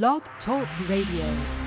Blog Talk Radio.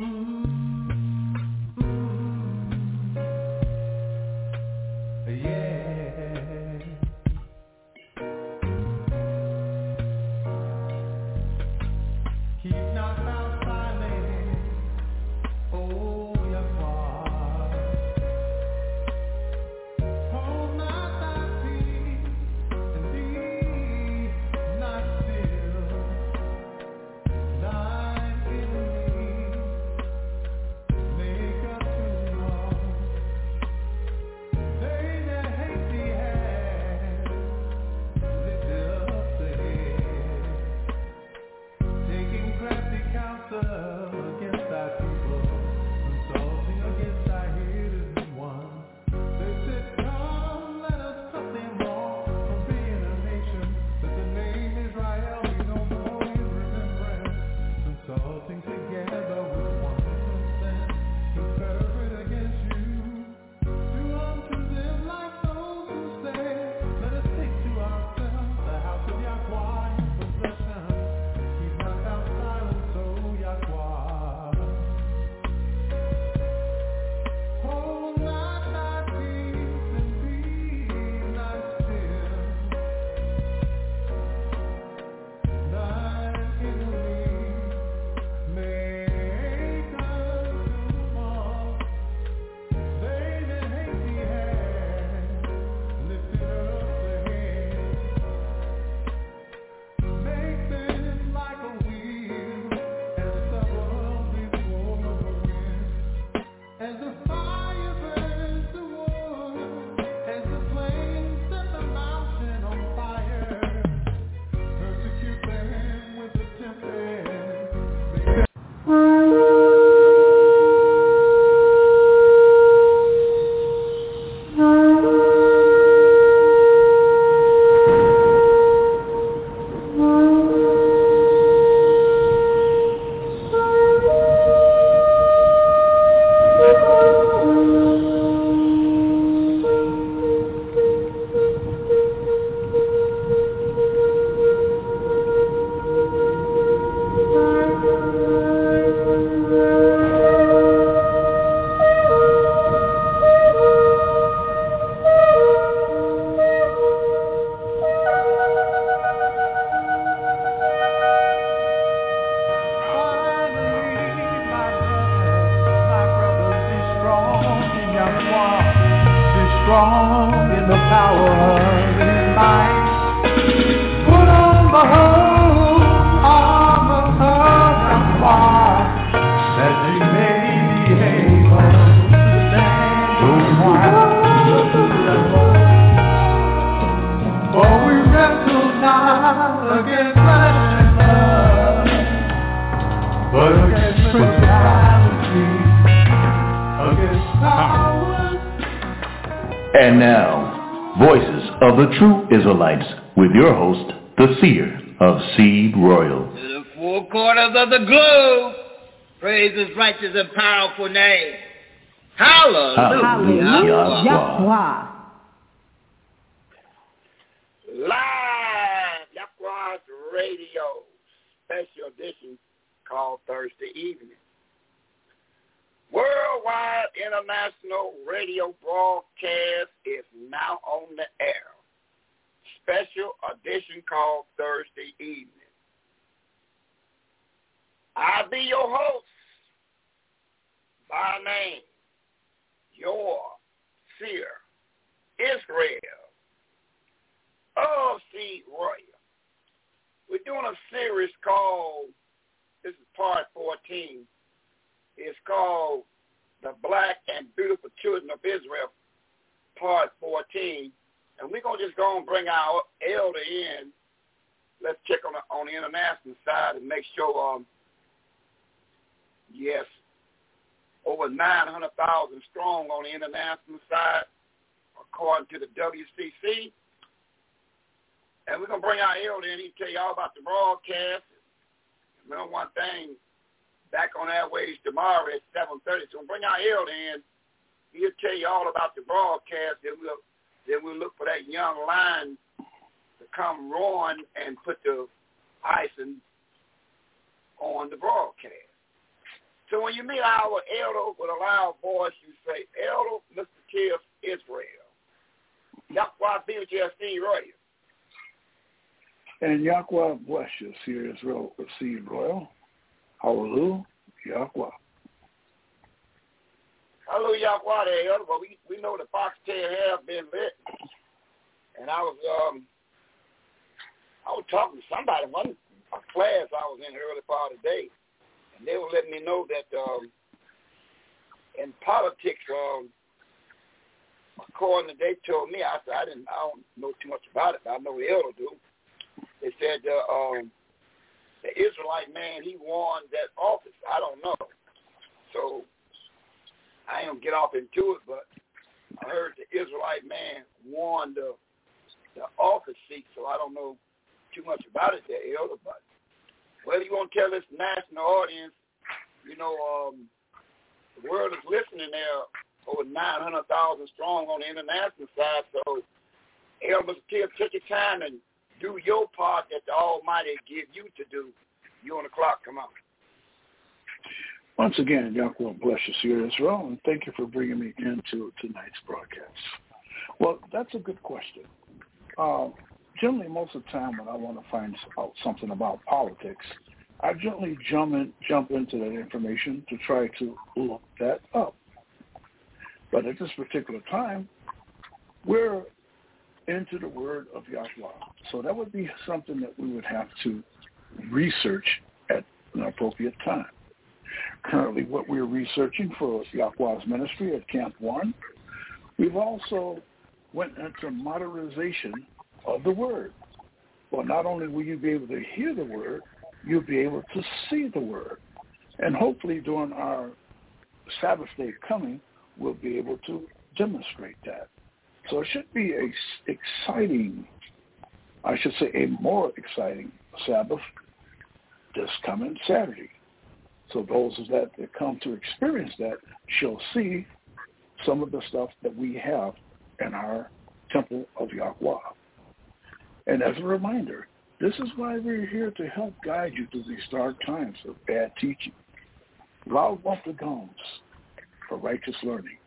Mm-hmm. Righteous and powerful name. Hallelujah. Hallelujah. Yahweh. Live Yakwa's Radio special edition called Thursday Evening. Worldwide International Radio broadcast is now on the air. Special edition called Thursday Evening. I'll be your host by name, your seer, Israel of Seed Royal. We're doing a series called, this is part 14. It's called The Black and Beautiful Children of Israel, part 14. And we're going to just go and bring our elder in. Let's check on the, on the international side and make sure, um, yes, over 900,000 strong on the international side, according to the WCC. And we're going to bring our elder in. He'll tell you all about the broadcast. Remember one thing, back on Airways tomorrow at 7.30. So we'll bring our elder in. He'll tell you all about the broadcast. Then we'll, then we'll look for that young lion to come roaring and put the icing on the broadcast. So when you meet our elder with a loud voice, you say, Elder Mr. Tiff Israel. Yahweh be with you, Seed Royal. And Yahweh bless you, Sir Israel Seed Royal. Hallelujah, Yahweh. Hallelujah, Yahweh there, Elder. But we, we know the foxtail have been lit. And I was um I was talking to somebody, one a class I was in early part of the day, they were letting me know that um in politics, um according to they told me, I said I didn't I don't know too much about it, but I know the elder do. They said uh, um the Israelite man he won that office. I don't know. So I ain't gonna get off into it, but I heard the Israelite man won the the office seat, so I don't know too much about it there, Elder, but whether you to tell this national audience, you know, um, the world is listening there over 900,000 strong on the international side, so Elder, Tiff, take your time and do your part that the Almighty give you to do. You on the clock, come on. Once again, Yahweh bless you, Seer Israel, and thank you for bringing me into tonight's broadcast. Well, that's a good question. Uh, generally, most of the time when I want to find out something about politics, I generally jump in, jump into that information to try to look that up. But at this particular time, we're into the word of Yahweh. So that would be something that we would have to research at an appropriate time. Currently, what we're researching for Yahweh's ministry at Camp One, we've also went into modernization of the word. Well, not only will you be able to hear the word, you'll be able to see the word. And hopefully during our Sabbath day coming, we'll be able to demonstrate that. So it should be a exciting, I should say a more exciting Sabbath this coming Saturday. So those that, come to experience that shall see some of the stuff that we have in our temple of Yahweh. And as a reminder, this is why we're here to help guide you through these dark times of bad teaching. Loud bump the gongs for righteous learning.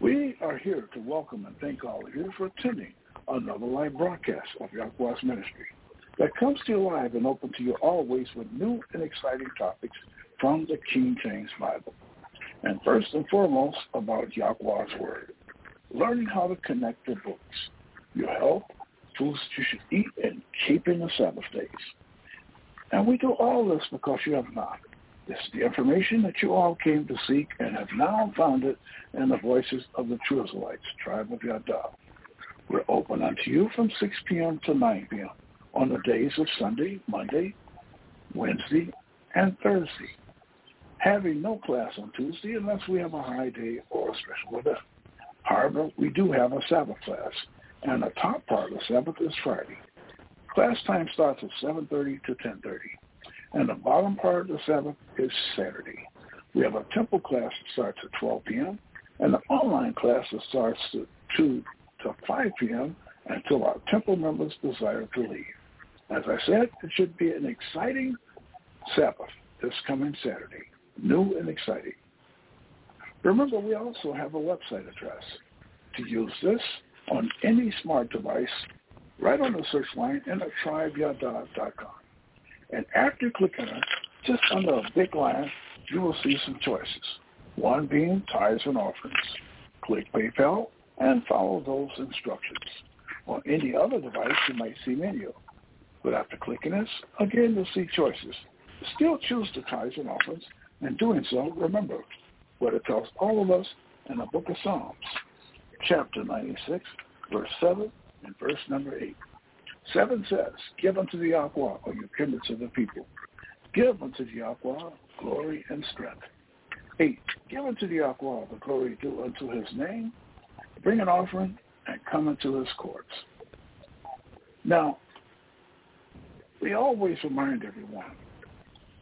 We are here to welcome and thank all of you for attending another live broadcast of Yahweh's ministry that comes to you live and open to you always with new and exciting topics from the King James Bible. And first and foremost, about Yahweh's Word. learning how to connect the books, your health, foods that you should eat, and keeping the Sabbath days. And we do all this because you have not. This is the information that you all came to seek and have now found it in the voices of the true Israelites, tribe of Yada. We're open unto you from 6 p.m. to 9 p.m. on the days of Sunday, Monday, Wednesday, and Thursday. Having no class on Tuesday unless we have a high day or a special event. However, we do have a Sabbath class, and the top part of the Sabbath is Friday. Class time starts at 7.30 to 10.30, and the bottom part of the Sabbath is Saturday. We have a temple class that starts at 12 p.m., and the online class that starts at 2 to 5 p.m. until our temple members desire to leave. As I said, it should be an exciting Sabbath this coming Saturday, new and exciting. Remember, we also have a website address. To use this on any smart device, right on the search line in tribeyada.com. And after clicking it, just under a big line, you will see some choices. One being tithes and offerings. Click PayPal and follow those instructions. On any other device, you might see menu. But after clicking this, again, you'll see choices. Still choose the tithes and offerings, and doing so, remember what it tells all of us in the book of Psalms, chapter 96, verse 7 and verse number 8. 7 says, Give unto the Yahweh, O you kindreds of the people. Give unto the Yahweh glory and strength. 8. Give unto the Yahweh the glory due unto his name. Bring an offering and come into his courts. Now, we always remind everyone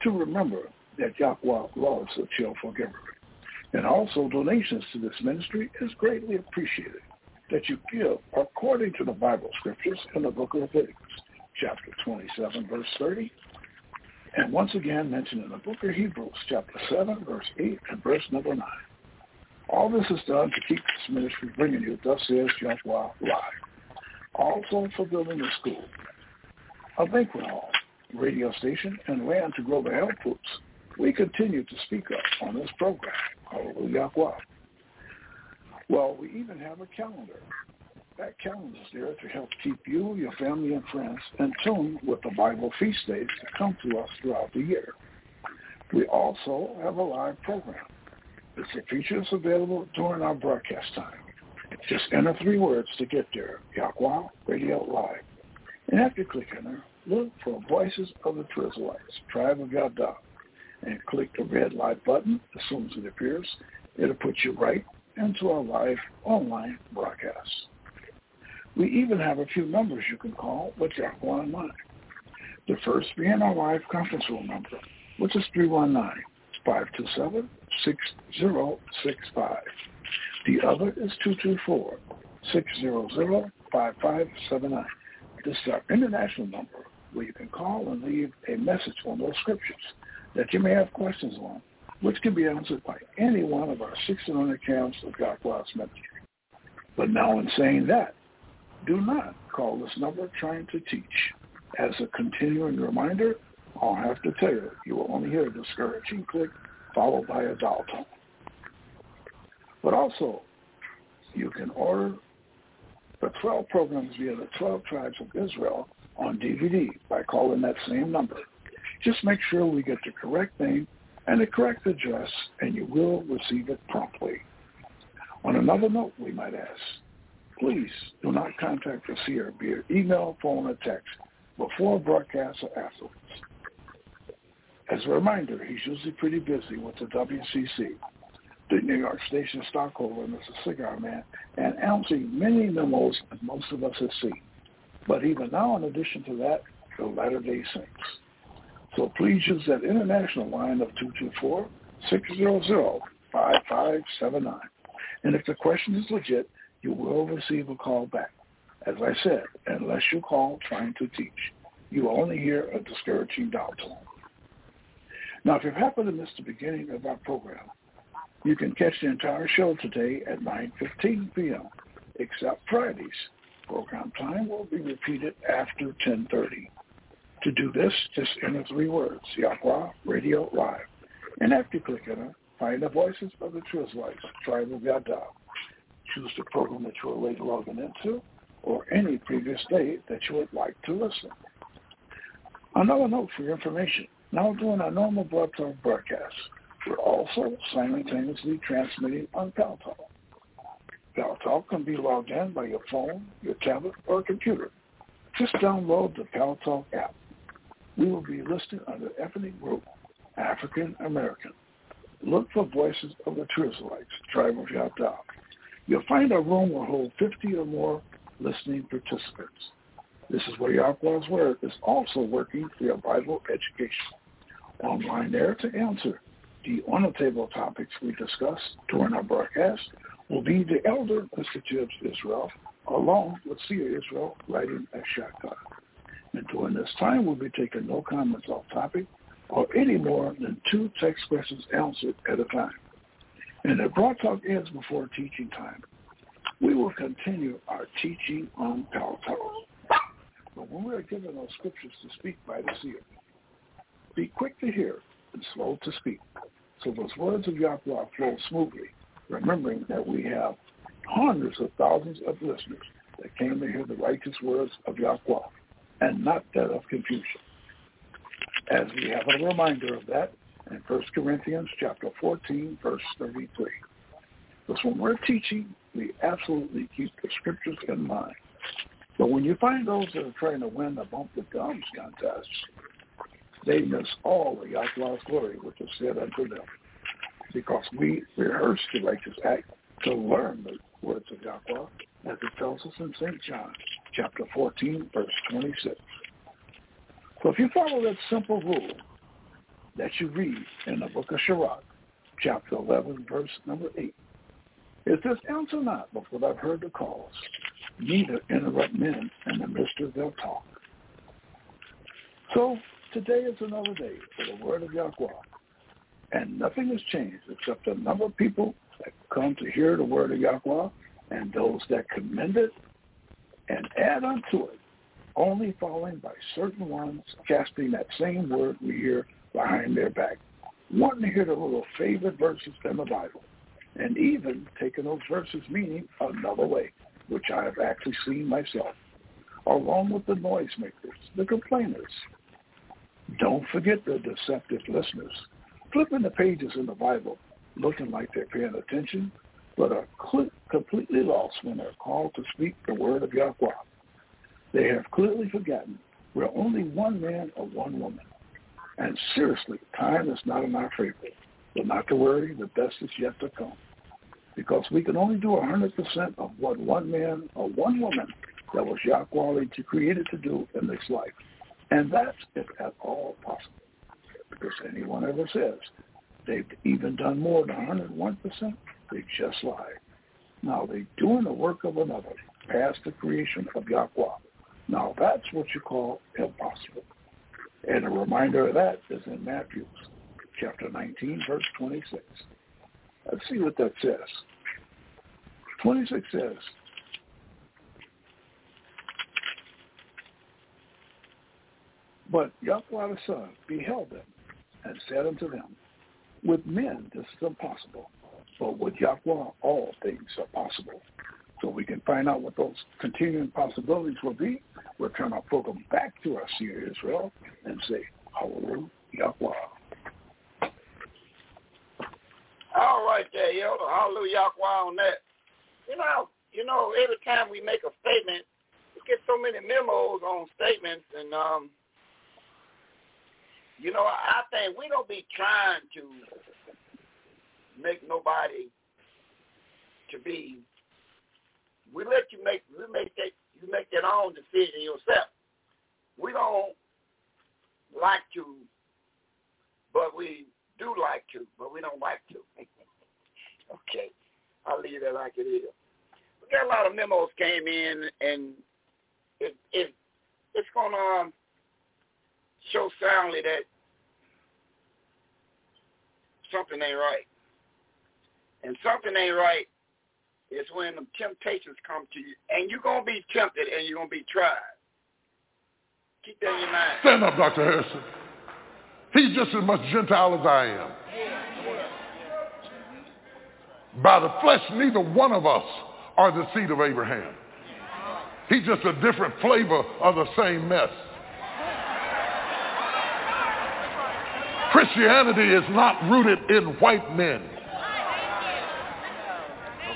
to remember that Yahweh loves a cheerful giver. And also donations to this ministry is greatly appreciated that you give according to the Bible scriptures in the book of Leviticus, chapter 27, verse 30, and once again mentioned in the book of Hebrews, chapter 7, verse 8, and verse number 9. All this is done to keep this ministry bringing you, thus says Yahweh live. Also for building a school, a banquet hall, radio station, and land to grow the health foods we continue to speak up on this program. Hallelujah. Well, we even have a calendar. That calendar is there to help keep you, your family, and friends in tune with the Bible feast days that come to us throughout the year. We also have a live program. It's a feature that's available during our broadcast time. Just enter three words to get there, Yahweh Radio Live. And after clicking there, look for Voices of the Israelites, Tribe of Yada, and click the red light button as soon as it appears. It'll put you right into our live online broadcast. We even have a few numbers you can call with in mind. The first being our live conference room number, which is 319-527-6065. The other is 224-600-5579. This is our international number where you can call and leave a message on those scriptures that you may have questions on, which can be answered by any one of our 600 camps of Yahweh's ministry. But now in saying that, do not call this number trying to teach. As a continuing reminder, I'll have to tell you, you will only hear a discouraging click followed by a dial tone. But also, you can order the 12 programs via the 12 tribes of Israel on DVD by calling that same number, just make sure we get the correct name and the correct address, and you will receive it promptly. On another note, we might ask, please do not contact the seer via email, phone, or text before broadcast or afterwards. As a reminder, he's usually pretty busy with the WCC, the New York Station stockholder, Mr. Cigar Man, and answering many memos that most of us have seen. But even now, in addition to that, the Latter-day Saints. So please use that international line of 224-600-5579. And if the question is legit, you will receive a call back. As I said, unless you call trying to teach, you will only hear a discouraging dial tone. Now, if you happen to miss the beginning of our program, you can catch the entire show today at 9.15 p.m., except Fridays. Program time will be repeated after 10.30. To do this, just enter three words, Yahweh Radio Live. And after clicking it, find the voices of the True tribe of Yada. choose the program that you are late logging into, or any previous day that you would like to listen. Another note for your information. Now during our normal broadcast, we're also simultaneously transmitting on Paltalk. Paltalk can be logged in by your phone, your tablet, or computer. Just download the Paltalk app. We will be listed under ethnic group African American. Look for Voices of the True Israelites, Tribe of Yada. You'll find a room will hold 50 or more listening participants. This is where Yahweh's Word is also working for your Bible education. Online there to answer the on-the-table topics we discuss during our broadcast will be the Elder Mr. of Israel, along with Seer Israel, writing at Shaka. And during this time, we'll be taking no comments off topic or any more than two text questions answered at a time. And if Paltalk ends before teaching time, we will continue our teaching on Power But when we are given those scriptures to speak by the seer, be quick to hear and slow to speak, so those words of Yahweh flow smoothly, remembering that we have hundreds of thousands of listeners that came to hear the righteous words of Yahweh and not that of confusion. As we have a reminder of that in 1 Corinthians chapter 14, verse 33. Because when we're teaching, we absolutely keep the scriptures in mind. But when you find those that are trying to win the bump the gums contest, they miss all of Yahweh's glory which is said unto them. Because we rehearse the righteous act to learn the words of Yahweh, as it tells us in St. John, chapter 14, verse 26. So if you follow that simple rule that you read in the book of Sirach, chapter 11, verse number 8, it says, answer not before I've heard the cause, neither interrupt men in the midst of their talk. So today is another day for the word of Yahweh. And nothing has changed except the number of people that come to hear the word of Yahweh and those that commend it and add unto it, only following by certain ones casting that same word we hear behind their back, wanting to hear the little favorite verses in the Bible and even taking those verses meaning another way, which I have actually seen myself, along with the noisemakers, the complainers. Don't forget the deceptive listeners, flipping the pages in the Bible, looking like they're paying attention, but are completely lost when they're called to speak the word of Yahweh. They have clearly forgotten we're only one man or one woman. And seriously, time is not in our favor. But not to worry, the best is yet to come because we can only do 100% of what one man or one woman that was Yahweh created to do in this life. And that's if at all possible. Because anyone ever says they've even done more than 101%, they just lie. Now they're doing the work of another past the creation of Yahweh. Now that's what you call impossible. And a reminder of that is in Matthew chapter 19, verse 26. Let's see what that says. 26 says, But Yahweh the Son beheld them and said unto them, With men this is impossible, but with Yahweh all things are possible. So we can find out what those continuing possibilities will be. We'll turn our program back to our Seer Israel and say, Hallelujah, Yahweh. All right there, yo. Hallelujah on that. You know, you know, every time we make a statement, we get so many memos on statements, and um, you know, I think we don't be trying to make nobody to be. We let you make we make that you make that own decision yourself. We don't like to, but we do like to, but we don't like to. okay, I'll leave that like it is. We got a lot of memos came in, and it it it's gonna um, show soundly that something ain't right, and something ain't right is when the temptations come to you, and you're gonna be tempted, and you're gonna be tried. Keep that in your mind. Stand up, Dr. Harrison. He's just as much Gentile as I am. By the flesh, neither one of us are the seed of Abraham. He's just a different flavor of the same mess. Christianity is not rooted in white men.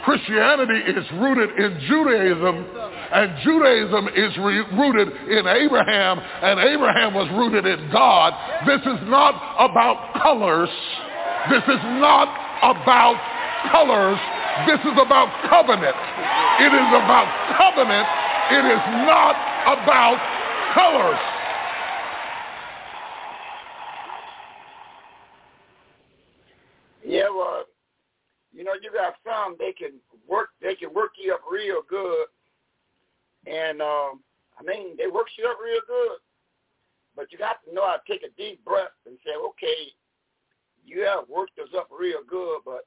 Christianity is rooted in Judaism, and Judaism is re- rooted in Abraham, and Abraham was rooted in God. This is not about colors. This is not about colors. This is about covenant. It is about covenant. It is not about colors. Yeah, well, you know, you got some they can work they can work you up real good. And um I mean they work you up real good. But you got to know how to take a deep breath and say, Okay, you have worked us up real good, but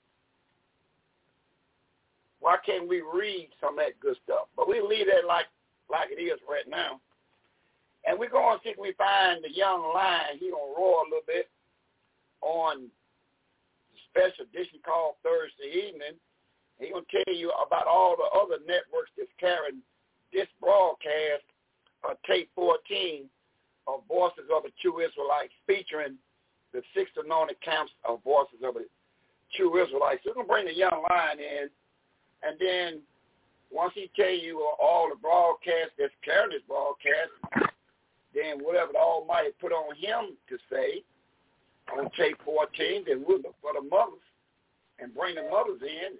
why can't we read some of that good stuff? But we leave that like like it is right now. And we're going to see if we find the young lion. He gonna roar a little bit on special edition called Thursday evening. He's going to tell you about all the other networks that's carrying this broadcast, uh, tape 14 of Voices of the True Israelites, featuring the six anointed camps of Voices of the True Israelites. So we're going to bring the young lion in, and then once he tell you all the broadcasts that's carrying this broadcast, then whatever the Almighty put on him to say, on tape 14, then we'll look for the mothers and bring the mothers in.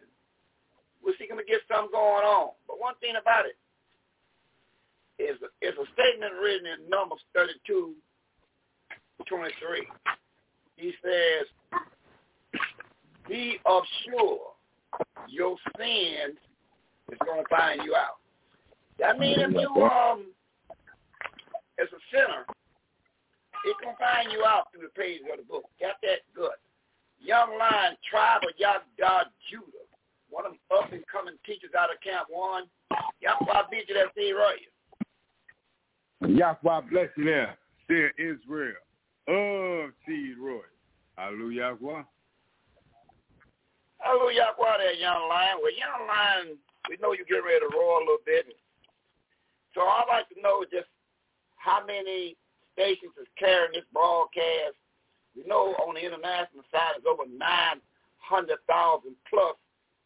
We'll see if we get something going on. But one thing about it is is a statement written in Numbers 32, 23. He says, be of sure your sin is going to find you out. That means if you, um, as a sinner, it can find you out through the pages of the book. Got that good. Young Lion, Tribe of Yada Judah. One of them up and coming teachers out of Camp One. Yahweh beat you that thing right. Yahweh bless you there. dear Israel. Of Seed Roy. Hallelujah, Yahweh. Hallelujah, Yahweh there, Young Lion. Well, Young Lion, we know you get ready to roar a little bit. So I'd like to know just how many stations is carrying this broadcast. We know on the international side it's over 900,000 plus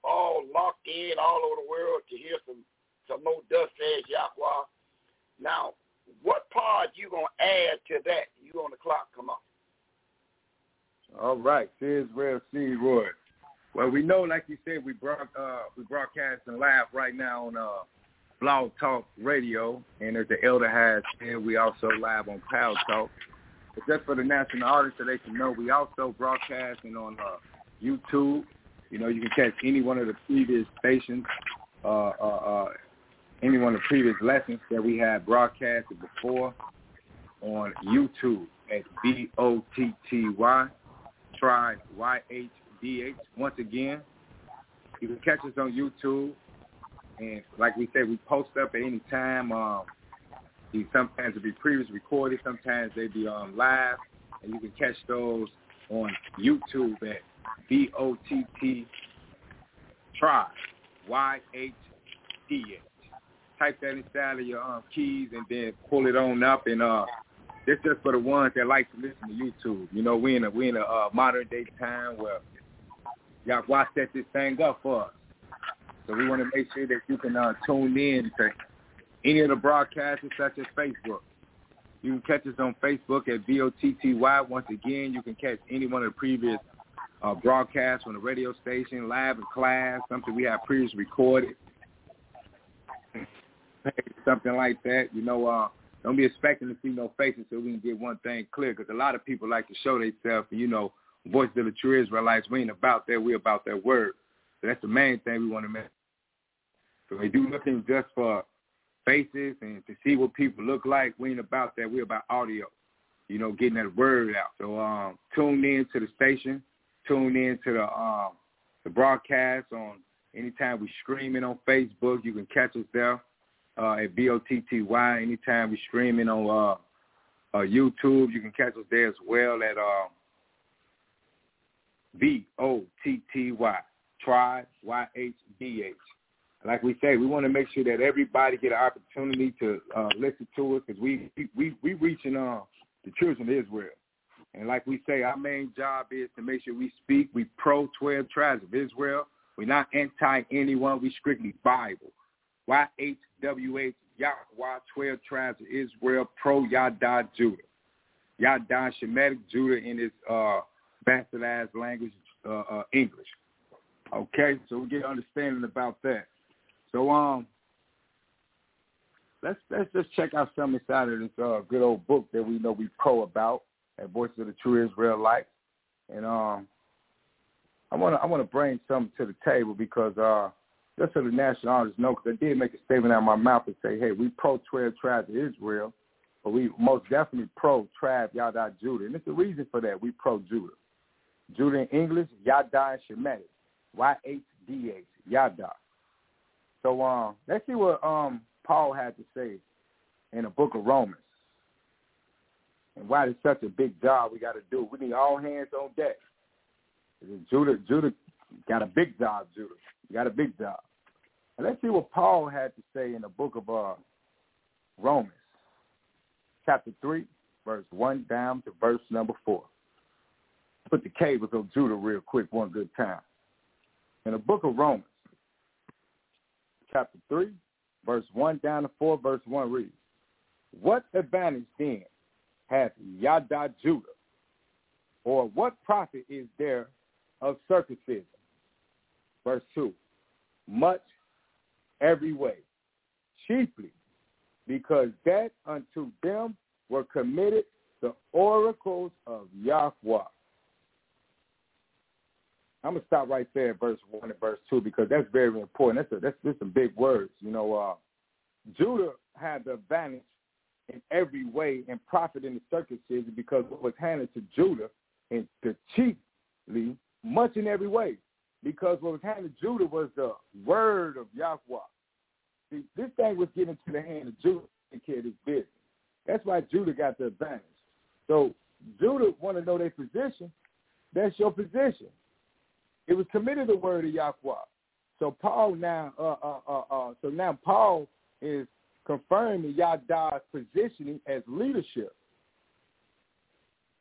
all locked in all over the world to hear some, some more dust says Yahweh. Now, what part you going to add to that? You on the clock, come on. All right, Israel C. Roy. Well, we know, like you said, we broad, uh, we broadcasting live right now on uh, Blog Talk Radio, and as the elder has said, we also live on Cloud Talk. But just for the national audience, so they can know, we also broadcasting on uh, YouTube. You know, you can catch any one of the previous stations, uh, uh, uh, any one of the previous lessons that we had broadcasted before on YouTube at B-O-T-T-Y, try Y-H-D-H. Once again, you can catch us on YouTube and like we said, we post up at any time. Um, these sometimes will be previously recorded, sometimes they be um, live, and you can catch those on YouTube at B O T T Try Y H D H. Type that inside of your um, keys and then pull it on up. And uh, this just for the ones that like to listen to YouTube. You know, we in a we in a uh, modern day time where y'all watch set this thing up for us. So we want to make sure that you can uh, tune in to any of the broadcasts such as Facebook. You can catch us on Facebook at B-O-T-T-Y. Once again, you can catch any one of the previous uh, broadcasts on the radio station, live in class, something we have previously recorded, something like that. You know, uh, don't be expecting to see no faces so we can get one thing clear because a lot of people like to show themselves. You know, voices of the true Israelites, we ain't about that. We're about that word. So that's the main thing we want to make so we do nothing just for faces and to see what people look like. We ain't about that. We're about audio, you know, getting that word out. So um, tune in to the station. Tune in to the um, the broadcast on anytime we streaming on Facebook. You can catch us there uh, at B-O-T-T-Y. Anytime we streaming on uh, uh, YouTube, you can catch us there as well at uh, B-O-T-T-Y. Try Y-H-D-H. Like we say, we want to make sure that everybody get an opportunity to uh, listen to us because we we we reaching uh, the children of Israel. And like we say, our main job is to make sure we speak. We pro 12 tribes of Israel. We're not anti anyone. We strictly Bible. YHWH, Yahweh, 12 tribes of Israel, pro Yada Judah. Yada Shemitic Judah in his uh, bastardized language, uh, uh, English. Okay, so we get understanding about that. So um, let's let's just check out some inside of this uh, good old book that we know we pro about at Voices of the True Israelites, and um, I want to I want to bring something to the table because uh, just so the national audience know, because I did make a statement out of my mouth and say, hey, we pro twelve tribes of Israel, but we most definitely pro tribe Yada Judah, and it's a reason for that. We pro Judah. Judah in English, Yada and Shemitic, Y H D H, Yada. So um, let's see what um Paul had to say in the book of Romans. And why it's such a big job we got to do. We need all hands on deck. Judah, Judah got a big job, Judah. Got a big job. And let's see what Paul had to say in the book of uh, Romans, chapter 3, verse 1 down to verse number 4. Put the cables on Judah real quick one good time. In the book of Romans, chapter 3, verse 1 down to 4, verse 1 reads, What advantage then hath Yada Judah? Or what profit is there of circumcision? Verse 2, much every way, chiefly because that unto them were committed the oracles of Yahweh. I'm gonna stop right there at verse one and verse two because that's very important. That's a, that's some big words. You know, uh, Judah had the advantage in every way and profit in the circumcision because what was handed to Judah and to chiefly much in every way because what was handed to Judah was the word of Yahweh. See, this thing was given to the hand of Judah to care of his business. That's why Judah got the advantage. So Judah want to know their position. That's your position. It was committed the word of Yahweh. So Paul now, uh, uh, uh, uh, so now Paul is confirming Yada's positioning as leadership.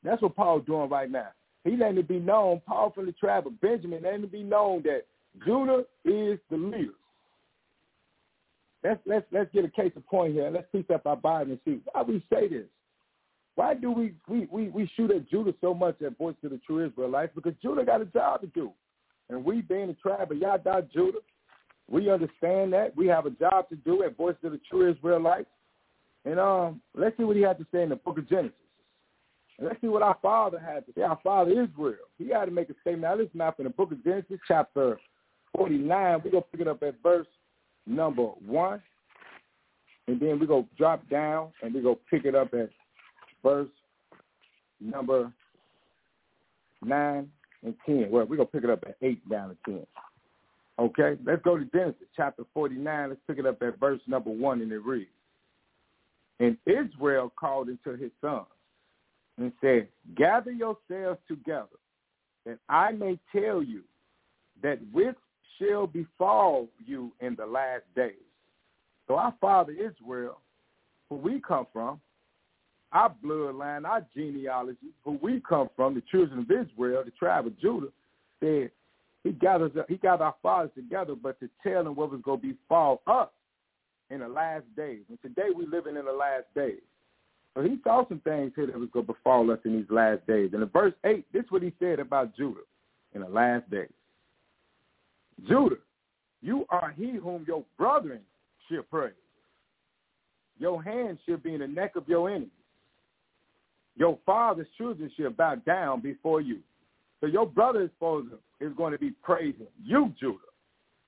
That's what Paul's doing right now. He letting it be known, Paul from the tribe of Benjamin, letting it be known that Judah is the leader. Let's let's let's get a case of point here. Let's piece up our Bible and see why we say this. Why do we we we, we shoot at Judah so much at Voice to the True Israelites? Because Judah got a job to do. And we being the tribe of Yada Judah, we understand that. We have a job to do at Voice of the True Israelites. And um, let's see what he had to say in the book of Genesis. And let's see what our father had to say. Our father Israel. He had to make a statement. Now listen now in the book of Genesis, chapter 49. We're going to pick it up at verse number 1. And then we're going to drop down and we're going to pick it up at verse number 9 and 10. Well, we're going to pick it up at 8 down to 10. Okay, let's go to Genesis chapter 49. Let's pick it up at verse number 1 and it reads, And Israel called unto his sons and said, Gather yourselves together, that I may tell you that which shall befall you in the last days. So our father Israel, who we come from, our bloodline, our genealogy, who we come from, the children of Israel, the tribe of Judah, said he gathers he got our fathers together, but to tell them what was going to befall us in the last days. And today we're living in the last days. So he saw some things here that was going to befall us in these last days. And in verse 8, this is what he said about Judah in the last days. Judah, you are he whom your brethren shall praise. Your hand shall be in the neck of your enemies. Your father's children shall bow down before you. So your brother is is going to be praising you, Judah.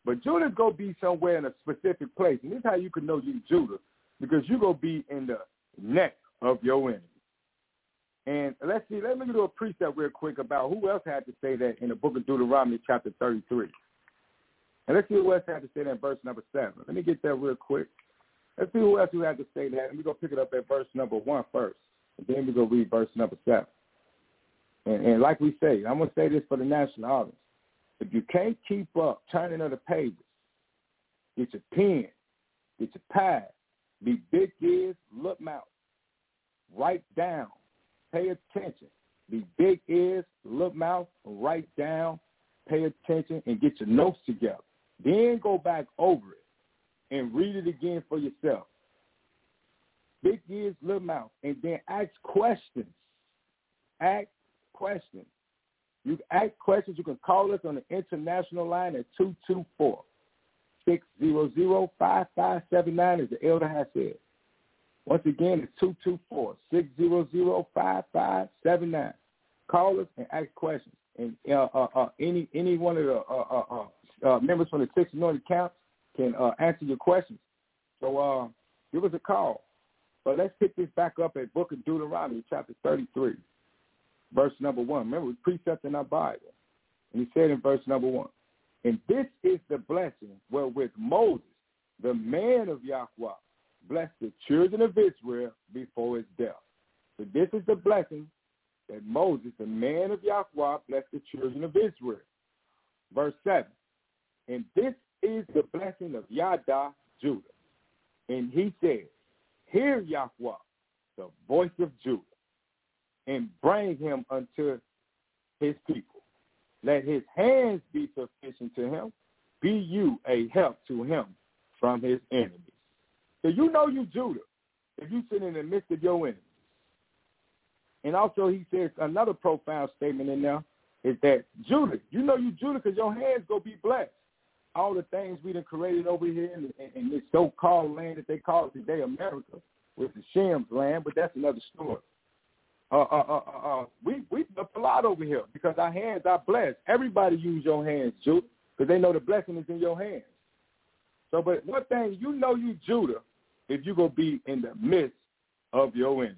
But Judah's going to be somewhere in a specific place. And this is how you can know you Judah, because you're going to be in the neck of your enemy. And let's see, let me do a precept real quick about who else had to say that in the book of Deuteronomy chapter 33. And let's see who else had to say that in verse number 7. Let me get that real quick. Let's see who else who had to say that. We're going to pick it up at verse number 1 first. And then we're going to read verse number 7. And, and like we say, I'm going to say this for the national audience. If you can't keep up turning of the pages, Get your pen. Get your pad. Be big ears, look mouth. Write down. Pay attention. Be big ears, look mouth, write down, pay attention, and get your notes together. Then go back over it and read it again for yourself. Big ears, little mouth, and then ask questions. Ask questions. You ask questions. You can call us on the international line at 224 600 5579, as the elder has said. Once again, it's 224 600 5579. Call us and ask questions. And uh, uh, uh, any any one of the uh, uh, uh, members from the Six Anointed Camps can answer your questions. So give us a call. Let's pick this back up at Book of Deuteronomy, chapter 33, verse number 1. Remember, it's precept in our Bible. And he said in verse number 1, And this is the blessing wherewith Moses, the man of Yahweh, blessed the children of Israel before his death. So this is the blessing that Moses, the man of Yahweh, blessed the children of Israel. Verse 7, And this is the blessing of Yada, Judah. And he said, Hear Yahweh, the voice of Judah, and bring him unto his people. Let his hands be sufficient to him. Be you a help to him from his enemies. So you know you Judah if you sit in the midst of your enemies. And also he says another profound statement in there is that Judah, you know you Judah because your hands go be blessed. All the things we done created over here in, in, in this so-called land that they call today America, with the Shem's land, but that's another story. Uh, uh, uh, uh, uh we we up a lot over here because our hands are blessed. Everybody use your hands, Judah, because they know the blessing is in your hands. So, but one thing you know, you Judah, if you gonna be in the midst of your enemies.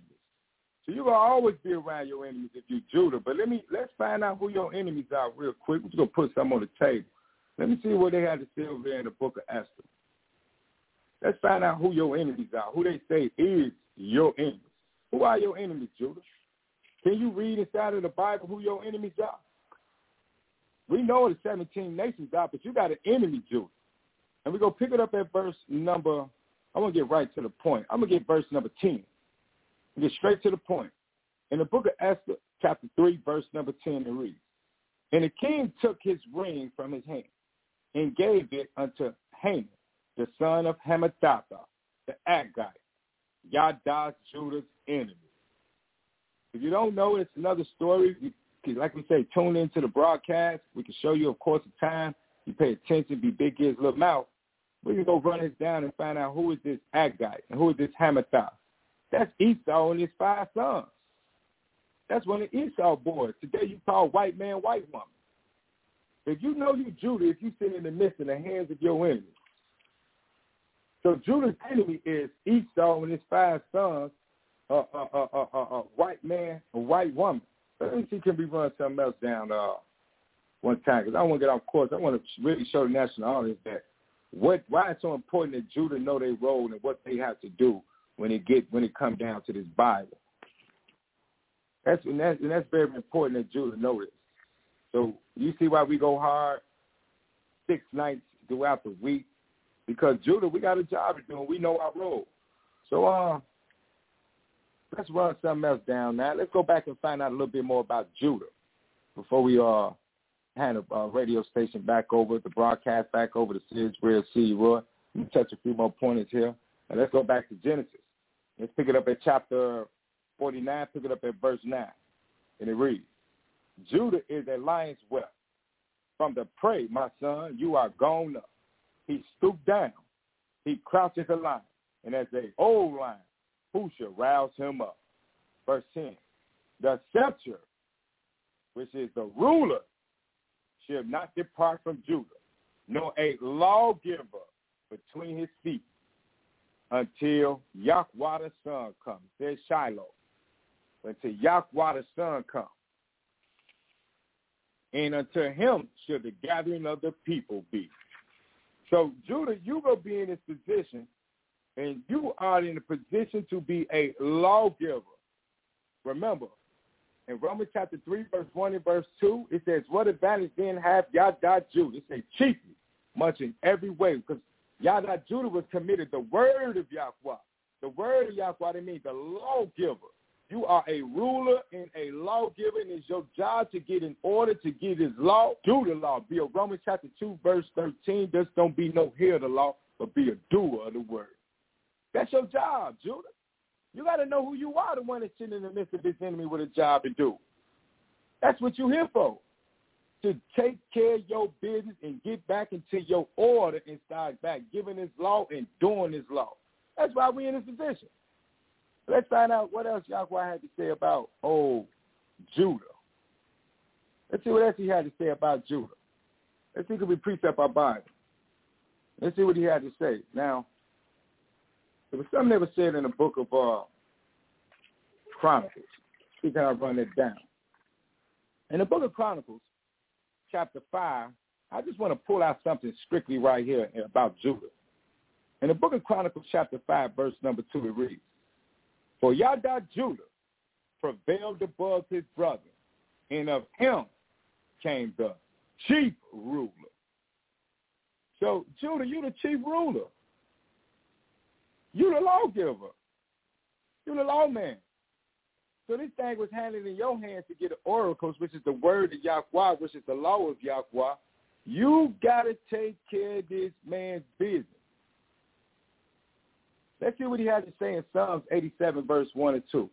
So you're gonna always be around your enemies if you Judah. But let me let's find out who your enemies are real quick. We're gonna put some on the table. Let me see what they had to say over there in the book of Esther. Let's find out who your enemies are, who they say is your enemies. Who are your enemies, Judah? Can you read inside of the Bible who your enemies are? We know the 17 nations are, but you got an enemy, Judah. And we're going to pick it up at verse number, I'm going to get right to the point. I'm going to get verse number 10. Get straight to the point. In the book of Esther, chapter 3, verse number 10, it reads, And the king took his ring from his hand and gave it unto Haman, the son of Hammedatha, the Agagite, Yada's Judah's enemy. If you don't know, it's another story. You, like we say, tune into the broadcast. We can show you, of course, the time. You pay attention, be big ears, little mouth. We can go run this down and find out who is this Agagite and who is this Hammedatha. That's Esau and his five sons. That's one of Esau boys. Today you call white man, white woman. If you know you Judah, if you sit in the midst of the hands of your enemies. So Judah's enemy is Esau and his five sons, a uh, uh, uh, uh, uh, white man, a white woman. Let me see, can we run something else down uh, one time? Because I want to get off course. I want to really show the national audience that what why it's so important that Judah know their role and what they have to do when it get when it comes down to this Bible. That's and that's, and that's very important that Judah know this. So you see why we go hard six nights throughout the week because Judah, we got a job to do and we know our role. So uh, let's run something else down now. Let's go back and find out a little bit more about Judah before we uh hand a uh, radio station back over, the broadcast back over to Sid's Real C. Roy. Let me touch a few more points here. And let's go back to Genesis. Let's pick it up at chapter 49, pick it up at verse 9. And it reads, Judah is a lion's whelp. From the prey, my son, you are gone up. He stooped down. He crouches a lion. And as a old lion, who shall rouse him up? Verse 10. The scepter, which is the ruler, shall not depart from Judah, nor a lawgiver between his feet until Yahweh the Son comes. There's Shiloh. Until Yahweh the Son comes. And unto him should the gathering of the people be. So Judah, you will be in this position, and you are in a position to be a lawgiver. Remember, in Romans chapter 3, verse 1 and verse 2, it says, What advantage then have Yah Judah? It says chiefly, much in every way, because Yahweh Judah was committed the word of Yahweh. The word of Yahweh, that means the lawgiver. You are a ruler and a lawgiver, and it's your job to get in order to get his law, do the law. Be a Romans chapter 2, verse 13. Just don't be no hearer of the law, but be a doer of the word. That's your job, Judah. You got to know who you are, the one that's sitting in the midst of this enemy with a job to do. That's what you're here for, to take care of your business and get back into your order and start back giving his law and doing his law. That's why we're in this position. Let's find out what else Yahweh had to say about old Judah. Let's see what else he had to say about Judah. Let's see if we precept our Bible. Let's see what he had to say. Now, there was something that was said in the book of uh, Chronicles. See how I run it down. In the book of Chronicles, chapter 5, I just want to pull out something strictly right here about Judah. In the book of Chronicles, chapter 5, verse number 2, it reads, For Yada Judah prevailed above his brother, and of him came the chief ruler. So, Judah, you the chief ruler. You the lawgiver. You the lawman. So this thing was handed in your hands to get the oracles, which is the word of Yahweh, which is the law of Yahweh. You got to take care of this man's business. Let's see what he has to say in Psalms 87, verse 1 and 2.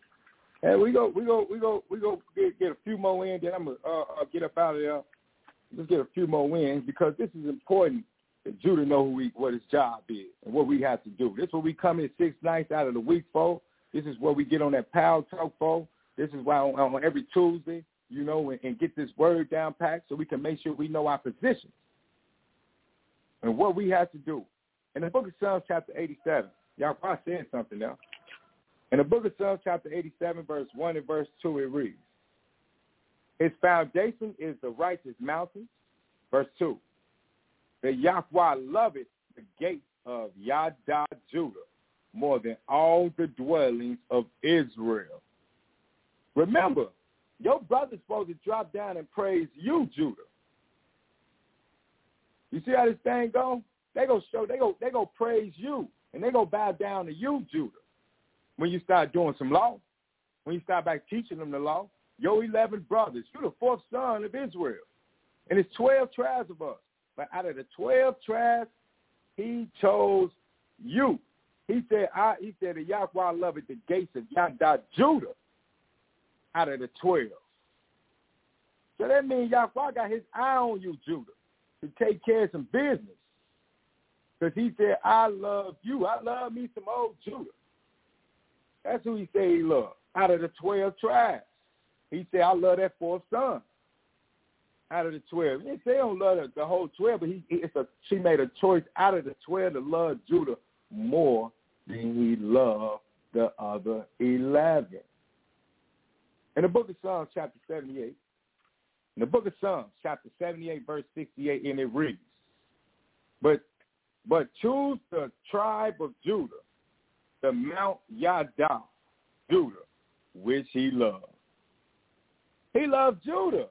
And we go, we go, we go, we go get, get a few more in. Then I'm uh, uh, get up out of there. Let's get a few more wins because this is important that Judah know who what his job is and what we have to do. This is what we come in six nights out of the week for. This is where we get on that Paltalk for. This is why on, on every Tuesday, you know, and, and get this word down packed so we can make sure we know our positions and what we have to do. In the book of Psalms, chapter 87, probably saying something now. In the book of Psalms, chapter 87, verse 1 and verse 2, it reads, His foundation is the righteous mountains. Verse 2, The Yahweh loveth the gates of Yada Judah more than all the dwellings of Israel. Remember, your brother's supposed to drop down and praise you, Judah. You see how this thing go? They go show they go they go praise you and they go bow down to you, Judah when you start doing some law, when you start back teaching them the law. Your 11 brothers, you're the fourth son of Israel. And it's 12 tribes of us. But out of the 12 tribes, he chose you. He said, I, he said, Yahweh loveth the gates of Yada Judah out of the 12. So that means Yahweh got his eye on you, Judah, to take care of some business. Because he said, I love you. I love me some old Judah. That's who he said he loved. Out of the 12 tribes. He said, I love that fourth son. Out of the 12. He he don't love the, the whole 12, but he, it's a, she made a choice out of the 12 to love Judah more than he loved the other 11. In the book of Psalms, chapter 78, in the book of Psalms, chapter 78, verse 68, and it reads, But but choose the tribe of Judah the Mount Yada, Judah, which he loved. He loved Judah.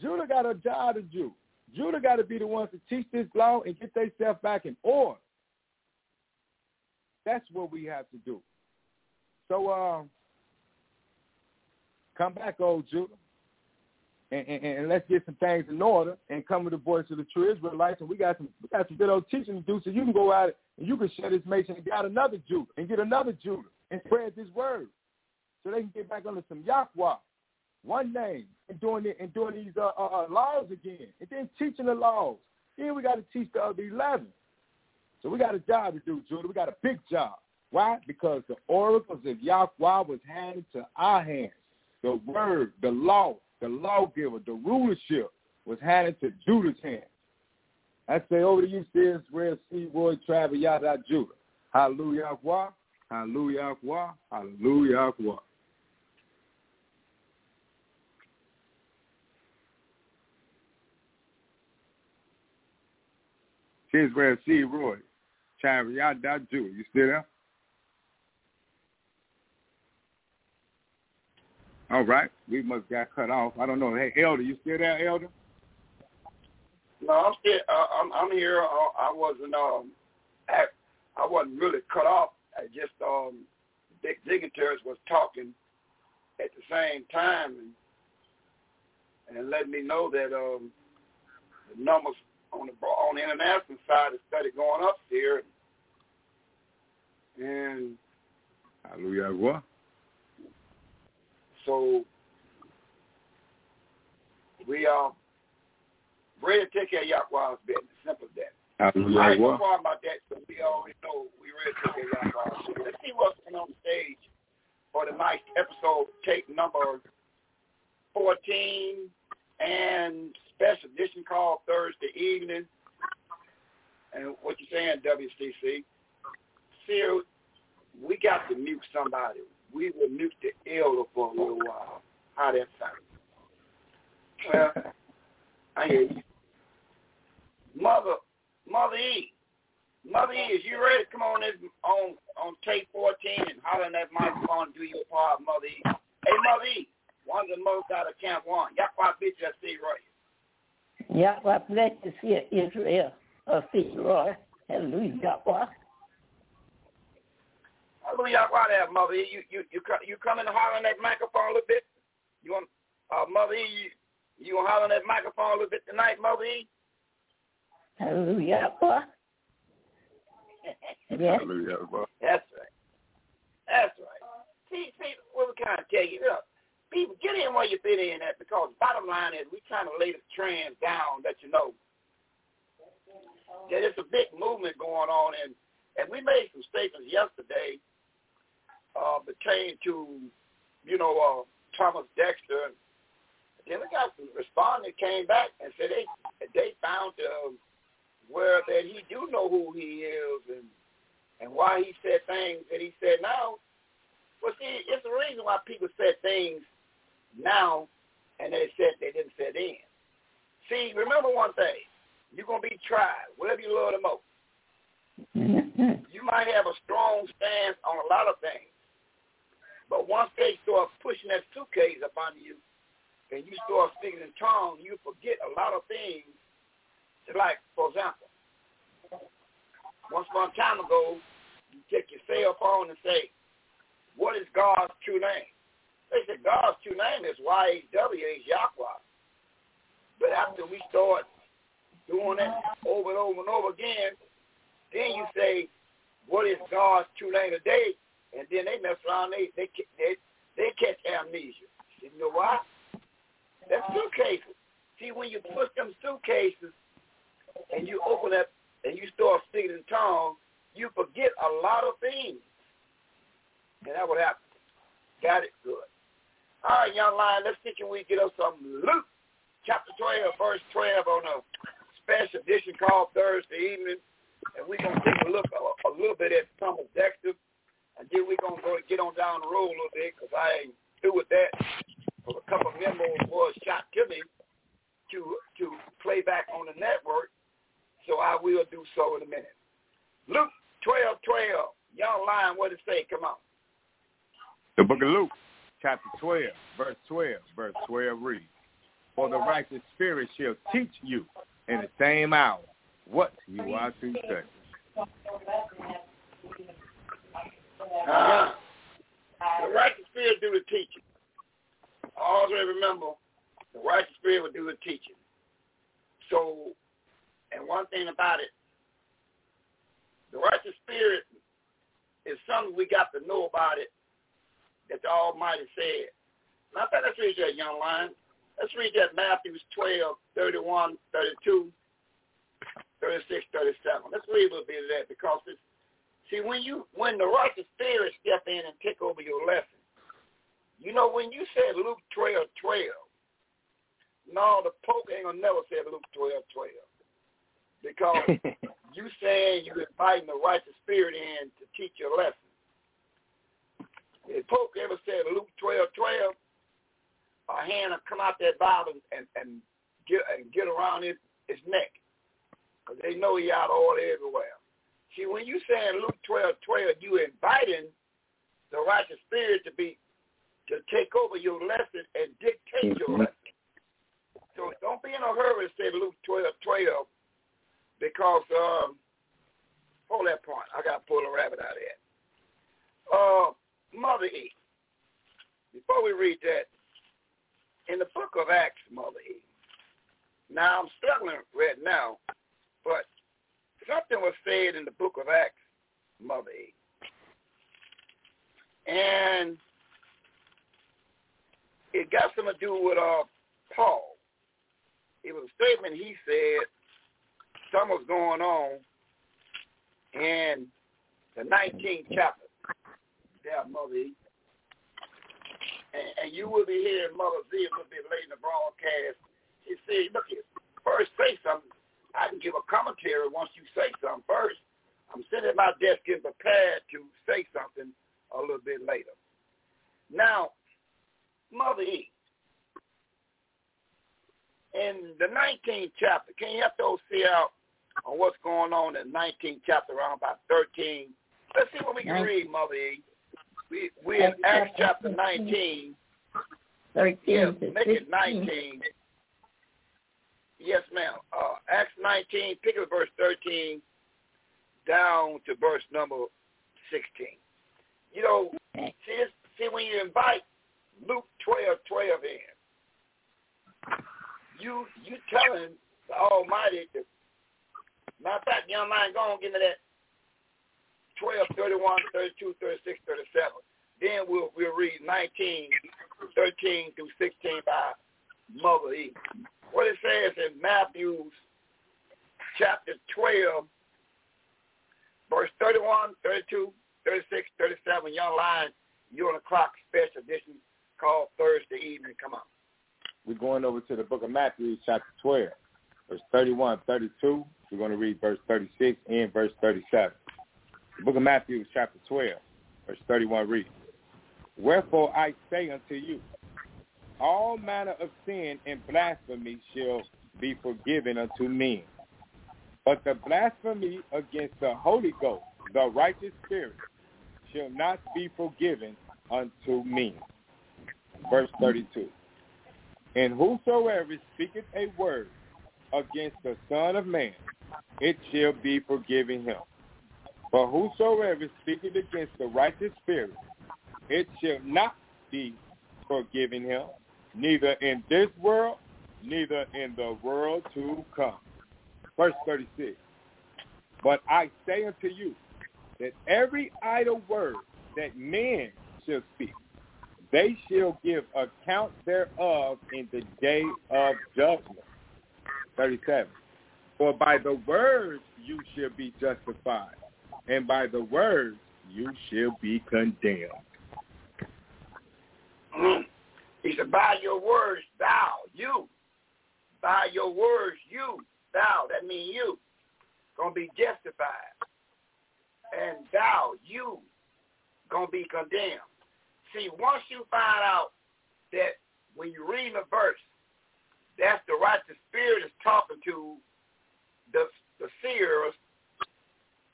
Judah got a job to do. Judah got to be the ones to teach this law and get themselves back in order. That's what we have to do. So um, come back, old Judah and, and, let's get some things in order and come with the voice of the true Israelites. And we got some we got some good old teaching to do, so you can go out and you can share this nation and got another Judah and get another Judah and spread this word, so they can get back under some Yahweh, one name, and doing it and doing these uh, uh, uh, laws again, and then teaching the laws. Then we got to teach the other eleven. So we got a job to do, Judah. We got a big job. Why? Because the oracles of Yahweh was handed to our hands. The word, the law, the lawgiver, the rulership was handed to Judah's hand. I say over to you, Sears, Red Sea, Roy, Travis, Yada, Judah. Hallelujah, Hallelujah, Hallelujah, Sears, Red Sea, Roy, Travis, Yada, Judah. You still there? All right. We must got cut off. I don't know. Hey, Elder, you still there, Elder? No, I'm still. Uh, I'm. I'm here. Uh, I wasn't. Um. I wasn't really cut off. I just um. Dick Dignitaries was talking at the same time and and letting me know that um the numbers on the on the international side is steady going up here. And Hallelujah. What? So we are ready to take care of Yahweh's business. Simple as that. Hallelujah. I ain't no problem about that, so we already know we ready to take care of Yahweh's business. Let's see what's going on stage for the night episode, tape number 14 and special edition called Thursday evening. And what you saying, WCC? See, we got to mute somebody. We will mute the elder for a little while. How that sound? Well, I hear you. Mother, Mother E, Mother E, is you ready? Come on, this on on tape 14 and holler in that microphone do your part, Mother E. Hey, Mother E, one of the most out of Camp One. Y'all quite bitch I see right. Yahweh bless you, see Israel of Roy. Hallelujah, Yahweh. Hallelujah, why there, Mother E. You you you co- you come in and holler in that microphone a little bit. You want uh, Mother E. You, you gonna holler in that microphone a little bit tonight, Mother E. Hallelujah, Yahweh. Yes. Hallelujah. What? That's right. That's right. See, see, what we kind of tell you, look, people, get in where you fit in at because bottom line is we trying to lay the trend down that you know that it's a big movement going on and and we made some statements yesterday uh pertaining to, you know, uh Thomas Dexter then we got some respondents came back and said they they found uh, where that he do know who he is and and why he said things that he said now. Well, see, it's the reason why people said things now and they said they didn't say then. See, remember one thing. You're going to be tried, whatever you love the most. Mhm. You might have a strong stance on a lot of things, but once they start pushing that suitcase up on you and you start speaking in tongues, you forget a lot of things. Like, for example, once upon a time ago, you take your cell phone and say, what is God's true name? They said God's true name is Y-H-W-H, Yahweh. But after we start doing it over and over and over again, then you say, what is God's true name today? And then they mess around, they they they, they catch amnesia. You know why? That's suitcases. See, when you push them suitcases and you open up and you start speaking in tongues, you forget a lot of things. And that would happen. Got it? Good. All right, young lion, let's see can we get us some Luke chapter 12, verse 12 on a special edition called Thursday evening. And we're going to take a look a, a little bit at Thomas Dexter. And then we're going to go and get on down the road a little bit because I ain't through with that. But a couple of memos was shot to me to to play back on the network. So I will do so in a minute. Luke 12, 12. Young lion, what it say? Come on. The book of Luke, chapter 12, verse 12, verse 12 reads, For the righteous spirit shall teach you in the same hour what you are to say. Uh, the righteous spirit do the teaching. Always remember, the righteous spirit will do the teaching. So, and one thing about it, the righteous spirit is something we got to know about it that the Almighty said. Now, let's read that, young lion. Let's read that Matthew 12, 31, 32, 36, 37. Let's read a little bit of that because it's, see, when you when the righteous spirit step in and take over your lesson, you know, when you said Luke 12, 12, no, the Pope ain't gonna never say Luke 12, 12. Because you saying you inviting the righteous spirit in to teach your lesson. If Pope ever said Luke 12, 12, a hand will come out that Bible and, and get and get around his, his neck. Because they know he out all everywhere. See, when you say in Luke 12, 12, you inviting the righteous spirit to be to take over your lesson and dictate your lesson. So don't be in a hurry to say Luke 12, 12 because, um, hold that point. I got to pull a rabbit out of that. Uh, Mother E. Before we read that, in the book of Acts, Mother E. Now, I'm struggling right now, but something was said in the book of Acts, Mother E. And it got something to do with uh, Paul. It was a statement he said something was going on in the 19th chapter. There, Mother E. And, and you will be hearing Mother Z a little bit later in the broadcast. She said, look here, first say something. I can give a commentary once you say something first. I'm sitting at my desk getting prepared to say something a little bit later. Now, Mother E, in the 19th chapter, can you have those see out on what's going on in the 19th chapter around about 13? Let's see what we can read, Mother E. We, we in Acts chapter 19. 13 yeah, make it 19. Yes, ma'am. Uh, Acts 19, pick up verse 13 down to verse number 16. You know, see, this, see when you invite Luke 12, 12 in, you you telling the Almighty, to, matter of fact, young man, go on, give me that 12, 31, 32, 36, 37. Then we'll we'll read 19, 13 through 16 by Mother E. What it says in Matthew's chapter 12, verse 31, 32, 36, 37, Young Lion, you on the clock special edition called Thursday evening. Come on. We're going over to the book of Matthew, chapter 12, verse 31, 32. We're going to read verse 36 and verse 37. The book of Matthew, chapter 12, verse 31 reads, Wherefore I say unto you, all manner of sin and blasphemy shall be forgiven unto men. But the blasphemy against the Holy Ghost, the righteous spirit, shall not be forgiven unto men. Verse 32. And whosoever speaketh a word against the Son of Man, it shall be forgiven him. But whosoever speaketh against the righteous spirit, it shall not be forgiven him, neither in this world, neither in the world to come. Verse 36. But I say unto you that every idle word that men shall speak, they shall give account thereof in the day of judgment. 37. For by the words you shall be justified, and by the words you shall be condemned. He said, by your words, thou, you. By your words, you, thou. That means you. Going to be justified. And thou, you, going to be condemned. See, once you find out that when you read a verse, that's the righteous spirit is talking to the the seers,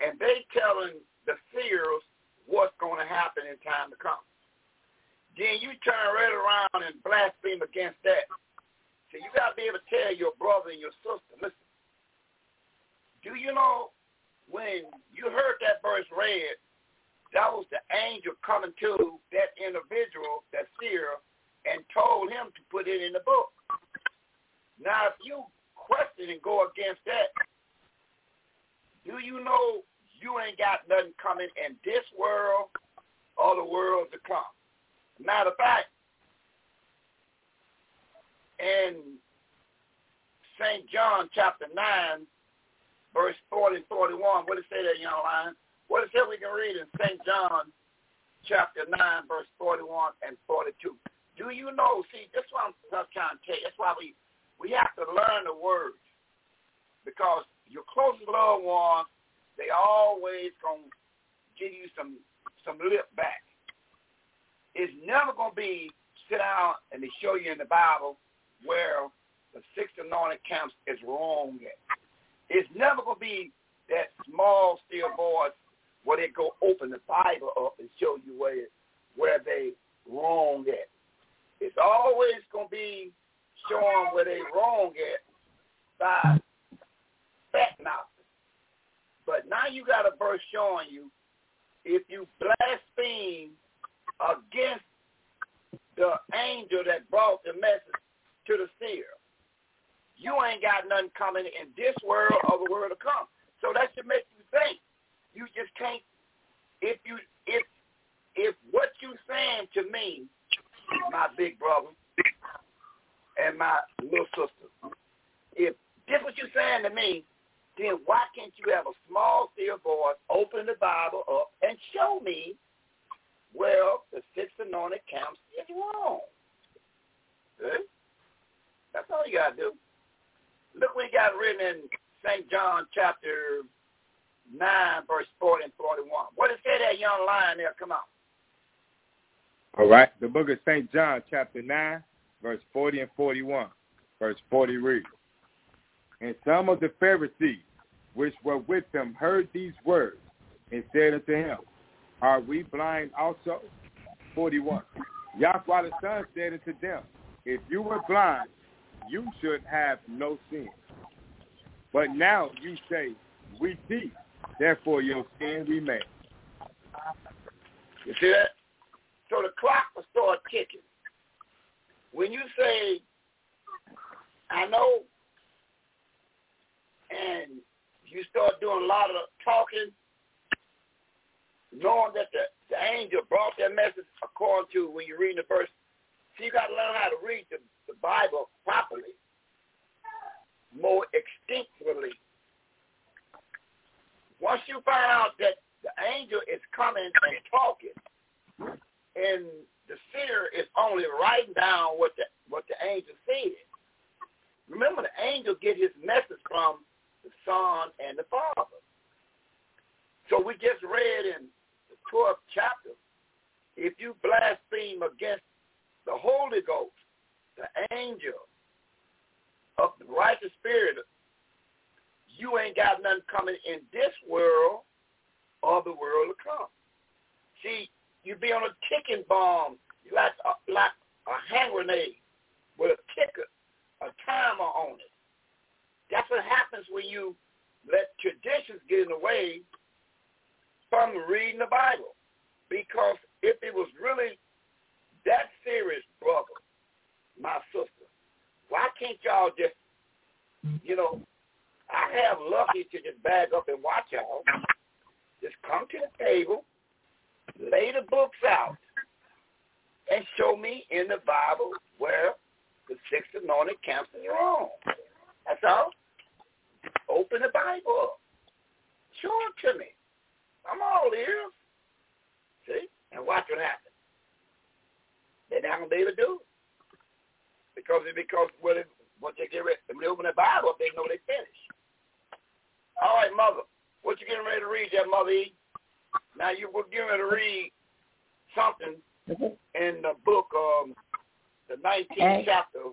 and they telling the seers what's going to happen in time to come. Then you turn right around and blaspheme against that. So you got to be able to tell your brother and your sister, listen, do you know when you heard that verse read, that was the angel coming to that individual, that seer, and told him to put it in the book. Now, if you question and go against that, do you know you ain't got nothing coming in this world or the world to come? Matter of fact, in St. John chapter 9, verse 40 and 41, what does it say there, young lion? What does it say we can read in St. John chapter 9, verse 41 and 42? Do you know, see, this I'm, I'm trying to tell you. That's why we, we have to learn the words. Because your closest loved ones, they always going to give you some some lip back. It's never going to be sit down and they show you in the Bible where the six anointed camps is wrong at. It's never going to be that small steel boys where they go open the Bible up and show you where where they wrong at. It's always going to be showing where they wrong at by fat mouth. But now you got a verse showing you if you blaspheme against the angel that brought the message to the seer, you ain't got nothing coming in this world or the world to come. So that should make you think. You just can't if you if if what you saying to me, my big brother and my little sister, if this what you saying to me, then why can't you have a small still voice, open the Bible up and show me where the six anointed camps is wrong? Good. That's all you gotta do. Look what you got written in St. John chapter 9, verse 40 and 41. What does say that young lion there? Come on. All right. The book of St. John chapter 9, verse 40 and 41. Verse 40 reads, And some of the Pharisees which were with him heard these words and said unto him, Are we blind also? 41. Yahweh the Son said unto them, If you were blind, you should have no sin. But now you say, we see, therefore your sin remains. You see that? So the clock will start ticking. When you say, I know, and you start doing a lot of talking, knowing that the, the angel brought that message according to when you're reading the verse. So you got to learn how to read the the Bible properly, more extinctly. Once you find out that the angel is coming and talking, and the seer is only writing down what the what the angel said. Remember, the angel get his message from the Son and the Father. So we just read in 12th chapter, if you blaspheme against the Holy Ghost, the angel of the righteous spirit, you ain't got nothing coming in this world or the world to come. See, you be on a ticking bomb, like a, like a hand grenade with a ticker, a timer on it. That's what happens when you let traditions get in the way from reading the Bible. Because if it was really that serious, brother, my sister. Why can't y'all just, you know, I have lucky to just bag up and watch y'all. Just come to the table, lay the books out, and show me in the Bible where the six anointed camps is wrong. That's all. Open the Bible. Show it to me. I'm all ears. See? And watch what happens. They're not going to be able to do it because because when it, once they get ready, when they open the Bible, up, they know they finished. All right, mother, what you getting ready to read there, mother E? Now you were getting ready to read something in the book, um, the 19th chapter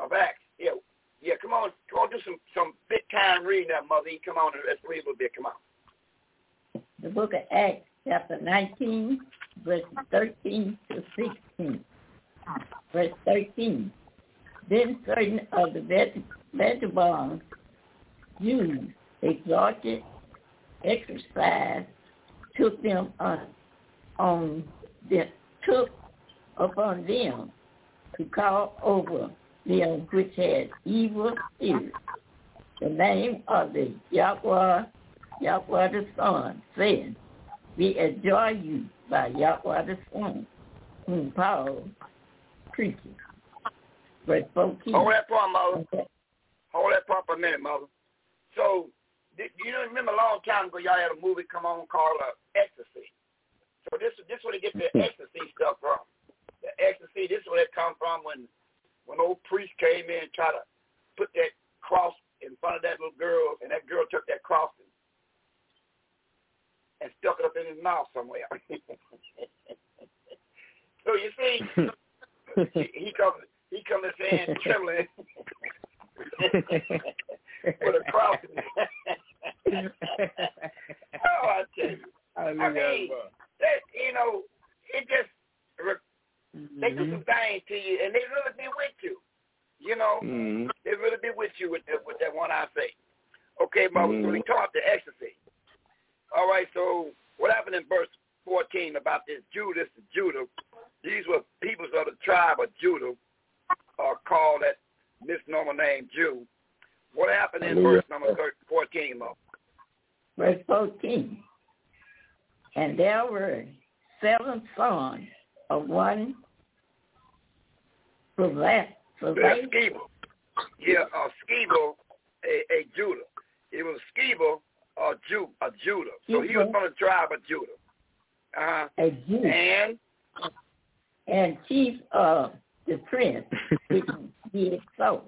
of Acts. Yeah, yeah. Come on, come on, do some some big time reading that, mother E. Come on, let's read a little bit. Come on. The book of Acts, chapter 19, verses 13 to 16 verse 13. Then certain of the vegetables Jews exalted exercise took them on, on took upon them to call over them which had evil spirits. The name of the Yahweh, Yahweh the Son, saying, We adjure you by Yahweh the Son, whom Paul. Verse 14. Hold that part, Mother. Okay. Hold that part for a minute, Mother. So, you know, remember a long time ago, y'all had a movie come on called uh, Ecstasy. So this this where they get the hmm. ecstasy stuff from. The ecstasy, this is where it come from when when old priest came in and tried to put that cross in front of that little girl, and that girl took that cross and, and stuck it up in his mouth somewhere. so you see, he, comes he comes in trembling with a cross. oh, I tell you. I, I mean, that, you know, it just mm-hmm. they do some things to you, and they really be with you. You know, mm-hmm. they really be with you with the, with that one I say. Okay, Mother, mm-hmm. so we talk the ecstasy. All right, so what happened in verse 14 about this Judas, Judah? These were peoples of the tribe of Judah, are called that misnomer name Jew. What happened in verse number 14, Mo? Verse 14. And there were seven sons of one Provence. Sceva. Yeah, uh, Sceva, a, a Judah. It was Sceva, a Jew, a Judah. So he was from the tribe of Judah. Uh-huh. A Jew. And and chief of the prince, which did so.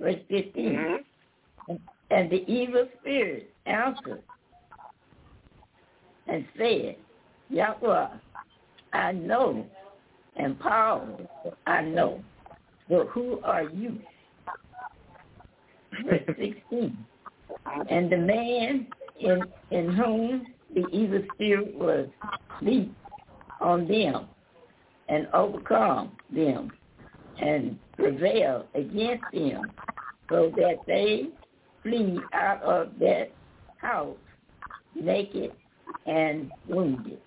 Verse 15. Mm-hmm. And the evil spirit answered and said, Yahweh, I know, and Paul, I know, but who are you? Verse 16. And the man in, in whom the evil spirit was leaped on them and overcome them and prevail against them so that they flee out of that house naked and wounded.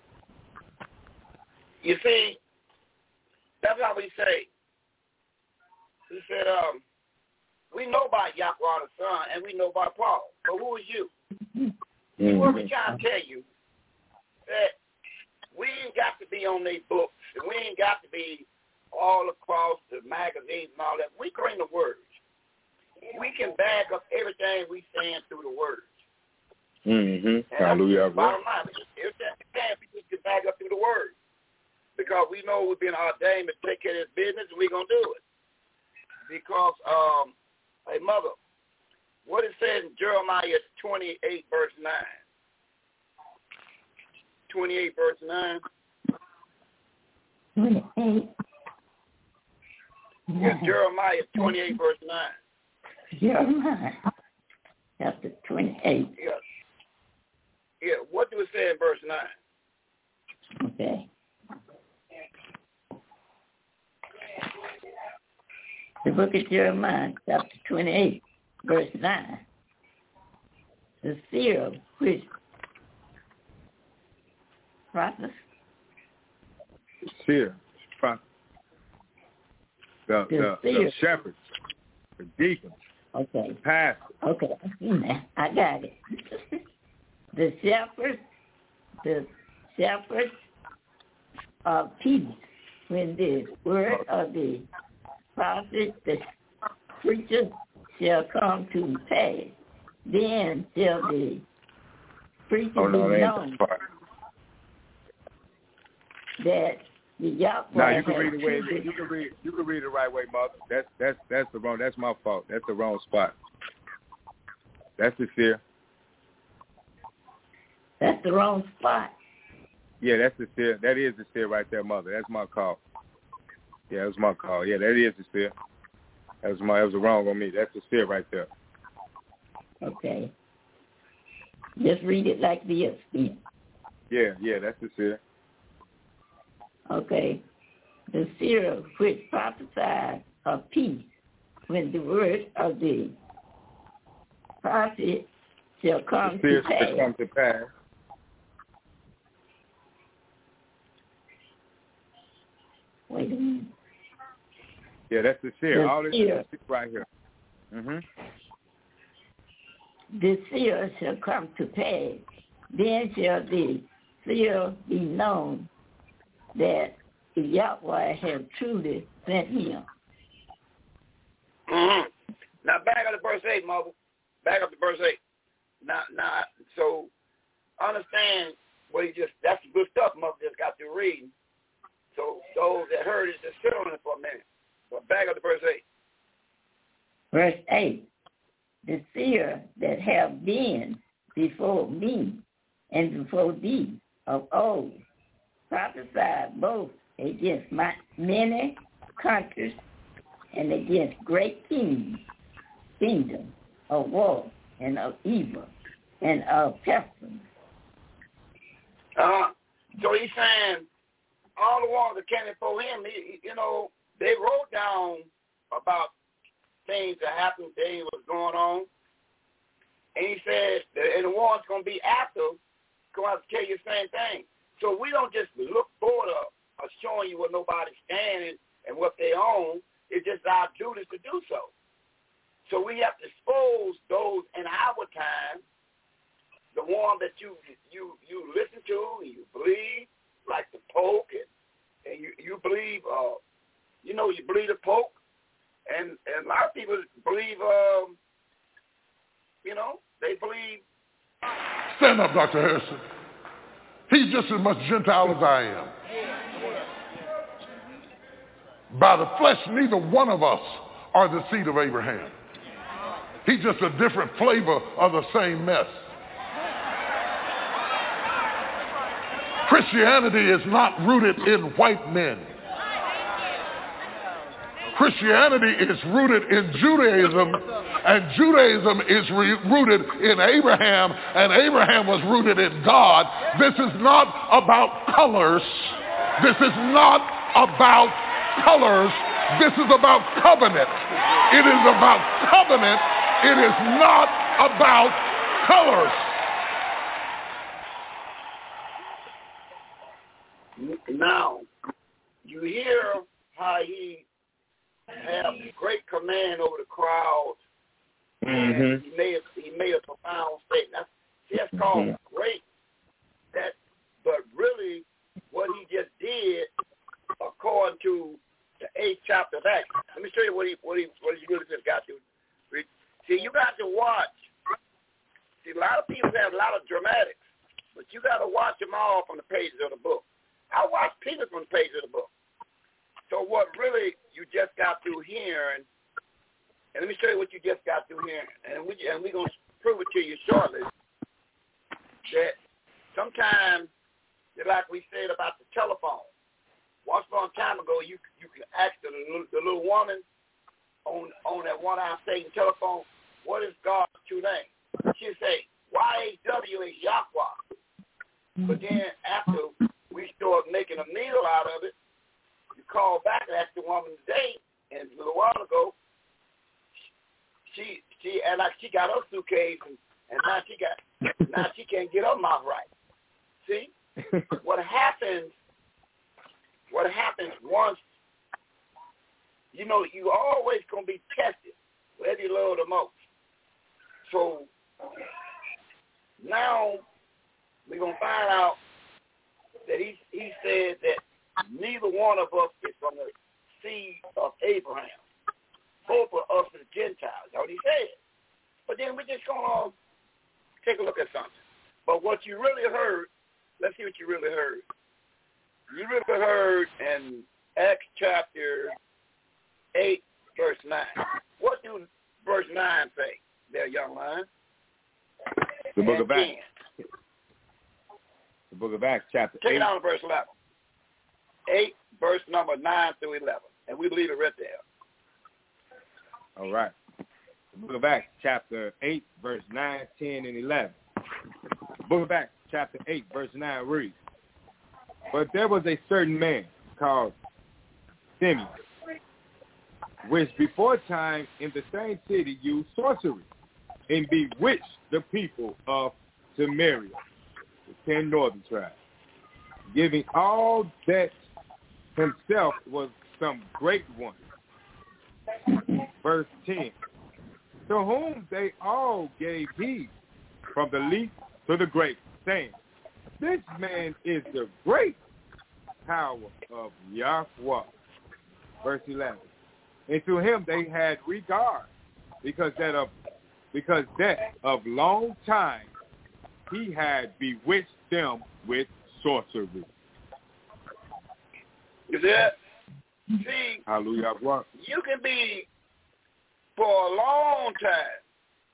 You see, that's how we say. He said, um, we know about Yahweh the Son and we know about Paul, but who is you? Mm-hmm. What we trying to tell you that we ain't got to be on these books and we ain't got to be all across the magazines and all that. We bring the words. We can back up everything we saying through the words. Mm-hmm. Hallelujah. Bottom line, everything we can, we can back up through the words. Because we know we've been ordained to take care of this business, and we're going to do it. Because, um, hey, mother, what it says in Jeremiah 28, verse 9. 28, verse 9. 28. Yeah, Jeremiah 28, verse 9. Jeremiah chapter 28. Yes. Yeah, what do it say in verse 9? Okay. The book of Jeremiah, chapter 28, verse 9. The seer which prophets. Seer, prophet. The, The the, the shepherds, the deacons, Okay. the pastor. Okay, I see that. I got it. the shepherds, the shepherds of peace, when the word of the prophet, the preacher shall come to pass, then shall the preacher Oh, no, be that known the part. that the Yahweh No, you can read it way. You can read. You can read it right way, mother. That's that's that's the wrong. That's my fault. That's the wrong spot. That's the seer. That's the wrong spot. Yeah, that's the seer. That is the seer right there, mother. That's my call. Yeah, that was my call. Yeah, that is the seer. That was my. That was wrong on me. That's the seer right there. Okay. Just read it like this then. Yeah, yeah, that's the seer. Okay. The seer which prophesied of peace when the word of the prophet shall come The to shall pass. come to pass. Wait a minute. Yeah, that's the seer. The All this seer. is the seer right here. Mhm. The seer shall come to pass. Then shall the seer be known that the Yahweh have truly sent him. Mm-hmm. Now back up to verse 8, mother. Back up to verse 8. Now, now, so understand what he just, that's good stuff mother just got through reading. So those that heard it, just sit on it for a minute. Back up to verse 8. Verse 8, the seer that have been before me and before thee of old prophesied both against my many countries and against great kings, kingdoms of war and of evil and of pestilence. Uh, so he's saying all the ones that came before him, he- you know, they wrote down about things that happened, things was going on. And he that and the one's going to be after going to have to tell you the same thing. So we don't just look forward of, of showing you what nobody's standing and what they own. It's just our duty to do so. So we have to expose those in our time, the one that you you you listen to, and you believe, like the Pope, and, and you you believe, uh, you know, you believe the Pope, and and a lot of people believe, um, you know, they believe. Stand up, Dr. Harrison. He's just as much Gentile as I am. By the flesh, neither one of us are the seed of Abraham. He's just a different flavor of the same mess. Christianity is not rooted in white men. Christianity is rooted in Judaism, and Judaism is re- rooted in Abraham, and Abraham was rooted in God. This is not about colors. This is not about colors. This is about covenant. It is about covenant. It is not about colors. Now, you hear how he have great command over the crowd. Mm-hmm. He made he made a profound statement. That's, that's called Mhm. great. That, but really, what he just did, according to the eighth chapter of Acts. Let me show you what he what he what he really just got to. See, you got to watch. See, a lot of people have a lot of dramatics, but you got to watch them all from the pages of the book. I watch people from the pages of the book. So what really you just got through hearing, and let me show you what you just got through hearing, and we and we're gonna prove it to you shortly. That sometimes, like we said about the telephone, once upon a time ago, you you can ask the the little woman on on that one eye Satan telephone, what is God's true name? She'll say Y H W is Yahweh. But then after we start making a meal out of it, you call back and ask the woman today, and a little while ago, she she and like she got her suitcase, and, and now she got now she can't get her mouth right. See what happens? What happens once? You know, you always gonna be tested, whether you love the most. So now we're gonna find out that he he said that neither one of us is from the seed of Abraham. Both of us are Gentiles. That's what he said. But then we're just gonna take a look at something. But what you really heard, let's see what you really heard. You really heard in Acts chapter eight, verse nine. What do verse nine say there, young man? The book of Acts. The book of Acts, chapter Take it 8. down to verse 11. 8, verse number 9 through 11. And we believe it right there. All right. Book of Acts, chapter 8, verse 9, 10, and 11. Book of Acts, chapter 8, verse 9 reads, But there was a certain man called Simeon, which before time in the same city used sorcery and bewitched the people of Samaria, the ten northern tribes, giving all that himself was some great one. Verse 10. To whom they all gave heed, from the least to the great, saying, This man is the great power of Yahweh. Verse 11. And to him they had regard, because that of because that of long time he had bewitched them with sorcery. You see that? See, Hallelujah. you can be for a long time.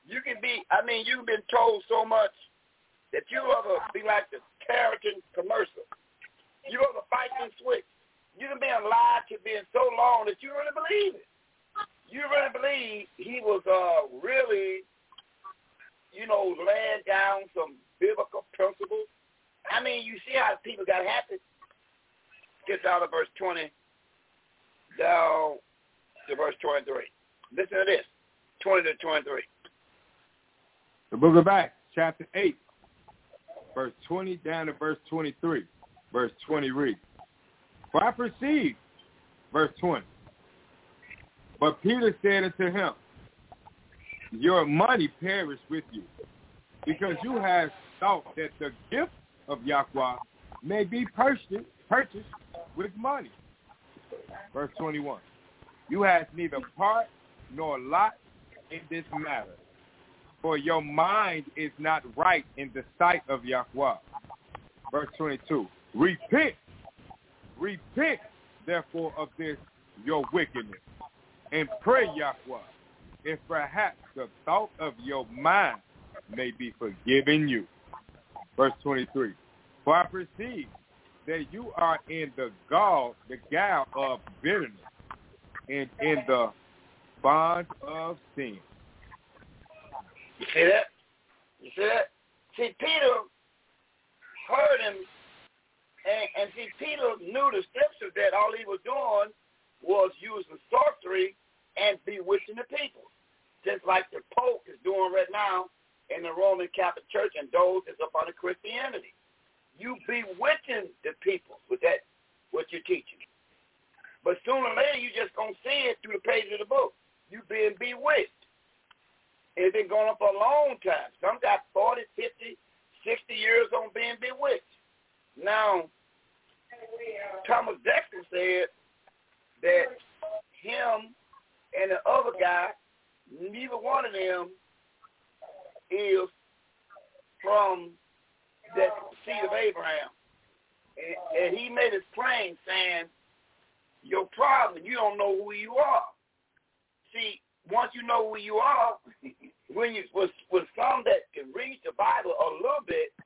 You can be, I mean, you've been told so much that you ever be like the Carrington commercial. You ever fight and switch. You can be lied to being so long that you really believe it. You really believe he was uh, really, you know, laying down some biblical principles. I mean, you see how people got happy. Get down to verse 20, down to verse 23. Listen to this, 20 to 23. The book of Acts, chapter 8, verse 20 down to verse 23. Verse 20 reads, For I perceive, verse 20, but Peter said unto him, Your money perish with you, because you have thought that the gift of Yahweh may be purchased, purchased with money. Verse 21, You have neither part nor lot in this matter, for your mind is not right in the sight of Yahweh. Verse 22, Repent, repent therefore of this your wickedness, and pray Yahweh, if perhaps the thought of your mind may be forgiven you. Verse 23, For I perceive that you are in the gall, the gall of bitterness, and in the bond of sin. You see that? You see that? See, Peter heard him, and, and see, Peter knew the scriptures that all he was doing was using sorcery and bewitching the people, just like the Pope is doing right now in the Roman Catholic Church and those that's up under Christianity. You bewitching the people with that, what you're teaching. But sooner or later, you just going to see it through the pages of the book. You being bewitched. It's been going on for a long time. Some got 40, 50, 60 years on being bewitched. Now, Thomas Dexter said that him and the other guy, neither one of them is from that seed of Abraham. And, and he made it plain saying, your problem, you don't know who you are. See, once you know who you are, when you with, with some that can read the Bible a little bit,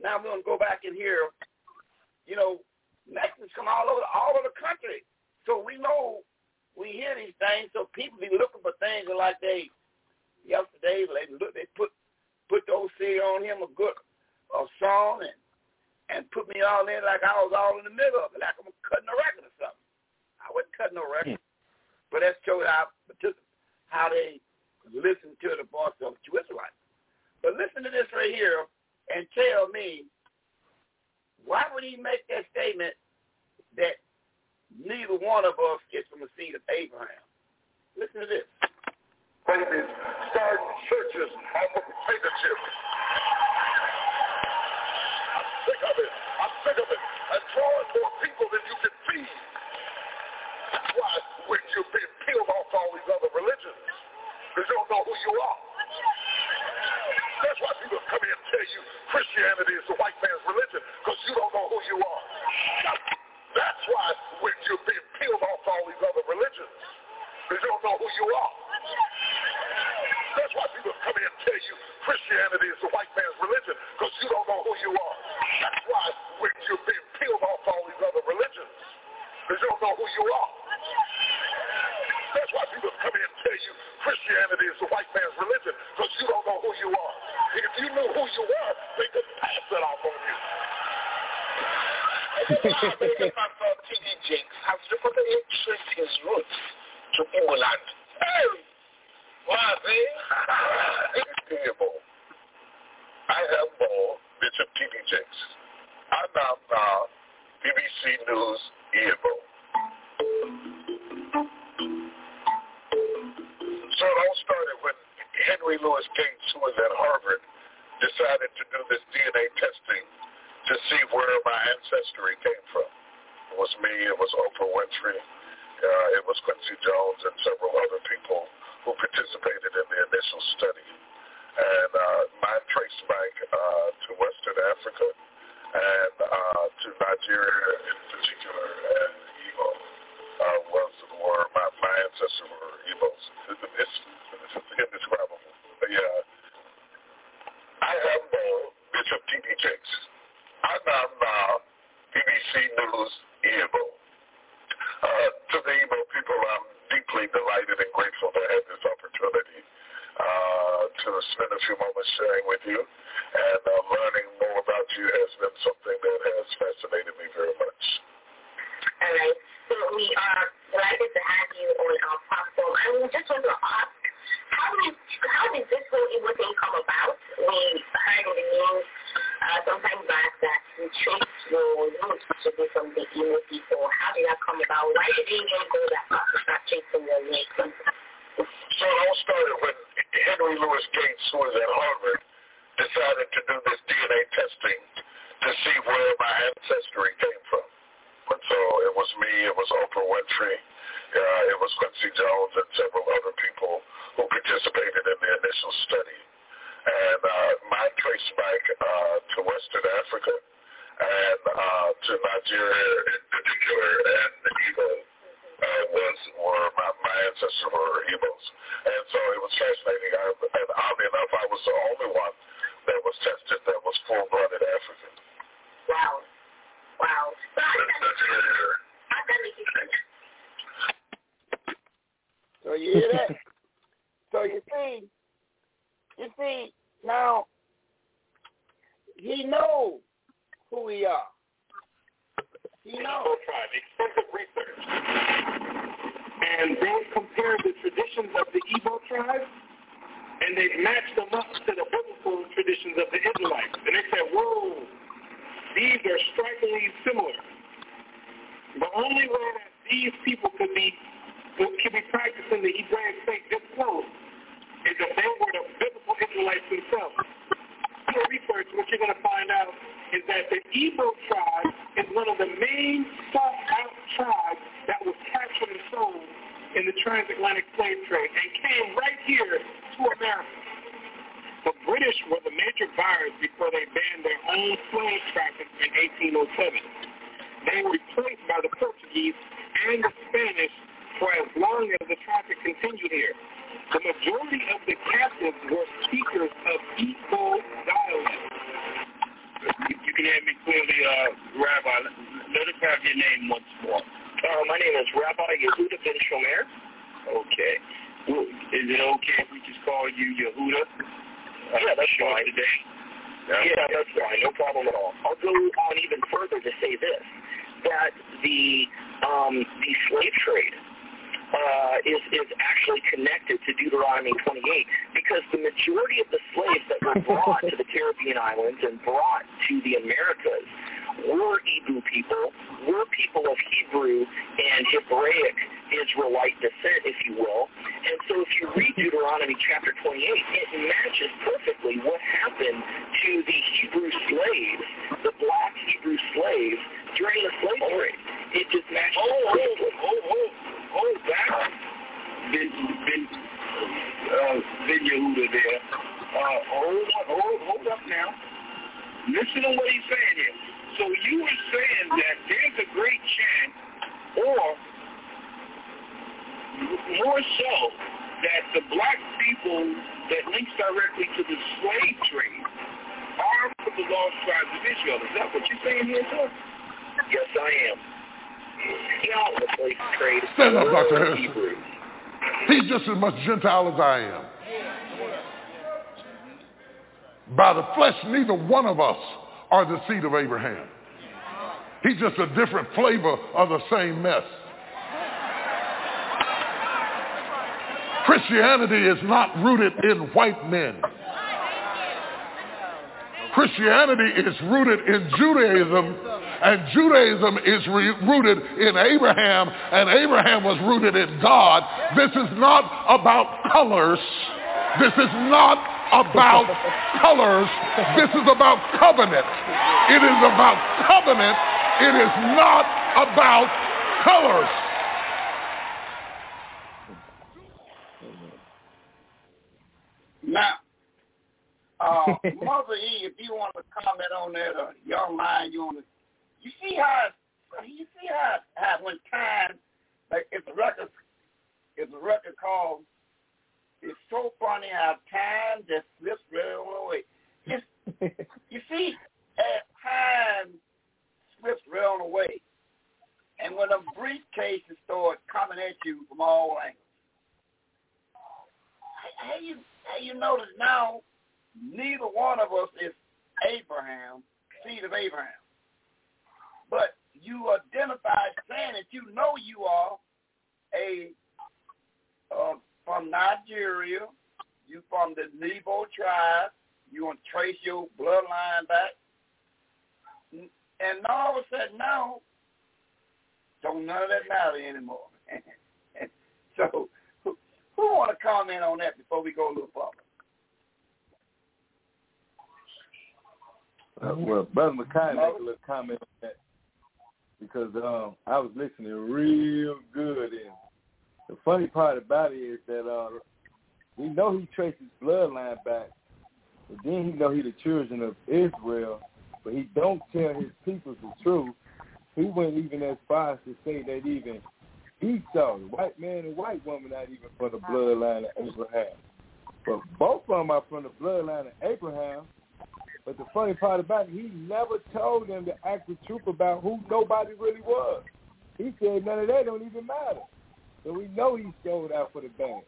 now we're gonna go back in here, you know, Mexicans come all over all over the country. So we know we hear these things, so people be looking for things like they yesterday they look they put put those CD on him a good a song and and put me all in like I was all in the middle of it, like I'm cutting a record or something. I wasn't cutting no record. Hmm. But that showed how how they listen to the voice of the Israelites. But listen to this right here and tell me why would he make that statement that neither one of us is from the seed of Abraham? Listen to this. Babies start churches off of dictatorship. Of it. I'm sick of it. And drawing more people than you can feed. That's why when you've been peeled off all these other religions, because you don't know who you are. That's why people come here and tell you Christianity is the white man's religion, because you don't know who you are. That's why when you've been peeled off all these other religions, because you don't know who you are. That's why people come here and tell you Christianity is the white man's religion, because you don't know who you are. That's why when you've been peeled off all these other religions, because you don't know who you are. That's why people come in and tell you Christianity is the white man's religion, because you don't know who you are. If you knew who you were, they could pass it off on you. T.D. Jakes has reportedly traced his roots to Igbo land. Hey! Why, Igbo. I have more Bishop T.D. Jakes. I'm now, now BBC News Igbo. So it all started when Henry Louis Gates, who was at Harvard, decided to do this DNA testing to see where my ancestry came from. It was me, it was Oprah Winfrey, uh, it was Quincy Jones and several other people who participated in the initial study. And uh, mine traced back uh, to Western Africa and uh, to Nigeria in particular, and Igbo uh, was were my, my ancestors were Igbos. It's, it's indescribable. But yeah, I am uh, Bishop T.D. Jakes. I'm now uh, BBC News Igbo. Uh, to the Igbo people, I'm deeply delighted and grateful to have this opportunity uh, to spend a few moments sharing with you. And uh, learning more about you has been something that has fascinated me very much. All right. So we are delighted to have you on our platform. I we just want to ask, how did, how did this whole Igbo thing come about? We heard in the news uh, some back that you traced your roots to be from the Igbo people. How did that come about? Why did you even go that far to start tracing your roots? Henry Louis Gates, who was at Harvard, decided to do this DNA testing to see where my ancestry came from. And so it was me, it was Oprah Winfrey, uh, it was Quincy Jones and several other people who participated in the initial study. And uh, mine traced back uh, to Western Africa and uh, to Nigeria in particular and Igbo uh, was were my, my ancestors were Igbos. And so it was fascinating. I, and oddly enough, I was the only one that was tested that was full-blooded African. Wow. Wow. So you hear that? so you see, you see, now he knows who we are. He knows. Extensive research. And they compared the traditions of the Igbo tribe and they've matched them up to the biblical traditions of the Israelites. And they said, whoa, these are strikingly similar. The only way that these people could be could be practicing the Hebraic faith this close is if they were the biblical Israelites themselves. Do research, what you're going to find out is that the Igbo tribe is one of the main sought-out tribes that was captured and sold in the transatlantic slave trade and came right here to America. The British were the major buyers before they banned their own slave traffic in 1807. They were replaced by the Portuguese and the Spanish for as long as the traffic continued here. The majority of the captives were speakers of Igbo dialect. You can hear me clearly, uh, Rabbi. Let us have your name once more. Uh, my name is Rabbi Yehuda Ben Shomer. Okay. Is it okay if we just call you Yehuda? Uh, yeah, that's fine. Today? Yeah, that's fine. No problem at all. I'll go on even further to say this, that the um, the slave trade uh, is is actually connected to Deuteronomy 28 because the majority of the slaves that were brought to the Caribbean islands and brought to the Americas were Hebrew people, were people of Hebrew and Hebraic Israelite descent, if you will. And so if you read Deuteronomy chapter 28, it matches perfectly what happened to the Hebrew slaves, the black Hebrew slaves, during the slave trade. It just matches Oh, perfectly. oh, oh, oh, hold back. Ben, ben, uh, Ben Yehuda there. Uh, hold, hold, hold up now. Listen to what he's saying here. So you were saying that there's a great chance, or more so, that the black people that links directly to the slave trade are from the lost tribes of Israel. Is that what you're saying here, sir? Yes, I am. Yeah, the slave trade. Stand up, Dr. were Harrison. He's just as much Gentile as I am. By the flesh, neither one of us are the seed of Abraham. He's just a different flavor of the same mess. Christianity is not rooted in white men. Christianity is rooted in Judaism, and Judaism is re- rooted in Abraham, and Abraham was rooted in God. This is not about colors. This is not about colors. This is about covenant. It is about covenant. It is not about colors. Now, uh, Mother E, if you want to comment on that, uh, young line, you want to, you see how, you see how, how when time, like it's a record, it's a record called, it's so funny how time just slips right away. It's, you see, time slips right on away, and when the briefcases start coming at you from all angles, how you how you notice now neither one of us is Abraham, seed of Abraham. But you identify saying that you know you are a uh, from Nigeria, you from the Nebo tribe, you want to trace your bloodline back. And all of a sudden now, don't none of that matter anymore. so Who want to comment on that before we go a little further? Uh, well, Brother McKay make a little comment on that because um, I was listening real good, and the funny part about it is that uh, we know he traced his bloodline back, but then he know he the children of Israel, but he don't tell his people the truth. He went even as far as to say that even Esau, the white man and white woman, not even from the bloodline of Abraham. But both of them are from the bloodline of Abraham. But the funny part about it, he never told them the actual truth about who nobody really was. He said none of that don't even matter. So we know he sold out for the band.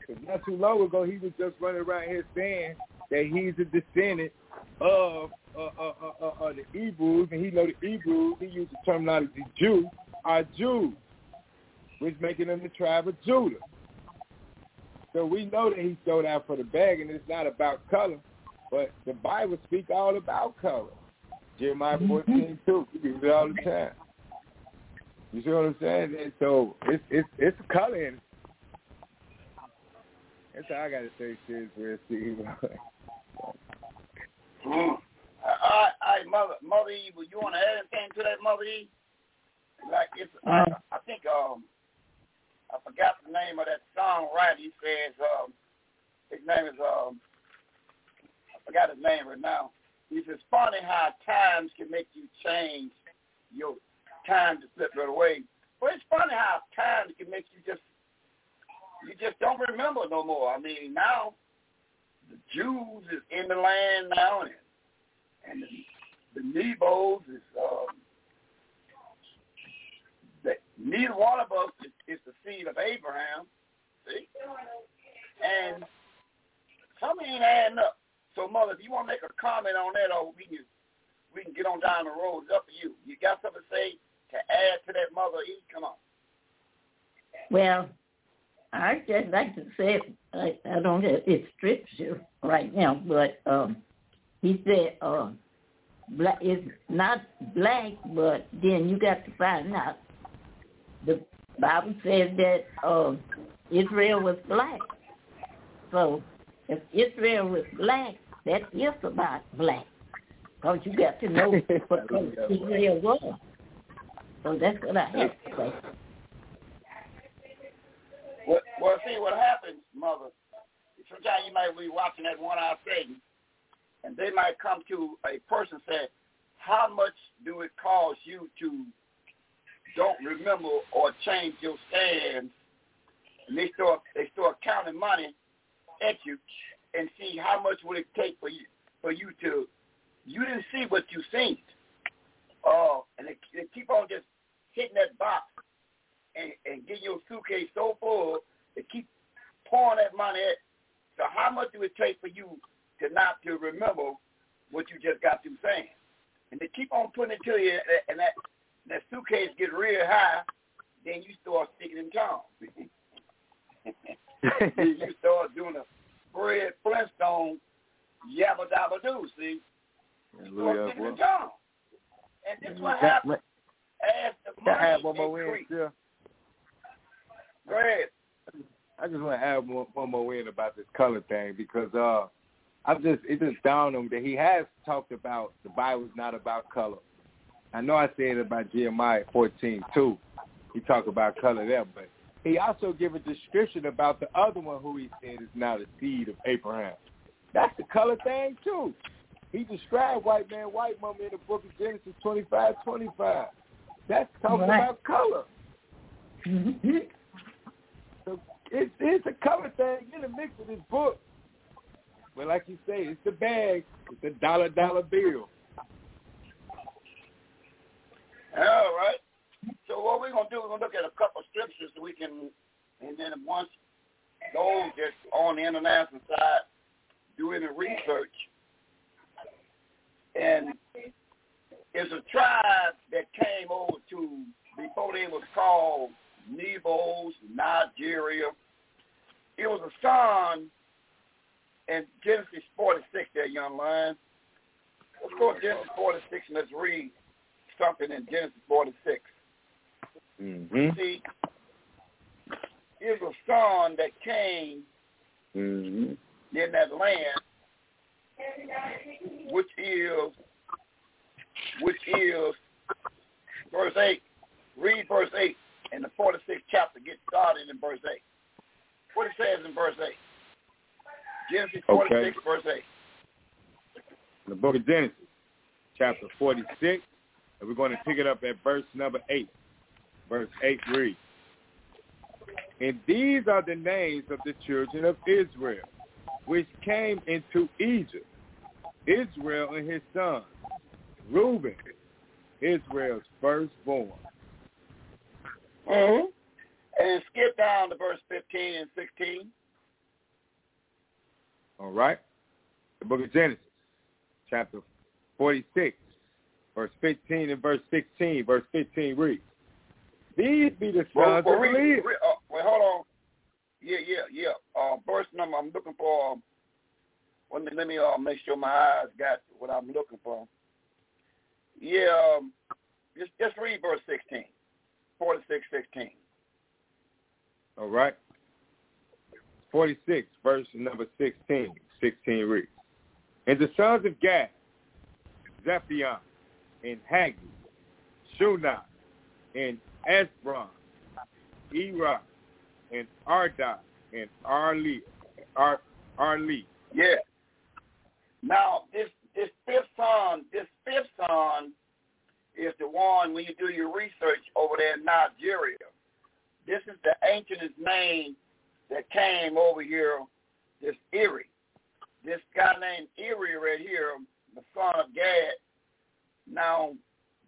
Because not too long ago, he was just running around here saying that he's a descendant of uh, uh, uh, uh, uh, the Hebrews, and he know the Hebrews, he used the terminology Jew, are Jews, which making them the tribe of Judah. So we know that he sold out for the bag, and it's not about color, but the Bible speaks all about color. Jeremiah 14, 2, we use it all the time. You see what I'm saying? And so it's it's it's a color in it. That's all I got to say, sis, where Steve. Mm. All right, all right, mother, mother E, you want to add anything to that, mother E? Like it's, I, I think um, I forgot the name of that songwriter. He says um, his name is um, I forgot his name right now. He says, funny how times can make you change your time to slip right away. But it's funny how times can make you just you just don't remember no more. I mean, now the Jews is in the land now, and and the, the Nebos is um, that neither one of us is, is the seed of Abraham. See, and something ain't adding up. So, mother, if you want to make a comment on that, or we can we can get on down the road. It's up to you. You got something to say to add to that, mother? E, come on. Well, I just like to say I, I don't have it's scripture right now, but um, he said uh, black it's not black, but then you got to find out. The Bible says that uh, Israel was black, so if Israel was black, that is about black, because you got to know what Israel was. So that's what I have to say. Well, well, see what happens, mother. Sometimes you might be watching that one-eye Satan, and they might come to a person and say, "How much do it cost you to don't remember or change your stance?" And they start they start counting money at you and see how much would it take for you for you to you didn't see what you seen. Oh, and they, they keep on just hitting that box and, and getting your suitcase so full to keep pouring that money at. So how much do it take for you to not to remember what you just got through saying? And they keep on putting it to you, and that that suitcase get real high, then you start speaking in tongues. you start doing a Fred Flintstone yabba dabba doo, see? You start speaking in tongues. And this is what happens as the money I have one more increase. in, yeah. Go ahead. I just want to add one, one more in about this color thing because uh, I'm just it just dawned on me that he has talked about the Bible's not about color. I know I said it about Jeremiah 14 too. He talked about color there, but he also gave a description about the other one who he said is now the seed of Abraham. That's the color thing too. He described white man, white woman in the book of Genesis 25, 25. That's talking Right. about color. Mm-hmm. So it's it's a color thing in the mix of this book. But like you say, it's the bag, it's the dollar dollar bill. All right. So what we're gonna do, we're gonna look at a couple of scriptures so we can, and then once those that's on the international side do any research, and it's a tribe that came over to before they was called Nebos, Nigeria. It was a son in Genesis 46 there, young lion. Let's go to Genesis 46 and let's read something in Genesis 46. Mm-hmm. See, is a son that came Mm-hmm. in that land, which is which is verse eight. Read verse eight in the forty sixth chapter. Get started in verse eight. What it says in verse eight. Genesis forty six, Okay. verse eight. the book of Genesis, chapter 46, and we're going to pick it up at verse number 8. Verse 8 reads, And these are the names of the children of Israel, which came into Egypt, Israel and his sons, Reuben, Israel's firstborn. Mm-hmm. And skip down to verse fifteen and sixteen. All right? The book of Genesis, chapter 46, verse 15 and verse 16. Verse 15 reads, These be the Well, sons well, of read, Leah. uh, wait, hold on. Yeah, yeah, yeah. Uh, verse number. I'm looking for. Um, let me let me uh, make sure my eyes got what I'm looking for. Yeah, um, just just read verse 16, 46, 16. All right? 46, verse number 16. 16 reads, And the sons of Gad, Ziphion, and Haggi, Shunah, and Esbron, Erah, and Ardah, and Arli, Ar, Arli. Yeah. Now this this fifth son, this fifth son is the one when you do your research over there in Nigeria. This is the ancientest name that came over here, this Eri. This guy named Eri right here, the son of Gad. Now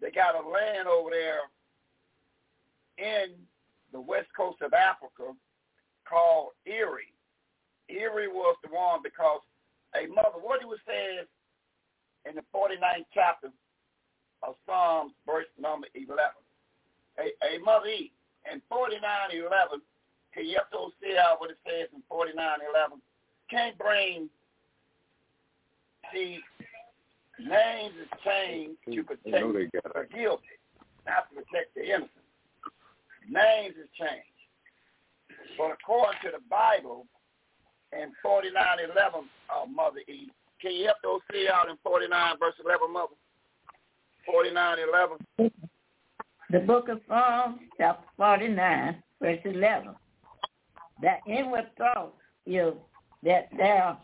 they got a land over there in the west coast of Africa called Eri. Eri was the one because a mother, what he was saying in the 49th chapter of Psalms, verse number 11. A, a mother Eve. In 49.11, can you have to see out what it says in 49.11? Can't bring, the names is changed to protect they got the guilty, not to protect the innocent. Names is changed. But according to the Bible, in 49.11, uh, Mother E, can you help those see out in 49 verse 11, Mother? 49.11. The book of Psalms, chapter 49, verse 11. That inward thought is that their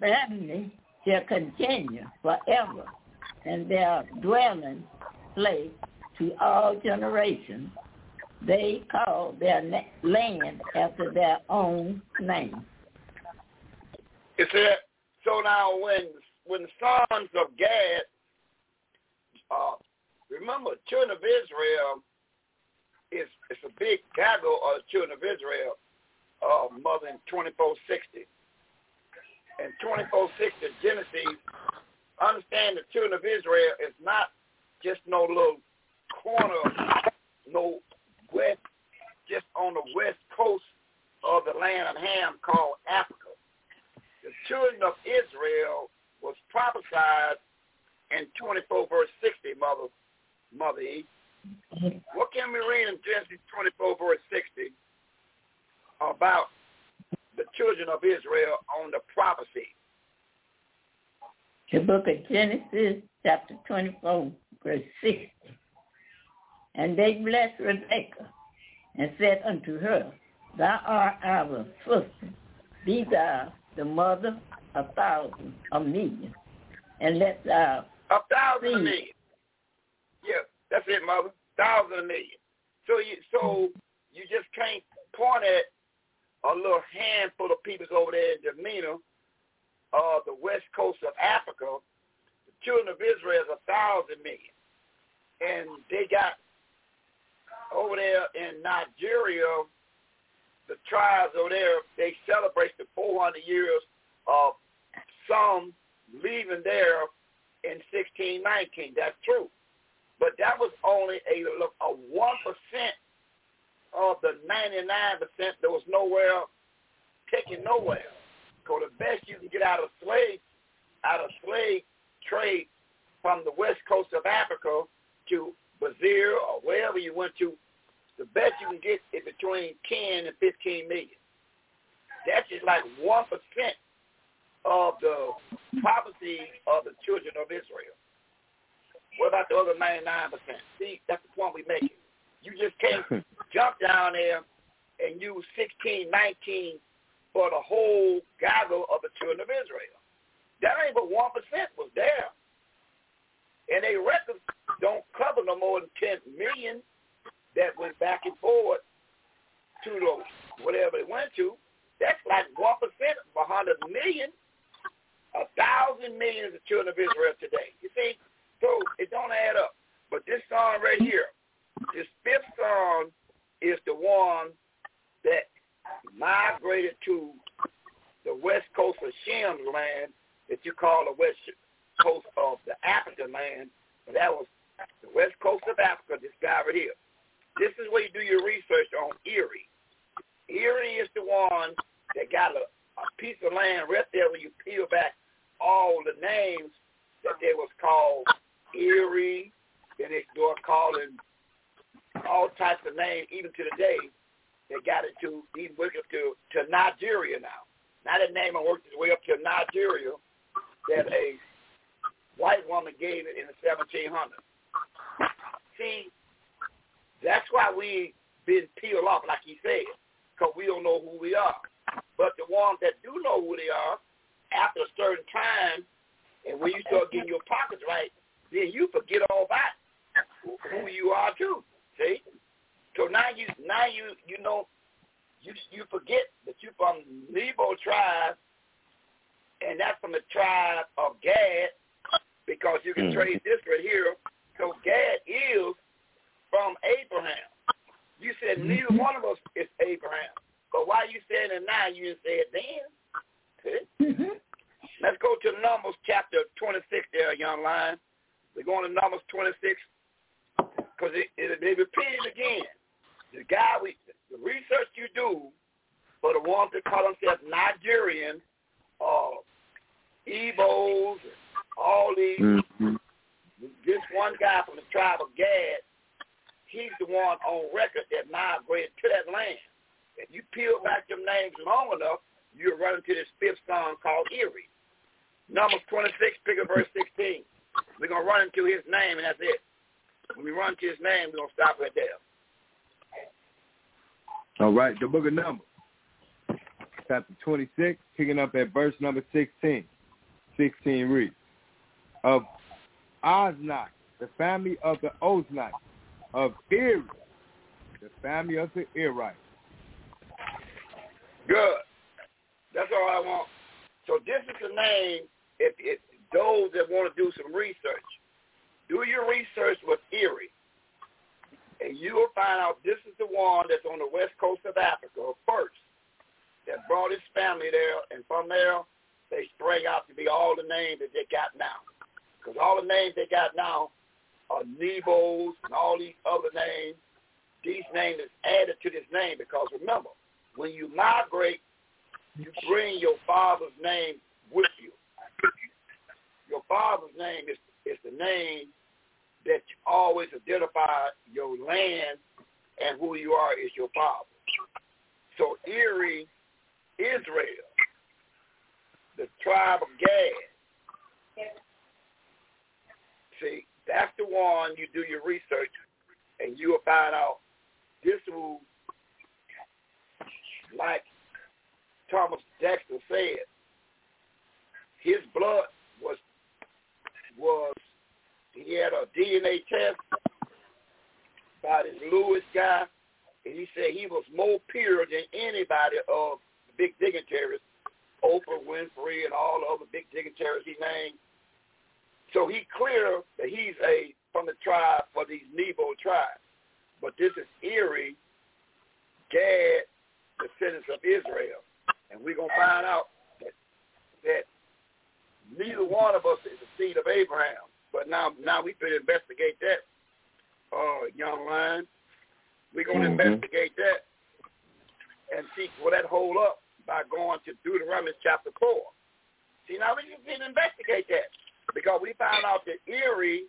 family shall continue forever, and their dwelling place to all generations. They call their land after their own name. It said, so now when when the sons of Gad, uh, remember, children of Israel is it's a big gaggle of children of Israel, uh, mother in 2460. And 2460 Genesis, understand the children of Israel is not just no little corner, no west, just on the west coast of the land of Ham called Africa. The children of Israel was prophesied in 24 verse 60, Mother, Mother E. What can we read in Genesis 24 verse 60 about the children of Israel on the prophecy? The book of Genesis, chapter 24, verse 60. And they blessed Rebekah and said unto her, Thou art our sister, be thou the mother of thousands, of millions, and let thou A thousand million. Yeah, that's it, Mother. Thousand a million. So you so you just can't point at a little handful of people over there in Jamaica, uh, the west coast of Africa. The children of Israel is a thousand million. And they got over there in Nigeria, the tribes over there, they celebrate the 400 years of some leaving there in 1619. That's true. But that was only a a one percent of the 99 percent that was nowhere taken nowhere. Because the best you can get out of slave out of slave trade from the west coast of Africa to Brazil or wherever you went to, the best you can get is between 10 and 15 million. That's just like 1% of the prophecy of the children of Israel. What about the other 99%? See, that's the point we're making. You just can't hmm. jump down there and use 16, 19 for the whole gaggle of the children of Israel. That ain't but 1% was there. And they records don't cover no more than 10 million that went back and forward to the whatever it went to. That's like 1% of 100 million. A thousand million is the children of Israel today. You see? So it don't add up. But this song right here, this fifth song is the one that migrated to the west coast of Shem's land that you call the west coast of the African land. That was the west coast of Africa, this guy right here. This is where you do your research on Eri. Eri is the one that got a, a piece of land right there when you peel back all the names that they was called Eri, then they start calling all types of names, even to the day. They got it to even work up to to Nigeria now. Now that name worked its way up to Nigeria that a white woman gave it in the 1700s. See, that's why we been peeled off, like he said, because we don't know who we are. But the ones that do know who they are, after a certain time, and when you start getting your pockets right, then you forget all about who you are too. See? So now you now you you know you you forget that you're from Nebo tribe and that's from the tribe of Gad because you can mm. trace this right here. So Gad is from Abraham. You said mm-hmm. neither one of us is Abraham. But why you saying it now, you didn't say it then. Mm-hmm. Let's go to Numbers chapter 26 there, young lion. We're going to Numbers 26 because it, it, they repeat it again. The guy, we, the research you do for the ones that call themselves Nigerian, uh, Igbos, all these, mm-hmm. This one guy from the tribe of Gad, he's the one on record that migrated to that land. If you peel back them names long enough, you'll run into this fifth song called Eri. Numbers 26, pick up verse 16. We're going to run into his name, and that's it. When we run to his name, we're going to stop right there. All right, the book of Numbers, chapter 26, picking up at verse number 16. 16 reads, Of Oznite, the family of the Oznites, of Eri, the family of the Erites. Good. That's all I want. So this is the name, if, if those that want to do some research, do your research with Eri, and you will find out this is the one that's on the west coast of Africa first that brought his family there, and from there they sprang out to be all the names that they got now. Because all the names they got now are Nebos and all these other names. These names is added to this name because remember, when you migrate, you bring your father's name with you. Your father's name is, is the name that you always identify your land and who you are is your father. So Eri, Israel, the tribe of Gad. See, that's the one you do your research and you will find out this who, like Thomas Dexter said, his blood was was he had a DNA test by this Lewis guy, and he said he was more pure than anybody of the big dignitaries, Oprah Winfrey and all the other big dignitaries he named. So he clear that he's a from the tribe for these Nebo tribes. But this is Eri, Gad, descendants of Israel. And we're going to find out that, that neither one of us is the seed of Abraham. But now now we could investigate that, uh, young lion. We're going to mm-hmm. investigate that and see will that hold up by going to Deuteronomy chapter 4. See, now we can investigate that because we found out that Eri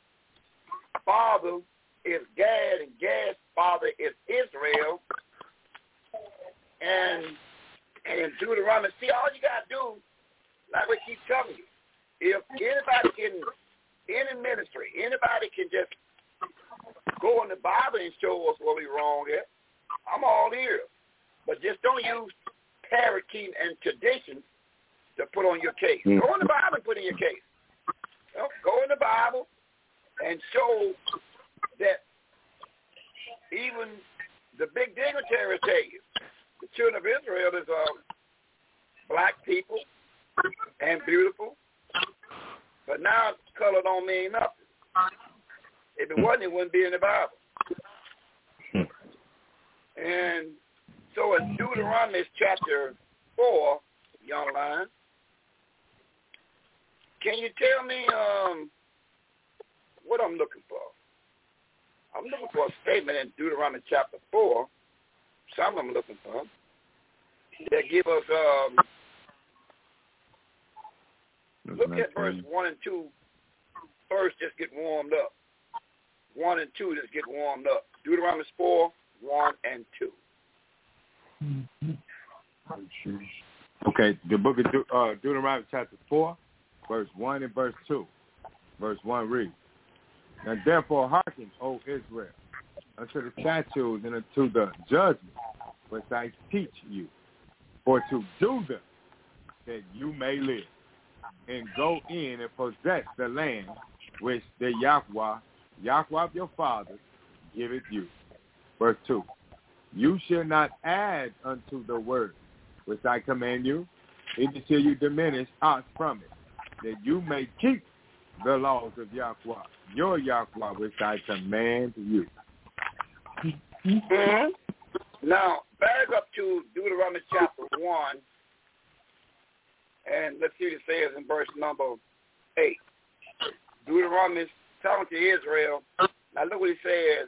father is Gad, and Gad's father is Israel. And and in Deuteronomy, see, all you got to do, like we keep telling you, if anybody can, any ministry, anybody can just go in the Bible and show us what we wrong at, I'm all here. But just don't use parakeet and traditions to put on your case. Mm-hmm. Go in the Bible and put in your case. Know, go in the Bible and show that even the big dignitaries tell you the children of Israel is um, black people and beautiful. But now color don't mean nothing. If it wasn't, it wouldn't be in the Bible. And so in Deuteronomy chapter 4, young lion, can you tell me um, what I'm looking for? I'm looking for a statement in Deuteronomy chapter 4 some I'm looking for. That give us um look at verse one and two. First just get warmed up. One and two just get warmed up. Deuteronomy four, one and two. Okay, the book of De- uh, Deuteronomy chapter 4, verse 1 and verse 2. Verse 1 reads, And therefore hearken, O Israel, unto the statutes and unto the judgments which I teach you, for to do them that you may live, and go in and possess the land which the Yahweh, Yahweh of your fathers, giveth you. Verse 2. You shall not add unto the word which I command you, neither shall you diminish aught from it, that you may keep the laws of Yahweh, your Yahweh, which I command you. Mm-hmm. Now, back up to Deuteronomy chapter 1, and let's see what it says in verse number 8. Deuteronomy is talking to Israel. Now look what he says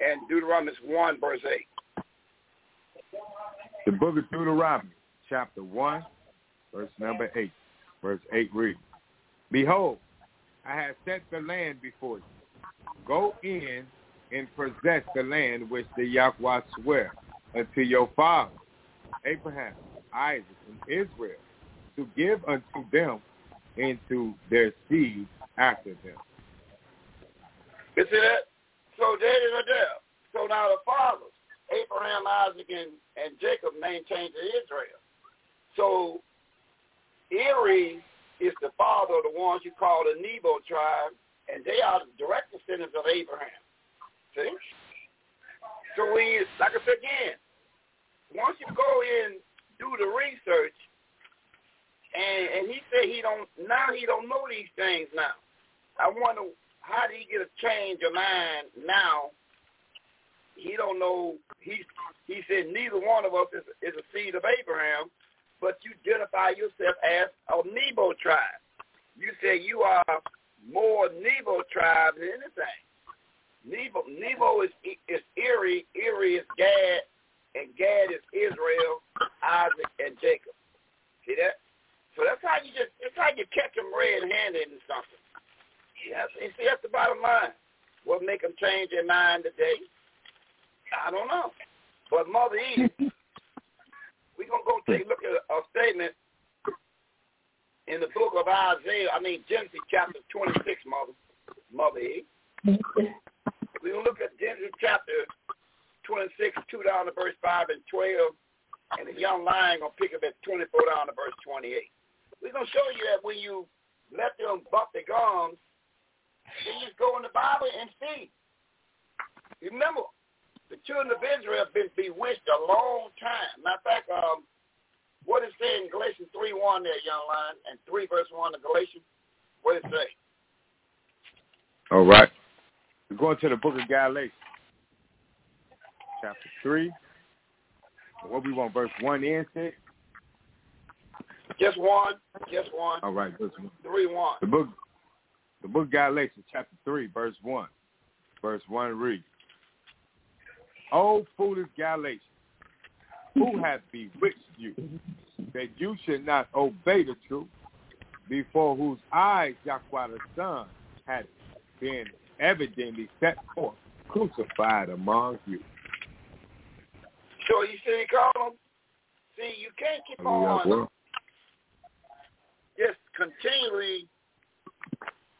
in Deuteronomy 1, verse 8. The book of Deuteronomy, chapter 1, verse number 8. Verse 8 reads, Behold, I have set the land before you. Go in and possess the land which the Yahweh swear unto your fathers, Abraham, Isaac, and Israel, to give unto them and to their seed after them. You see that? So they are there. So now the fathers, Abraham, Isaac, and, and Jacob maintained Israel. So Eri is the father of the ones you call the Nebo tribe, and they are the direct descendants of Abraham. See? So we, like I said again, once you go in, do the research, and, and he said he don't, now he don't know these things now. I wonder how did he get a change of mind now? He don't know. He he said neither one of us is, is a seed of Abraham, but you identify yourself as a Nebo tribe. You say you are more Nebo tribe than anything. Nebo, Nebo is is Eri, Eri is Gad, and Gad is Israel, Isaac, and Jacob. See that? So that's how you just that's how you catch them red-handed and something. Yes, you see that's the bottom line. What make them change their mind today? I don't know. But Mother Eve, we're gonna go take a look at a statement in the book of Isaiah. I mean Genesis chapter twenty-six, Mother Mother eh? Eve. We're going to look at Genesis chapter 26, 2 down to verse 5 and 12. And the young lion going to pick up at 24 down to verse 28. We're going to show you that when you let them bump their gums, then you just go in the Bible and see. Remember, the children of Israel have been bewitched a long time. Matter of fact, um, what it say in Galatians 3, 1 there, young lion, and 3 verse 1 of Galatians? What it say? All right. We're going to the book of Galatians, chapter 3. What we want, verse 1 and 6? Just one. Just one. All right, verse 1. 3 1. The book, the book of Galatians, chapter 3, verse 1. Verse 1 reads, O foolish Galatians, who hath bewitched you, that you should not obey the truth, before whose eyes Yahweh the Son had been evidently set forth, crucified among you. So you see, Colin, see, you can't keep oh, on Yeah, well, just continually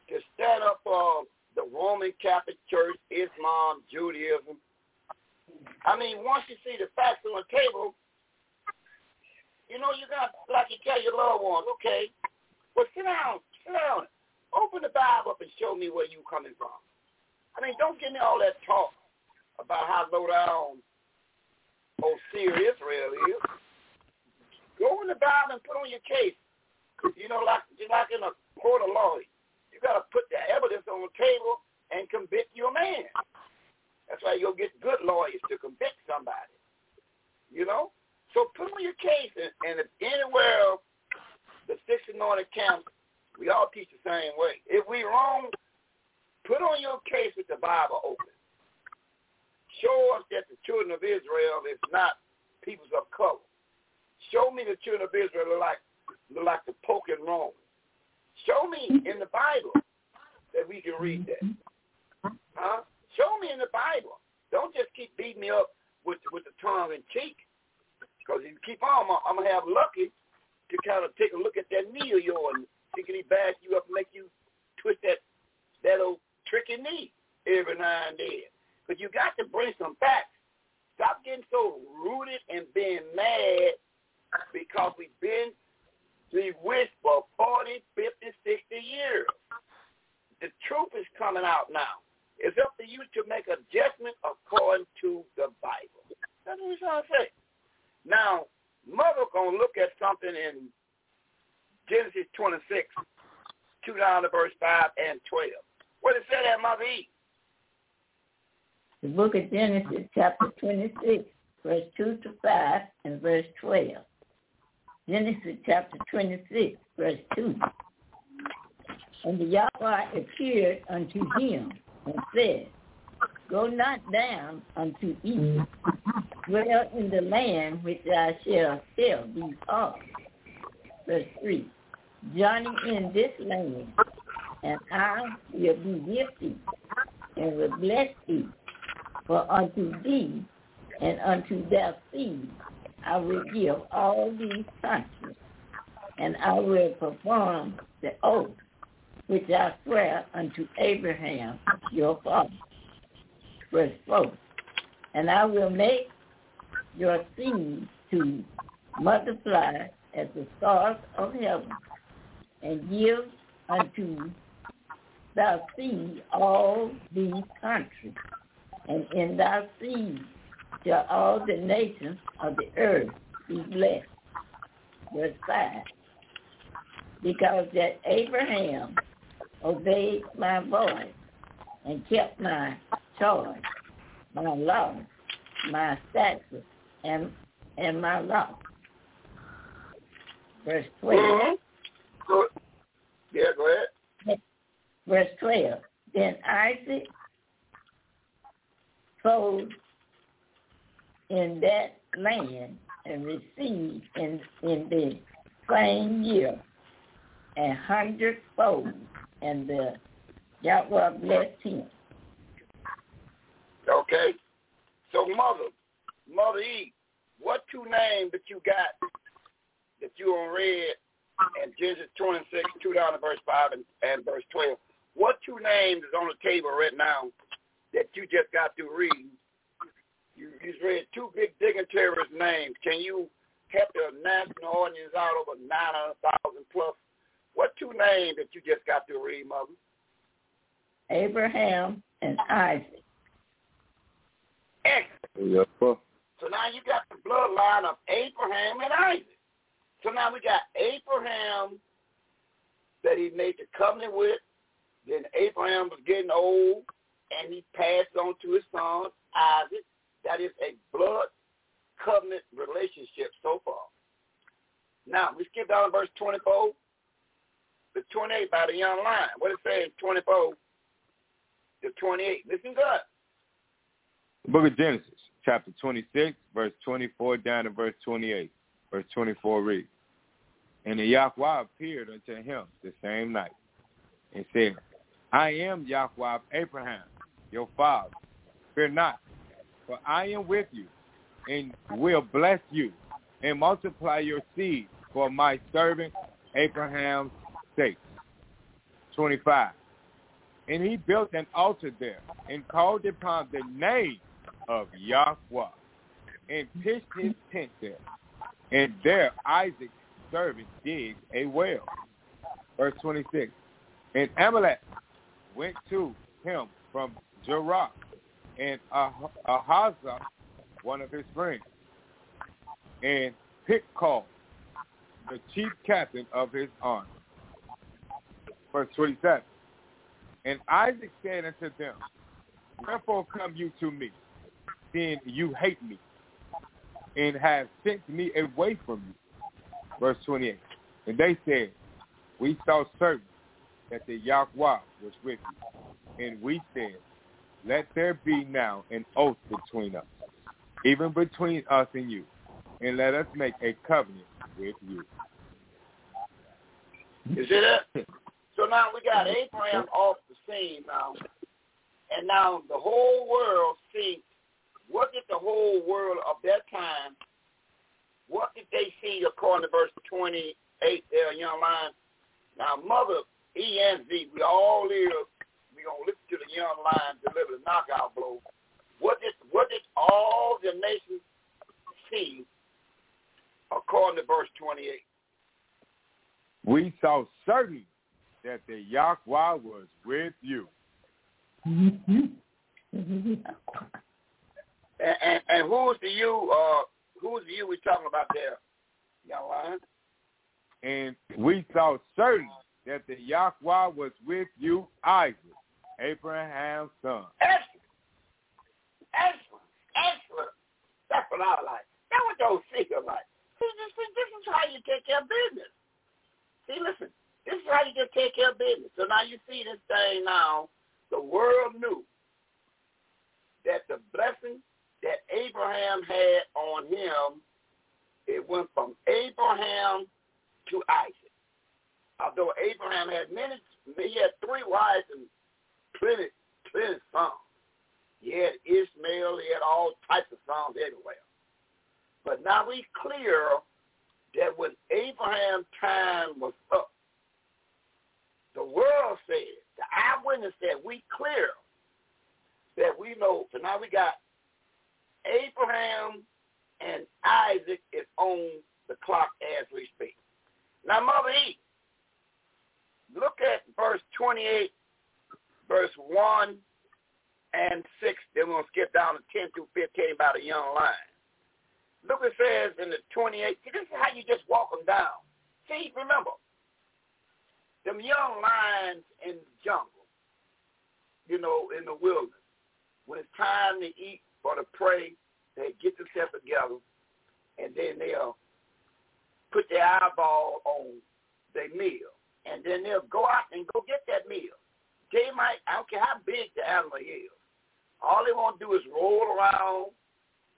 to stand up for the Roman Catholic Church, Islam, Judaism. I mean, once you see the facts on the table, you know, you got, like you tell your loved ones, okay, well, sit down, sit down. Open the Bible up and show me where you coming from. I mean, don't give me all that talk about how low down old Seer Israel is. Go in the Bible and put on your case. You know, like just like in a court of law, you got to put the evidence on the table and convict your man. That's why you'll get good lawyers to convict somebody. You know? So put on your case, and, and if anywhere the six anointed camps, we all teach the same way. If we wrong, put on your case with the Bible open. Show us that the children of Israel is not peoples of color. Show me the children of Israel look like look like the Pope and Rome. Show me in the Bible that we can read that. Huh? Show me in the Bible. Don't just keep beating me up with with the tongue and cheek. Because if you keep on, I'm, I'm gonna have Lucky to kind of take a look at that knee of yours and see can he bash you up and make you twist that that old tricky knee every now and then. But you got to bring some facts. Stop getting so rooted and being mad because we've been bewitched for 40, 50, 60 years. The truth is coming out now. It's up to you to make adjustment according to the Bible. That's what we're trying to say. Now, mother gonna look at something in Genesis 26, 2 down to verse 5 and 12. What it said at Mother E? The book of Genesis, chapter 26, verse 2 to 5 and verse 12. Genesis chapter 26, verse 2. And the Yahweh appeared unto him and said, Go not down unto Egypt, dwell in the land which I shall tell thee of. Verse 3. Journey in this land, and I will be with thee, and will bless. Unto thee and unto thy seed I will give all these countries, and I will perform the oath which I swear unto Abraham your father. Verse 4. And I will make your seed to multiply as the stars of heaven, and give unto thy seed all these countries, and in thy seed shall all the nations of the earth be blessed. Verse 5. Because that Abraham obeyed my voice and kept my charge, my law, my statutes, and, and my law. Verse 12. Mm-hmm. Yeah, go ahead. Verse 12. Then Isaac sold in that land and received in, in the same year a hundredfold, and the Yahweh blessed him. Okay. So mother, mother E, what two names that you got that you on read in Genesis 26, 2 down to verse 5 and, and verse 12? What two names is on the table right now that you just got to read? You, you read two big dignitaries' names. Can you help the national audience out over 900,000 plus? What two names that you just got to read, mother? Abraham and Isaac. Excellent. Yes, sir. So now you got the bloodline of Abraham and Isaac. So now we got Abraham that he made the covenant with. Then Abraham was getting old, and he passed on to his son uh, Isaac. That is a blood covenant relationship so far. Now we skip down to verse 24 to 28 by the young lion. What it says 24 to 28. Listen good. The book of Genesis, chapter 26, verse 24 down to verse 28. Verse 24 reads, And the Yahweh appeared unto him the same night and said, I am Yahweh of Abraham, your father. Fear not, for I am with you, and will bless you, and multiply your seed for my servant Abraham's sake. 25. And he built an altar there, and called upon the name of Yahweh, and pitched his tent there. And there Isaac's servant digged a well. Verse 26. And Amalek went to him from Gerar, and Ahazah, one of his friends, and Pitkal, the chief captain of his army. Verse 27. And Isaac said unto them, Wherefore come you to me, seeing you hate me, and have sent me away from you? Verse 28. And they said, We saw certain that the Yahweh was with you. And we said, Let there be now an oath between us, even between us and you, and let us make a covenant with you. You see that? So now we got Abraham off the scene now. And now the whole world see what did the whole world of that time, what did they see according to verse 28 there, young line? Now, Mother E and Z, we all live, to listen to the young lion deliver the knockout blow. What did, what did all the nations see according to verse 28? We saw certain that the Yahweh was with you. Mm-hmm. and, and, and who's the you? Uh, who's the you we talking about there, young lion? And we saw certain that the Yahweh was with you, Isaac, Abraham's son. Excellent, excellent, excellent. That's what I like. That's what those seekers like. See, this, this is how you take care of business. See, listen, this is how you just take care of business. So now you see this thing now. The world knew that the blessing that Abraham had on him, it went from Abraham to Isaac. Although Abraham had many, he had three wives and plenty, plenty sons. He had Ishmael, he had all types of sons everywhere. But now we clear that when Abraham's time was up, the world said, the eyewitness said, we clear that we know. So now we got Abraham and Isaac is on the clock as we speak. Now, Mother E, look at verse 28, verse 1 and 6. Then we're going to skip down to 10 through 15 about a young lion. Look it says in the 28. See, this is how you just walk them down. See, remember, them young lions in the jungle, you know, in the wilderness, when it's time to eat or to pray, they get themselves together and then they'll put their eyeball on their meal. And then they'll go out and go get that meal. They might, I don't care how big the animal is, all they want to do is roll around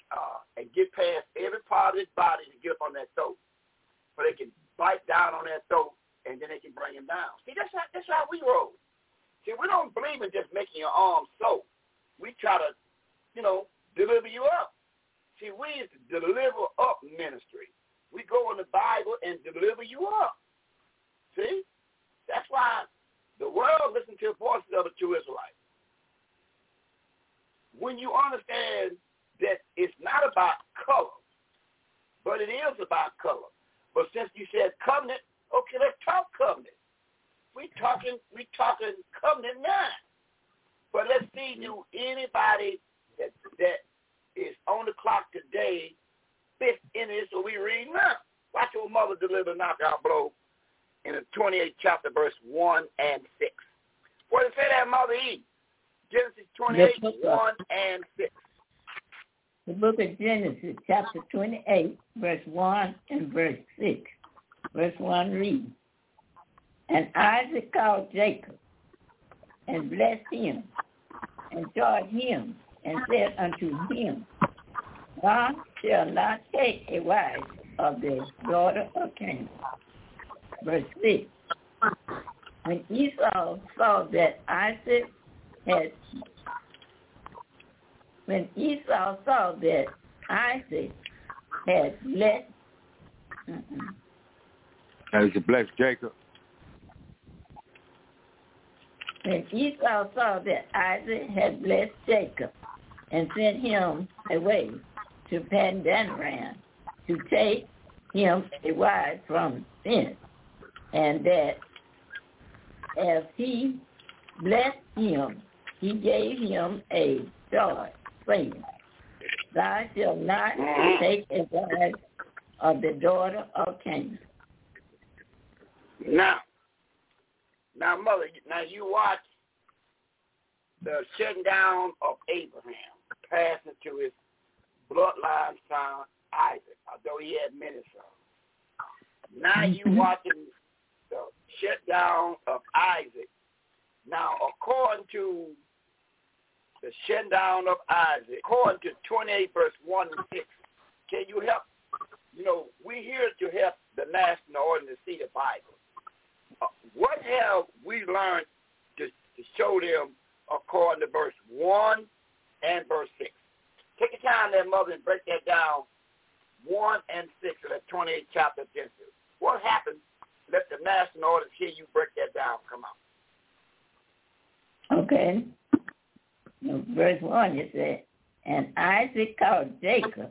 uh, and get past every part of his body to get up on that throat. So they can bite down on that throat and then they can bring him down. See, that's how, that's how we roll. See, we don't believe in just making your arms so. We try to, you know, deliver you up. See, we is the deliver up ministry. We go in the Bible and deliver you up. See? That's why the world listens to the voices of the true Israelites. When you understand that it's not about color, but it is about color. But since you said covenant, Okay, let's talk covenant. We talking we talking covenant now. But let's see, do anybody that that is on the clock today fit in this so we read now. Watch your mother deliver knockout blow in the 28th chapter, verse 1 and 6. What does it say that, Mother E? Genesis 28, 1 and 6. The book of Genesis, chapter 28, verse 1 and verse 6. Verse 1 reads, And Isaac called Jacob and blessed him and charged him and said unto him, Thou shalt not take a wife of the daughter of Canaan. Verse 6. when Esau saw that Isaac had when Esau saw that Isaac had blessed as blessed Jacob. When Esau saw that Isaac had blessed Jacob and sent him away to Padanaram to take him a wife from thence, and that as he blessed him, he gave him a daughter, saying, Thou shalt not take a wife of the daughter of Canaan. Now, now, mother, now you watch the shutting down of Abraham, passing to his bloodline son Isaac, although he had many sons. Now you mm-hmm. watching the shutdown of Isaac. Now, according to the shutdown of Isaac, according to 28 verse 1 and 6, can you help? You know, we here to help the national audience see the Bible. Uh, what have we learned to, to show them according to verse 1 and verse 6? Take your time there, mother, and break that down. 1 and 6 of the 28th chapter of Genesis. What happened? Let the national audience hear you break that down. Come on. Okay. Verse 1, it said, And Isaac called Jacob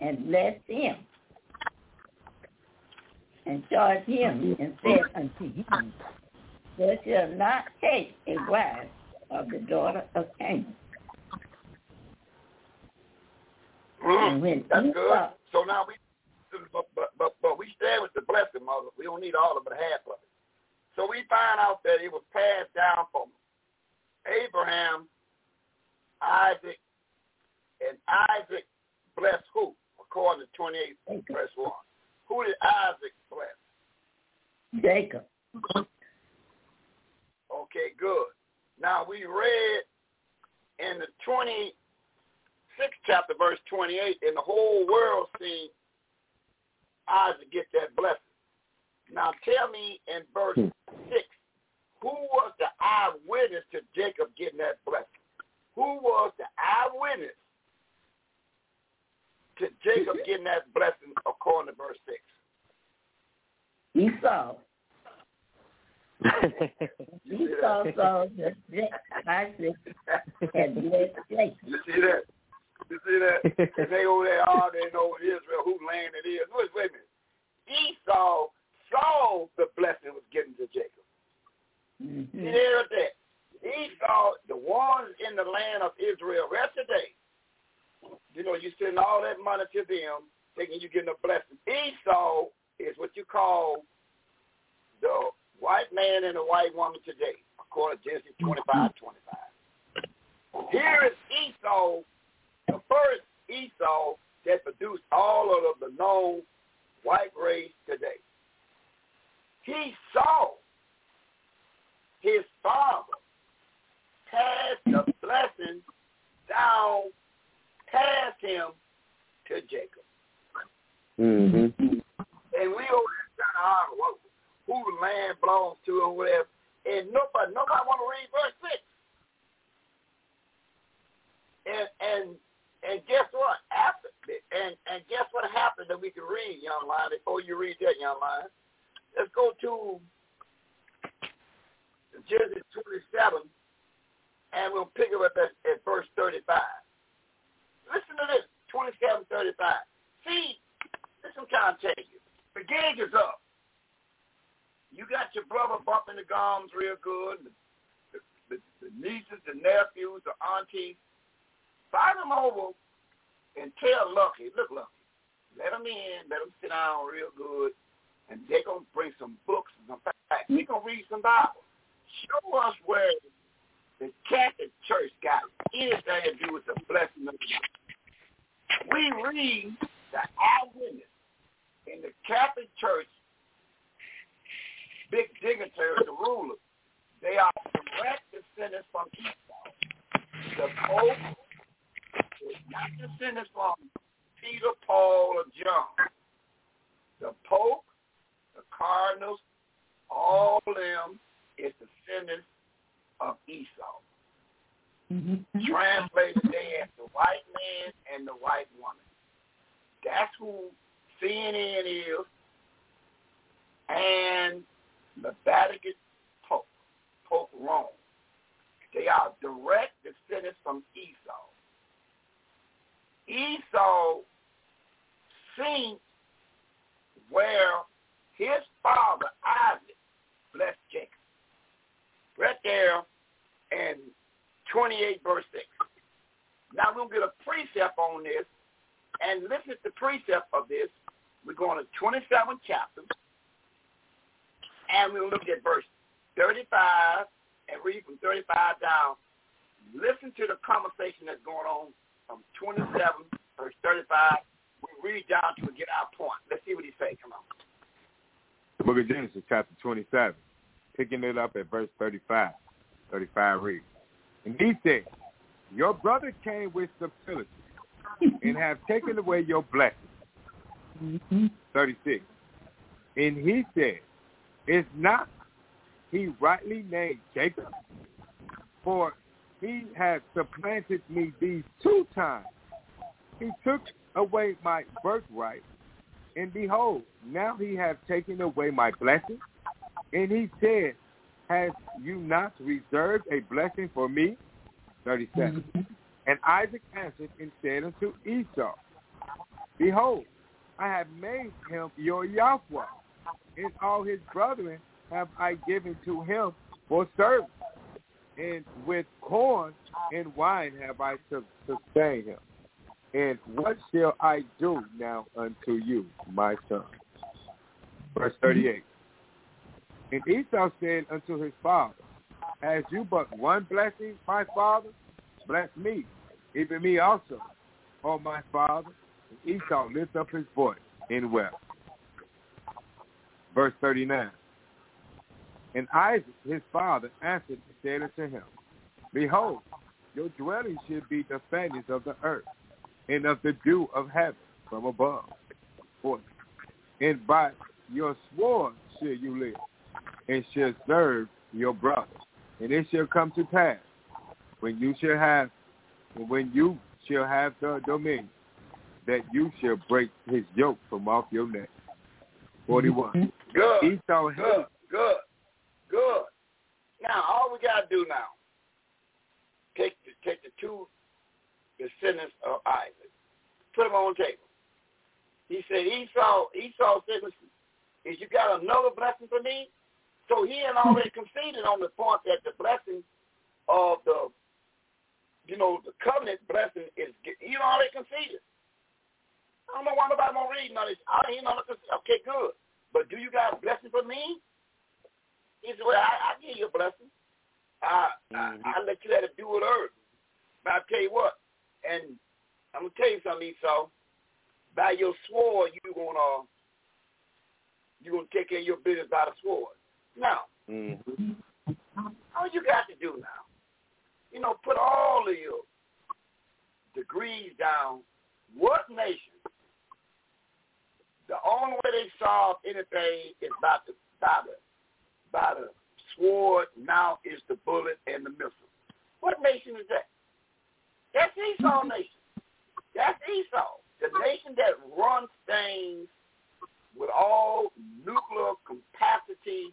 and blessed him and charged him and said unto him, Thou shalt not take a wife of the daughter of Canaan. Mm, when that's Esau, good. So now we, but, but, but, but we stand with the blessing, mother. We don't need all of it, half of it. So we find out that it was passed down from Abraham, Isaac, and Isaac blessed who? According to 28 verse 1. Who did Isaac bless? Jacob. Okay, good. Now we read in the 26th chapter, verse 28, and the whole world seen Isaac get that blessing. Now tell me in verse hmm. 6, who was the eyewitness to Jacob getting that blessing? Who was the eyewitness to Jacob mm-hmm. getting that blessing according to verse 6? Esau. Esau saw that Isaac had blessed Jacob. You see that? You see that? and they over there arguing over Israel, who land it is. Wait, wait a minute. Esau saw the blessing was given to Jacob. Mm-hmm. You hear that? Esau, the ones in the land of Israel, rest today, you know, you send all that money to them, thinking you're getting a blessing. Esau is what you call the white man and the white woman today, according to Genesis 25, 25. Here is Esau, the first Esau that produced all of the known white race today. He saw his father pass the blessing down past him to Jacob. Mm-hmm. And we over there trying to argue what, who the land belongs to and whatever. And nobody nobody want to read verse six. And and and guess what? After and and guess what happened that we can read, young lion, before you read that, young lion. Let's go to Genesis 27, and we'll pick it up at, at verse 35. Listen to this, 27, 35. See, this I'm trying to tell you. The gauge is up. You got your brother bumping the gums real good, the, the, the, the nieces, the nephews, the aunties. Find them over and tell Lucky, look, Lucky, let them in, let them sit down real good, and they're going to bring some books and some facts. We're going to read some Bible. Show us where the Catholic Church got anything to do with the blessing of God. We read the eyewitness in the Catholic Church, big dignitaries, the rulers, they are direct descendants from Esau. The Pope not descendants from Peter, Paul, or John. The Pope, the Cardinals, all of them is descendants of Esau. Mm-hmm. Translated there as the white man and the white woman. That's who CNN is and the Vatican Pope, Pope Rome. They are direct descendants from Esau. Esau seen where his father Isaac blessed Jacob. Right there in 28 verse 6. Now we'll get a precept on this and listen to the precept of this. We're going to 27 chapters and we'll look at verse 35 and read from 35 down. Listen to the conversation that's going on from 27 verse 35. We read down to get our point. Let's see what he say. Come on. The book of Genesis, chapter 27, picking it up at verse 35. 35 reads, And he said, Your brother came with subtlety and have taken away your blessing. Mm-hmm. 36. And he said, Is not he rightly named Jacob? For he has supplanted me these two times. He took away my birthright, and behold, now he has taken away my blessing. And he said, Has you not reserved a blessing for me? 37. Mm-hmm. And Isaac answered and said unto Esau, Behold, I have made him your Yahweh, and all his brethren have I given to him for service. And with corn and wine have I sustained him. And what shall I do now unto you, my son? Verse 38. And Esau said unto his father, Has you but one blessing, my father? Bless me, even me also, O my father. And Esau lifted up his voice and wept. Verse 39. And Isaac, his father, answered and said unto him, Behold, your dwelling should be the fatness of the earth, and of the dew of heaven from above. 40. And by your sword shall you live, and shall serve your brother. And it shall come to pass, when you shall have, when you shall have the dominion, that you shall break his yoke from off your neck. 41. Good. Esau Good. Good. Good. Now, all we got to do now, take the, take the two descendants of Isaac, put them on the table. He said, Esau, Esau said, is you got another blessing for me? So he had already conceded on the point that the blessing of the, you know, the covenant blessing is, he already conceded. I don't know why nobody won't read none of this. I ain't this. Okay, good. But do you got a blessing for me? He said, well, I, I give you a blessing. I, mm-hmm. I, I let you have to do it earth. But I tell you what, and I'm going to tell you something, Esau. By your sword, you're going to you're gonna take care of your business by the sword. Now, mm-hmm. all you got to do now, you know, put all of your degrees down. What nation? The only way they solve anything is by the by the by the sword. Now is the bullet and the missile. What nation is that? That's Esau nation. That's Esau, the nation that runs things with all nuclear capacity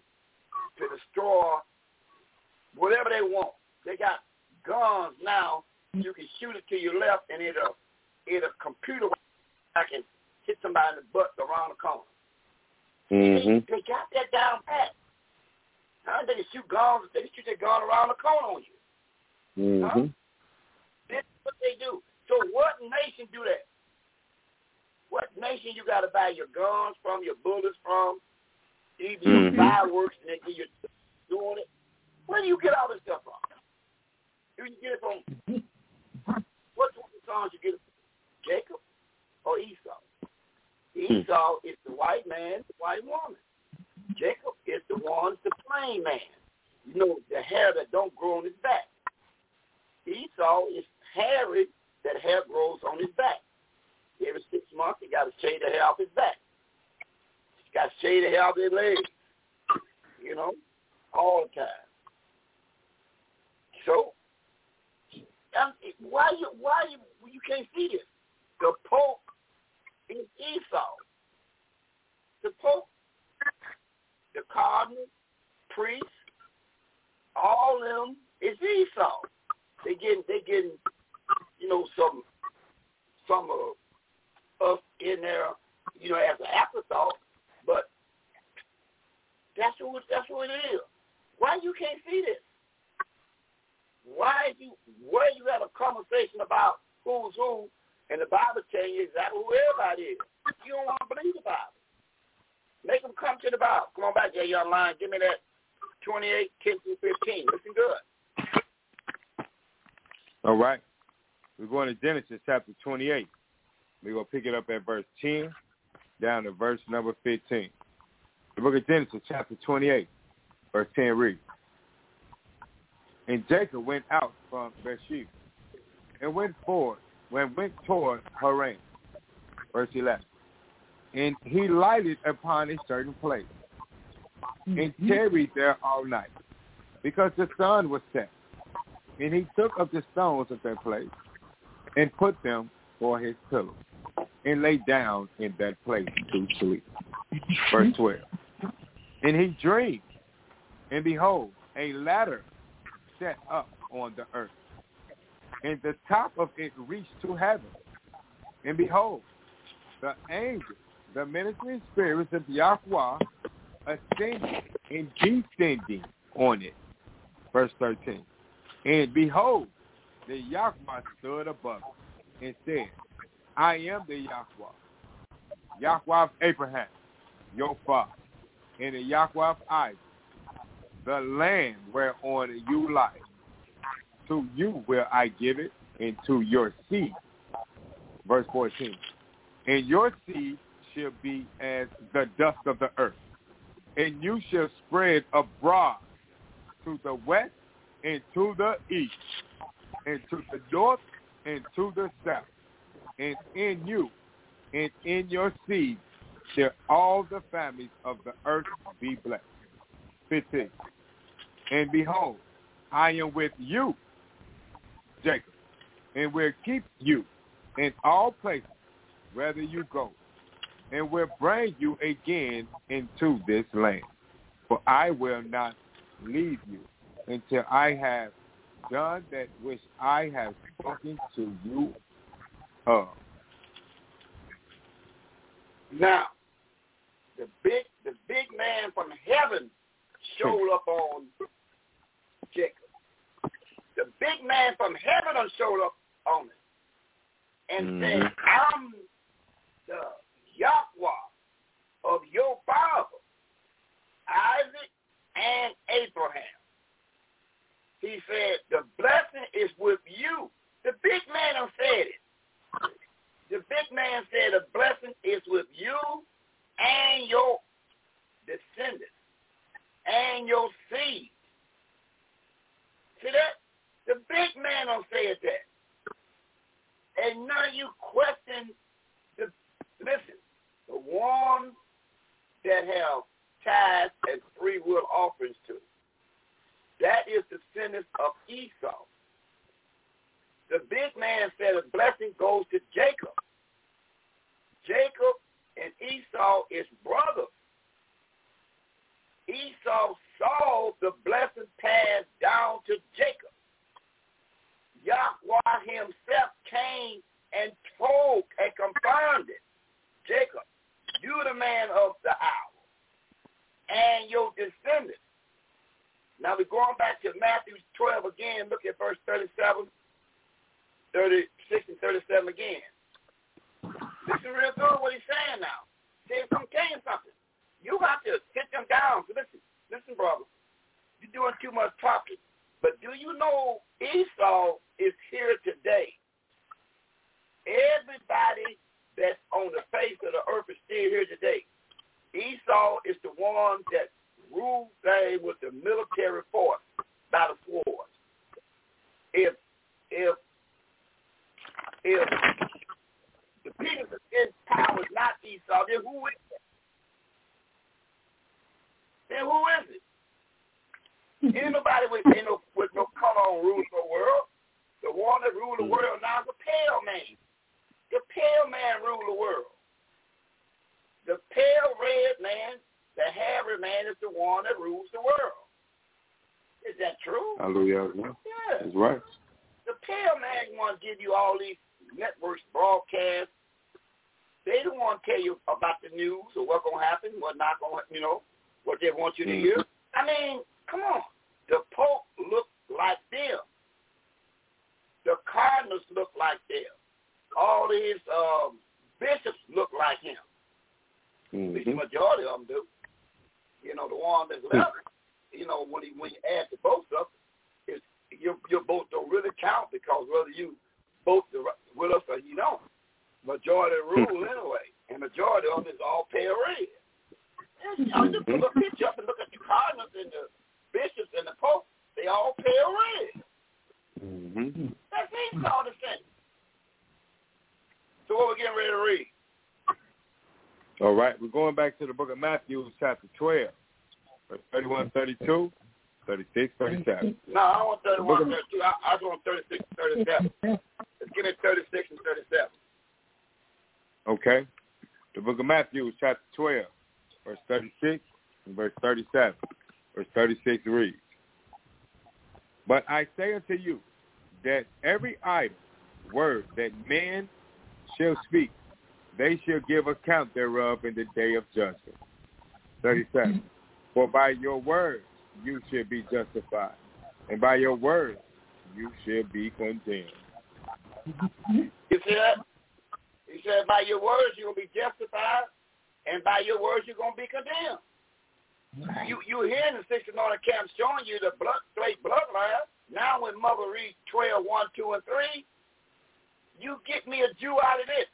to destroy whatever they want. They got guns now. You can shoot it to your left, and it'll it'll computer I can hit somebody in the butt around the corner. Mm-hmm. They, they got that down pat. Now they can shoot guns. They can shoot their gun around the corner on you. Mm-hmm. Huh? That's what they do. So what nation do that? What nation you got to buy your guns from, your bullets from, even your Mhm. fireworks, and they give you doing it? Where do you get all this stuff from? Do you get it from? What's one of the songs you get it from? Jacob or Esau? Esau is the white man, the white woman. Jacob is the one, the plain man. You know, the hair that don't grow on his back. Esau is hairy, that hair grows on his back. Every six months, he got to shave the hair off his back. He got to shave the hair off his legs. You know, all the time. So, why you why you you can't see this? The Pope is Esau. The Pope, the cardinal, priest, all them is Esau. They getting they getting you know some some of us in there, you know, as an afterthought, but that's what that's what it is. Why you can't see this? Why you where you have a conversation about who's who and the Bible tells you exactly who everybody is. You don't want to believe the Bible. Make them come to the Bible. Come on back there, you online. Give me that 28, 10 through 15. Looking good. All right. We're going to Genesis chapter 28. We're going to pick it up at verse 10 down to verse number 15. The book of Genesis chapter 28, verse 10 reads, And Jacob went out from Beersheba and went forward, when went toward Haran. Verse 11. And he lighted upon a certain place mm-hmm. and tarried there all night because the sun was set. And he took up the stones of that place and put them for his pillow and lay down in that place to sleep. Verse mm-hmm. 12. And he dreamed, and behold, a ladder set up on the earth, and the top of it reached to heaven. And behold, the angels, the ministering spirits of Yahweh, ascending and descending on it. Verse 13. And behold, the Yahweh stood above it and said, I am the Yahweh, Yahweh of Abraham, your father, and the Yahweh of Isaac, the land whereon you lie. To you will I give it, and to your seed. Verse 14. And your seed shall be as the dust of the earth, and you shall spread abroad to the west and to the east, and to the north and to the south. And in you and in your seed shall all the families of the earth be blessed. 15. And behold, I am with you, Jacob, and will keep you in all places, whether you go, and will bring you again into this land. For I will not leave you until I have done that which I have spoken to you of. Now, the big the big man from heaven showed up on Jacob. The big man from heaven showed up on it and mm-hmm. said, I'm the Yahweh of your father, Isaac and Abraham. He said, the blessing is with you. The big man said it. The big man said, the blessing is with you and your descendants and your seed. See that? The big man said that. And now you question the listen, the one that have tithes and free will offerings to. That is the descendants of Esau. The big man said a blessing goes to Jacob. Jacob and Esau is brothers. Esau saw the blessing pass down to Jacob. Yahweh himself came and told and confirmed it. Jacob, you the man of the hour and your descendants now we're going back to Matthew 12 again. Look at verse 37, 36, and 37 again. Listen real good what he's saying now. See, if I'm saying something, you have to sit them down. So listen, listen, brother. You're doing too much talking. But do you know Esau is here today? Everybody that's on the face of the earth is still here today. Esau is the one that rule thing with the military force by the sword. If if if the people in power is not Esau, then who is it? Then who is it? Ain't nobody with no with no color on rules the world. The one that rule the world now is the pale man. The pale man rule the world. The pale red man, the hairy man is the one that rules the world. Is that true? Hallelujah. Yeah. That's right. The pale man want to give you all these networks broadcasts. They don't want to tell you about the news or what's going to happen, what not going to, you know, what they want you to hear. Mm-hmm. I mean, come on. The Pope look like them. The Cardinals look like them. All these um, bishops look like him. Mm-hmm. The majority of them do. You know, the one that's left, you know, when, he, when you add the both up, it's, your, your vote don't really count because whether you vote the, with us or you don't. Majority rule anyway. And majority of them is all pale red. And, you know, just pull a picture up and look at the Cardinals and the bishops and the Pope. They all pale red. Mm-hmm. That means all the same. What we're getting ready to read? All right, we're going back to the book of Matthew, chapter 12, verse 31, 32, 36, 37. No, I want The 31, 32. I, I just want 36 and 37. Let's get it 36 and 37. Okay? The book of Matthew, chapter 12, verse 36 and verse 37. Verse 36 reads, But I say unto you that every idle word that man shall speak, they shall give account thereof in the day of judgment. 37. For by your words you shall be justified, and by your words you shall be condemned. You see that? He said, by your words you're going to be justified, and by your words you're going to be condemned. You you hear in the 60 Northern Camp showing you the blood, straight bloodline. Now when Mother reads 12, 1, 2, and 3, you get me a Jew out of this.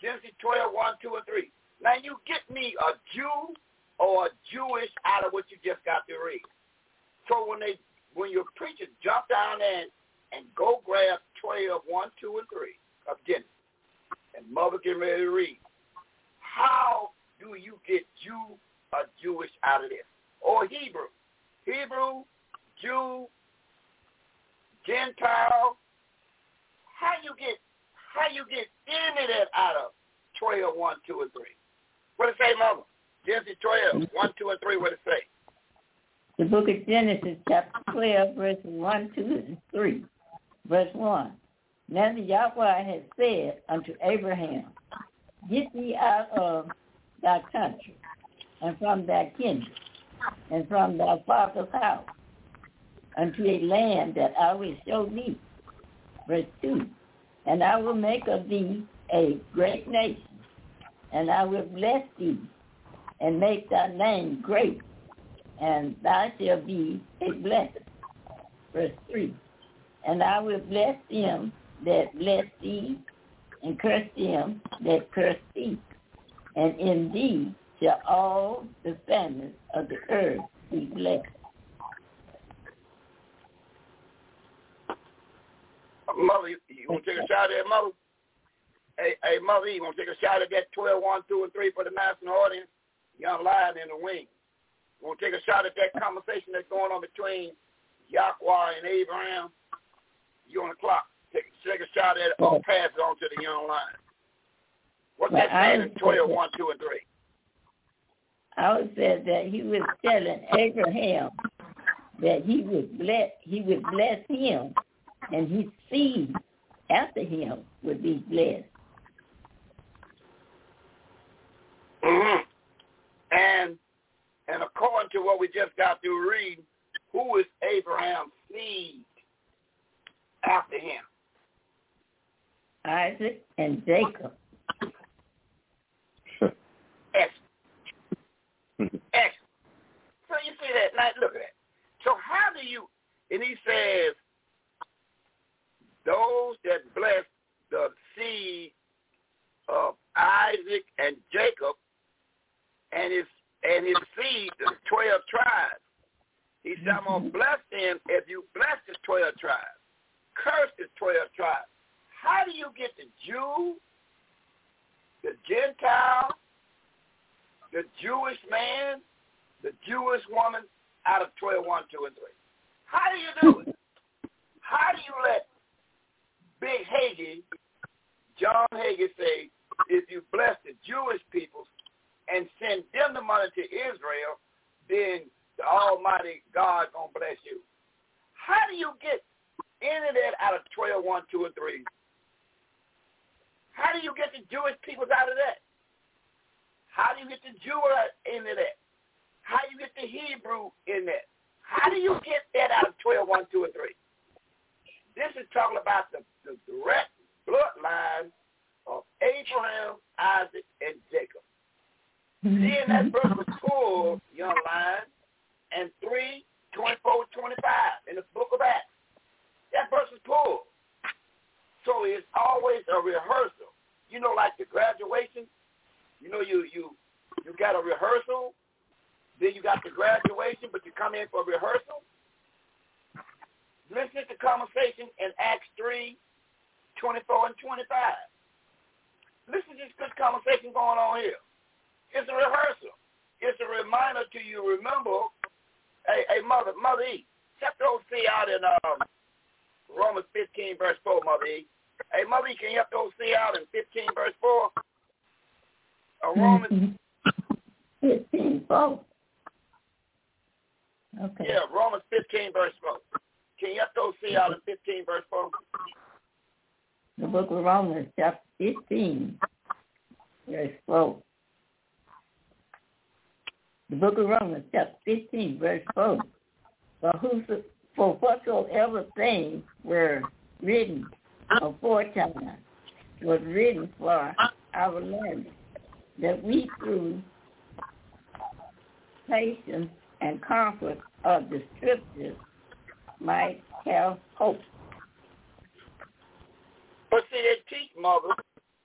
Genesis 12, 1, 2, and 3. Now you get me a Jew or a Jewish out of what you just got to read. So when they when your preacher jump down and, and go grab 12, 1, 2, and 3 of Genesis, and Mother get ready to read, how do you get Jew or Jewish out of this? Or Hebrew. Hebrew, Jew, Gentile. How you get how you get any of that out of 12, 1, 2, and 3? What it say, Mother? Genesis 12, 1, 2, and 3, what it say? The book of Genesis, chapter 12, verses 1, 2, and 3. Verse 1. Now the Yahweh had said unto Abraham, Get thee out of thy country, and from thy kindred, and from thy father's house, unto a land that I will show thee. Verse 2. And I will make of thee a great nation, and I will bless thee, and make thy name great, and thou shalt be a blessing. Verse 3. And I will bless them that bless thee, and curse them that curse thee. And in thee shall all the families of the earth be blessed. Mother, you, you want to take a shot at that, Mother? Hey, hey, Mother, you want to take a shot at that 12, 1, 2, and 3 for the national audience? Young Lion in the wing. You want to take a shot at that conversation that's going on between Yahweh and Abraham? You on the clock. Take, take a shot at it or pass it on to the young lion. What's Well, that saying in would 12, say 1, 2, and 3? I would say that he was telling Abraham that he would bless he would bless him and his seed after him would be blessed. Mm-hmm. And and according to what we just got through reading, who is Abraham's seed after him? Isaac and Jacob. Excellent. Excellent. So you see that? Now look at that. So how do you? And he says, those that bless the seed of Isaac and Jacob, and his and his seed, the twelve tribes. He said, I'm gonna mm-hmm. bless them if you bless the twelve tribes. Curse the twelve tribes. How do you get the Jew, the Gentile, the Jewish man, the Jewish woman out of 12, 1, 2, and 3? How do you do it? How do you let Big Hagee, John Hagee say, if you bless the Jewish people and send them the money to Israel, then the Almighty God gonna bless you. How do you get any of that out of 12, 1, 2, and 3? How do you get the Jewish people out of that? How do you get the Jew into that? How do you get the Hebrew in that? How do you get that out of 12, 1, 2, and 3? This is talking about the, the direct bloodline of Abraham, Isaac, and Jacob. Mm-hmm. Then that verse was pulled, young line, and 3, 24, 25 in the book of Acts. That verse is pulled. So it's always a rehearsal. You know, like the graduation, you know, you you you got a rehearsal, then you got the graduation, but you come in for rehearsal. Listen to the conversation in Acts 3, 24 and 25. Listen to this good conversation going on here. It's a rehearsal. It's a reminder to you, remember, hey, hey mother, mother E, check those see out in um, Romans 15, verse 4, mother E. Hey, Mother, can you help those see out in 15 verse 4? Uh, Romans 15 4. Okay. Yeah, Romans 15 verse 4. Can you those see out of 15 verse 4? The book of Romans, chapter 15, verse 4. The book of Romans, chapter 15, verse 4. For, whoso, for whatsoever things were written aforetime was written for our learning, that we through patience and comfort of the scriptures might have hope. But see, they teach, Mother,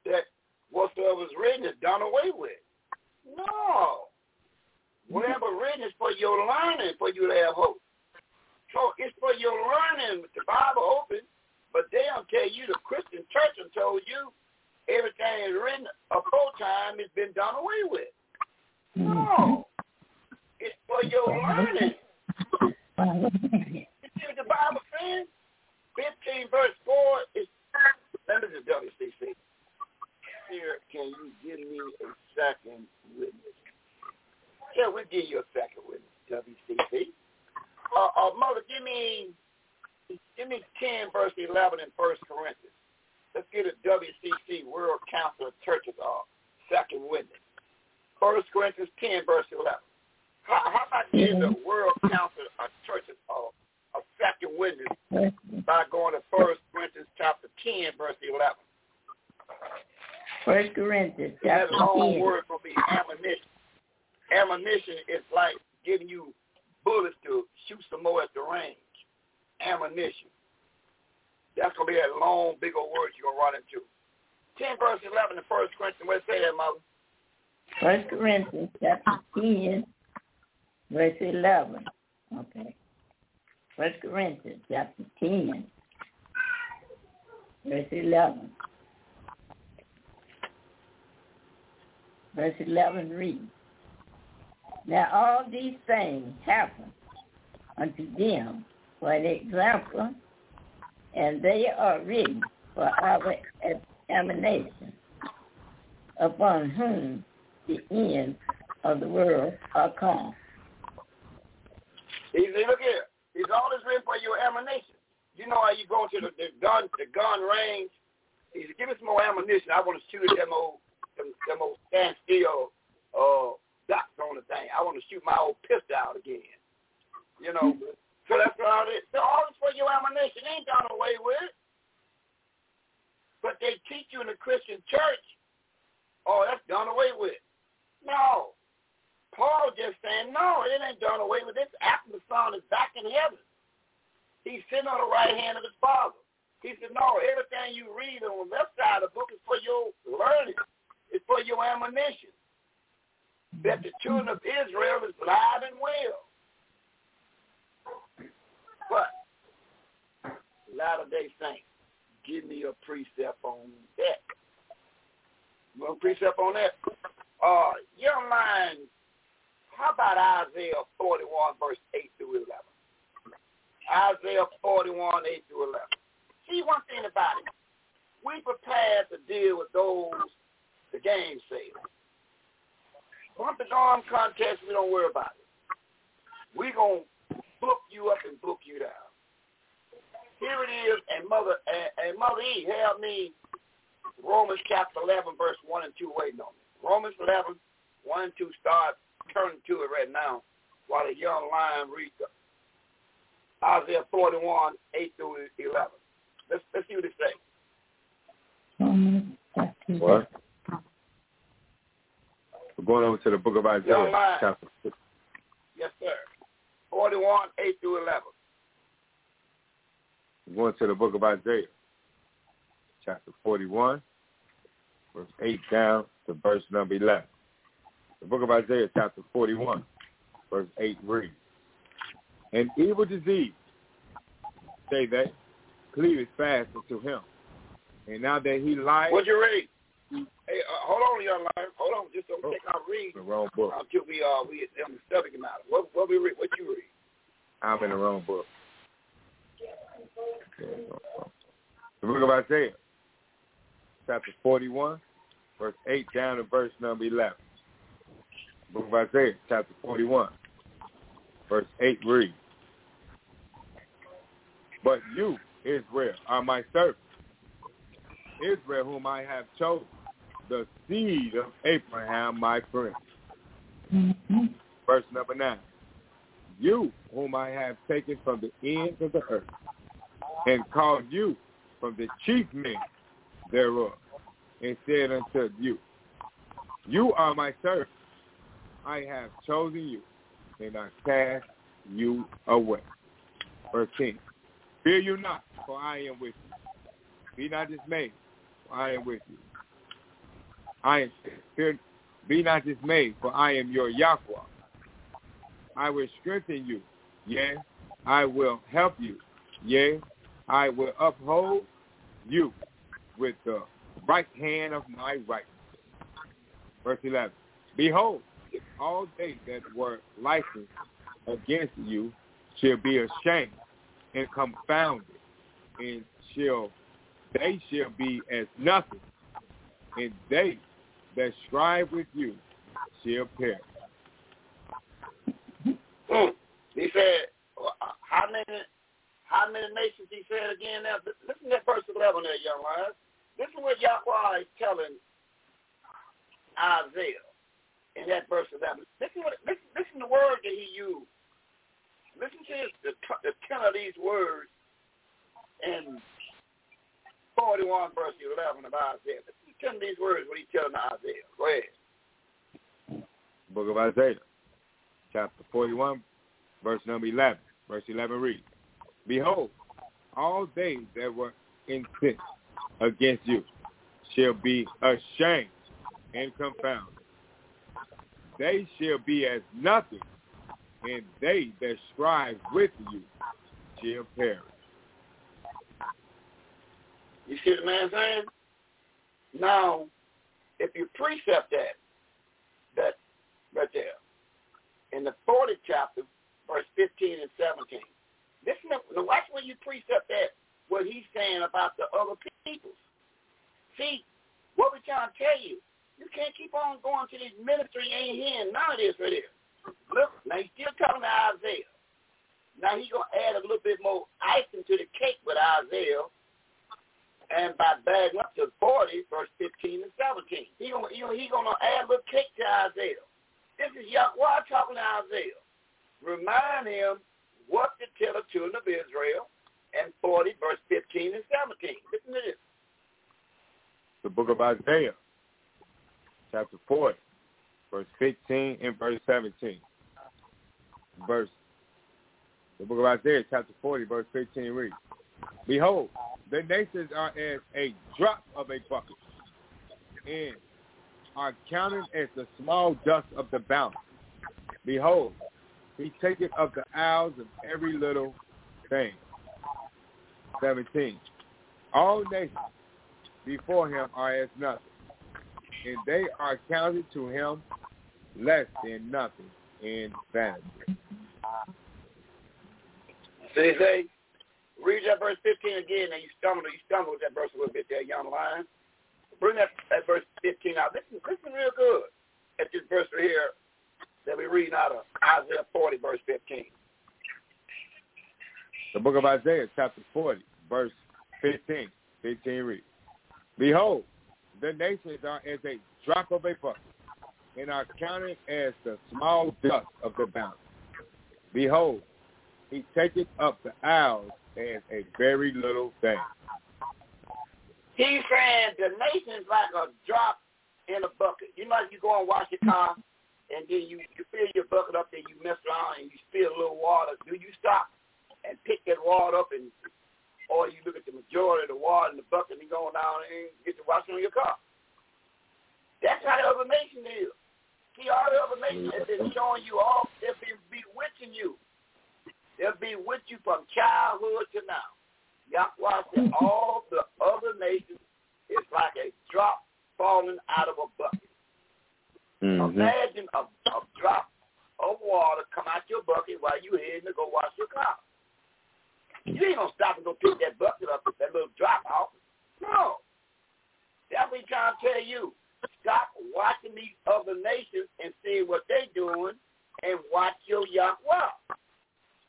that whatsoever was written is done away with. No. Whatever written is for your learning, for you to have hope. So it's for your learning the Bible open but they don't tell you the Christian church and told you everything is written a full time has been done away with. Hmm. No. It's for your learning. you see what the Bible says? 15 verse 4 is, let me just WCC. Here, can you give me a second witness? Yeah, we'll give you a second witness, WCC. Uh, uh, Mother, give me Give me 10 verse 11 in First Corinthians. Let's get a WCC, World Council of Churches, uh, second witness. First Corinthians 10 verse 11. How, how about mm-hmm. the World Council of Churches uh, a second witness by going to First Corinthians chapter 10 verse 11? First Corinthians chapter 10. That long word for me, ammunition. Ammunition is like giving you bullets to shoot some more at the range ammunition. That's going to be a long, big old word you're going to run into. 10 verse 11 in 1 Corinthians. Where say that, Mother? 1 Corinthians chapter 10, verse 11. Okay. 1 Corinthians chapter 10, verse 11. Verse 11 reads, Now all these things happen unto them for an example, and they are written for our examination, upon whom the ends of the world are come. See, look here. It's all this written for your ammunition. You know how you go to the, the gun the gun range? He said, give me some more ammunition. I want to shoot at them old them, them old standstill uh dots on the thing. I want to shoot my old pistol out again. You know, so that's all it is. So all this for your ammunition ain't done away with. But they teach you in the Christian church, oh, that's done away with. No. Paul just saying, no, it ain't done away with. This after the Son is back in heaven. He's sitting on the right hand of his Father. He said, no, everything you read on the left side of the book is for your learning. It's for your ammunition. That the children of Israel is alive and well. But Latter Day Saints, give me a precept on that. You want a precept on that? Uh, young man, how about Isaiah 41, verse 8 through 11? Isaiah 41, 8 through 11. See one thing about it. We prepared to deal with those, the game sales. Once the arm contest, we don't worry about it. we going to book you up and book you down. Here it is, and Mother, and, and Mother E, help me. Romans chapter 11, verse 1 and 2 waiting on me. Romans 11, 1 and 2, start turning to it right now while the young lion reads Isaiah 41, 8 through 11. Let's, let's see what it says. What? We're going over to the book of Isaiah, chapter 6. Yes, sir. 41, 8 through 11. We're going to the book of Isaiah, chapter 41, verse 8 down to verse number 11. The book of Isaiah, chapter 41, verse 8 reads, An evil disease, say they, cleaveth fast unto him. And now that he lies... What'd you read? Hey, uh, hold on, young man. Hold on, just don't oh, take our read. The wrong book. Until we uh we on the subject matter. What what we read? What you read? I'm in the wrong book. The book of Isaiah, chapter 41, verse 8 down to verse number 11. Book of Isaiah, chapter 41, verse 8 reads, But you, Israel, are my servant, Israel whom I have chosen, the seed of Abraham, my friend. Mm-hmm. Verse number 9, You whom I have taken from the ends of the earth, and called you from the chief men thereof, and said unto you, You are my servant. I have chosen you, and I cast you away. Verse 10. Fear you not, for I am with you. Be not dismayed, for I am with you. I am fear, be not dismayed, for I am your Yahweh. I will strengthen you. Yea, I will help you. Yea, I will uphold you with the right hand of my righteousness. Verse 11. Behold, all they that were licensed against you shall be ashamed and confounded, and shall they shall be as nothing, and they that strive with you shall perish. Hmm. He said, how many how many nations he said again now? Listen to verse 11 there, young man. is what Yahweh is telling Isaiah in that verse 11. Listen, what, listen, listen to the word that he used. Listen to his, the, the ten of these words in 41 verse 11 of Isaiah. Listen to ten of these words what he's telling Isaiah. Go ahead. Book of Isaiah, chapter 41, verse number 11. Verse 11 reads, Behold, all they that were incensed against you shall be ashamed and confounded. They shall be as nothing, and they that strive with you shall perish. You see the man saying? Now, if you precept that, that right there, in the 40th chapter, verse 15 and 17, Listen, to, watch when you precept that what he's saying about the other peoples. See, what we're trying to tell you, you can't keep on going to this ministry ain't hearing none of this right here. Look, now he's still talking to Isaiah. Now he's gonna add a little bit more icing to the cake with Isaiah, and by bagging up to forty, verse fifteen and seventeen, he gonna he he gonna add a little cake to Isaiah. This is Yahweh talking to Isaiah. Remind him what to tell the children of Israel and 40, verse 15 and 17. Listen to this. The book of Isaiah, chapter 40, verse 15 and verse 17. Verse, the book of Isaiah, chapter 40, verse 15 reads, Behold, the nations are as a drop of a bucket, and are counted as the small dust of the balance. Behold, he taketh of the isles of every little thing. 17. All nations before him are as nothing, and they are counted to him less than nothing in vanity. See, say, read that verse 15 again, and you stumble, you stumble with that verse a little bit there, young lion. Bring that, that verse 15 out. Listen, listen real good at this verse right here that we're reading out of Isaiah 40, verse 15. The book of Isaiah, chapter 40, verse 15. 15 reads, Behold, the nations are as a drop of a bucket, and are counted as the small dust of the bounty. Behold, he taketh up the isles as a very little thing. He's saying the nation's like a drop in a bucket. You know, you go and wash your car, and then you, you fill your bucket up, and you mess around, and you spill a little water. Do you stop and pick that water up and or you look at the majority of the water in the bucket and go down and get to washing on your car. That's how the other nation is. See, all the other nations have been showing you all, they've been bewitching you. They'll be with you from childhood to now. Yahweh said all the other nations is like a drop falling out of a bucket. Mm-hmm. Imagine a, a drop of water come out your bucket while you're heading to go wash your car. You ain't gonna stop and go pick that bucket up, that little drop off. No. That's what he's trying to tell you. Stop watching these other nations and see what they're doing and watch your Yahweh.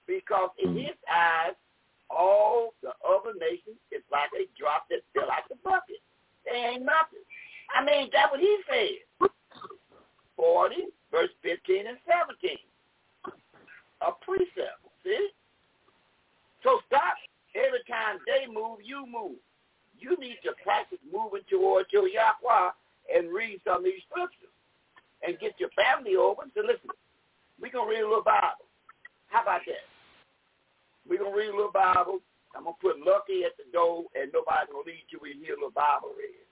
Because in hmm. his eyes, all the other nations is like a drop that fell out the bucket. They ain't nothing. I mean, that's what he said. 40, verse 15 and 17. A precept. See? So stop. Every time they move, you move. You need to practice moving towards your Yahweh and read some of these scriptures. And get your family over and say, listen, we're going to read a little Bible. How about that? We're going to read a little Bible. I'm going to put Lucky at the door, and nobody's going to lead you you hear a little Bible read.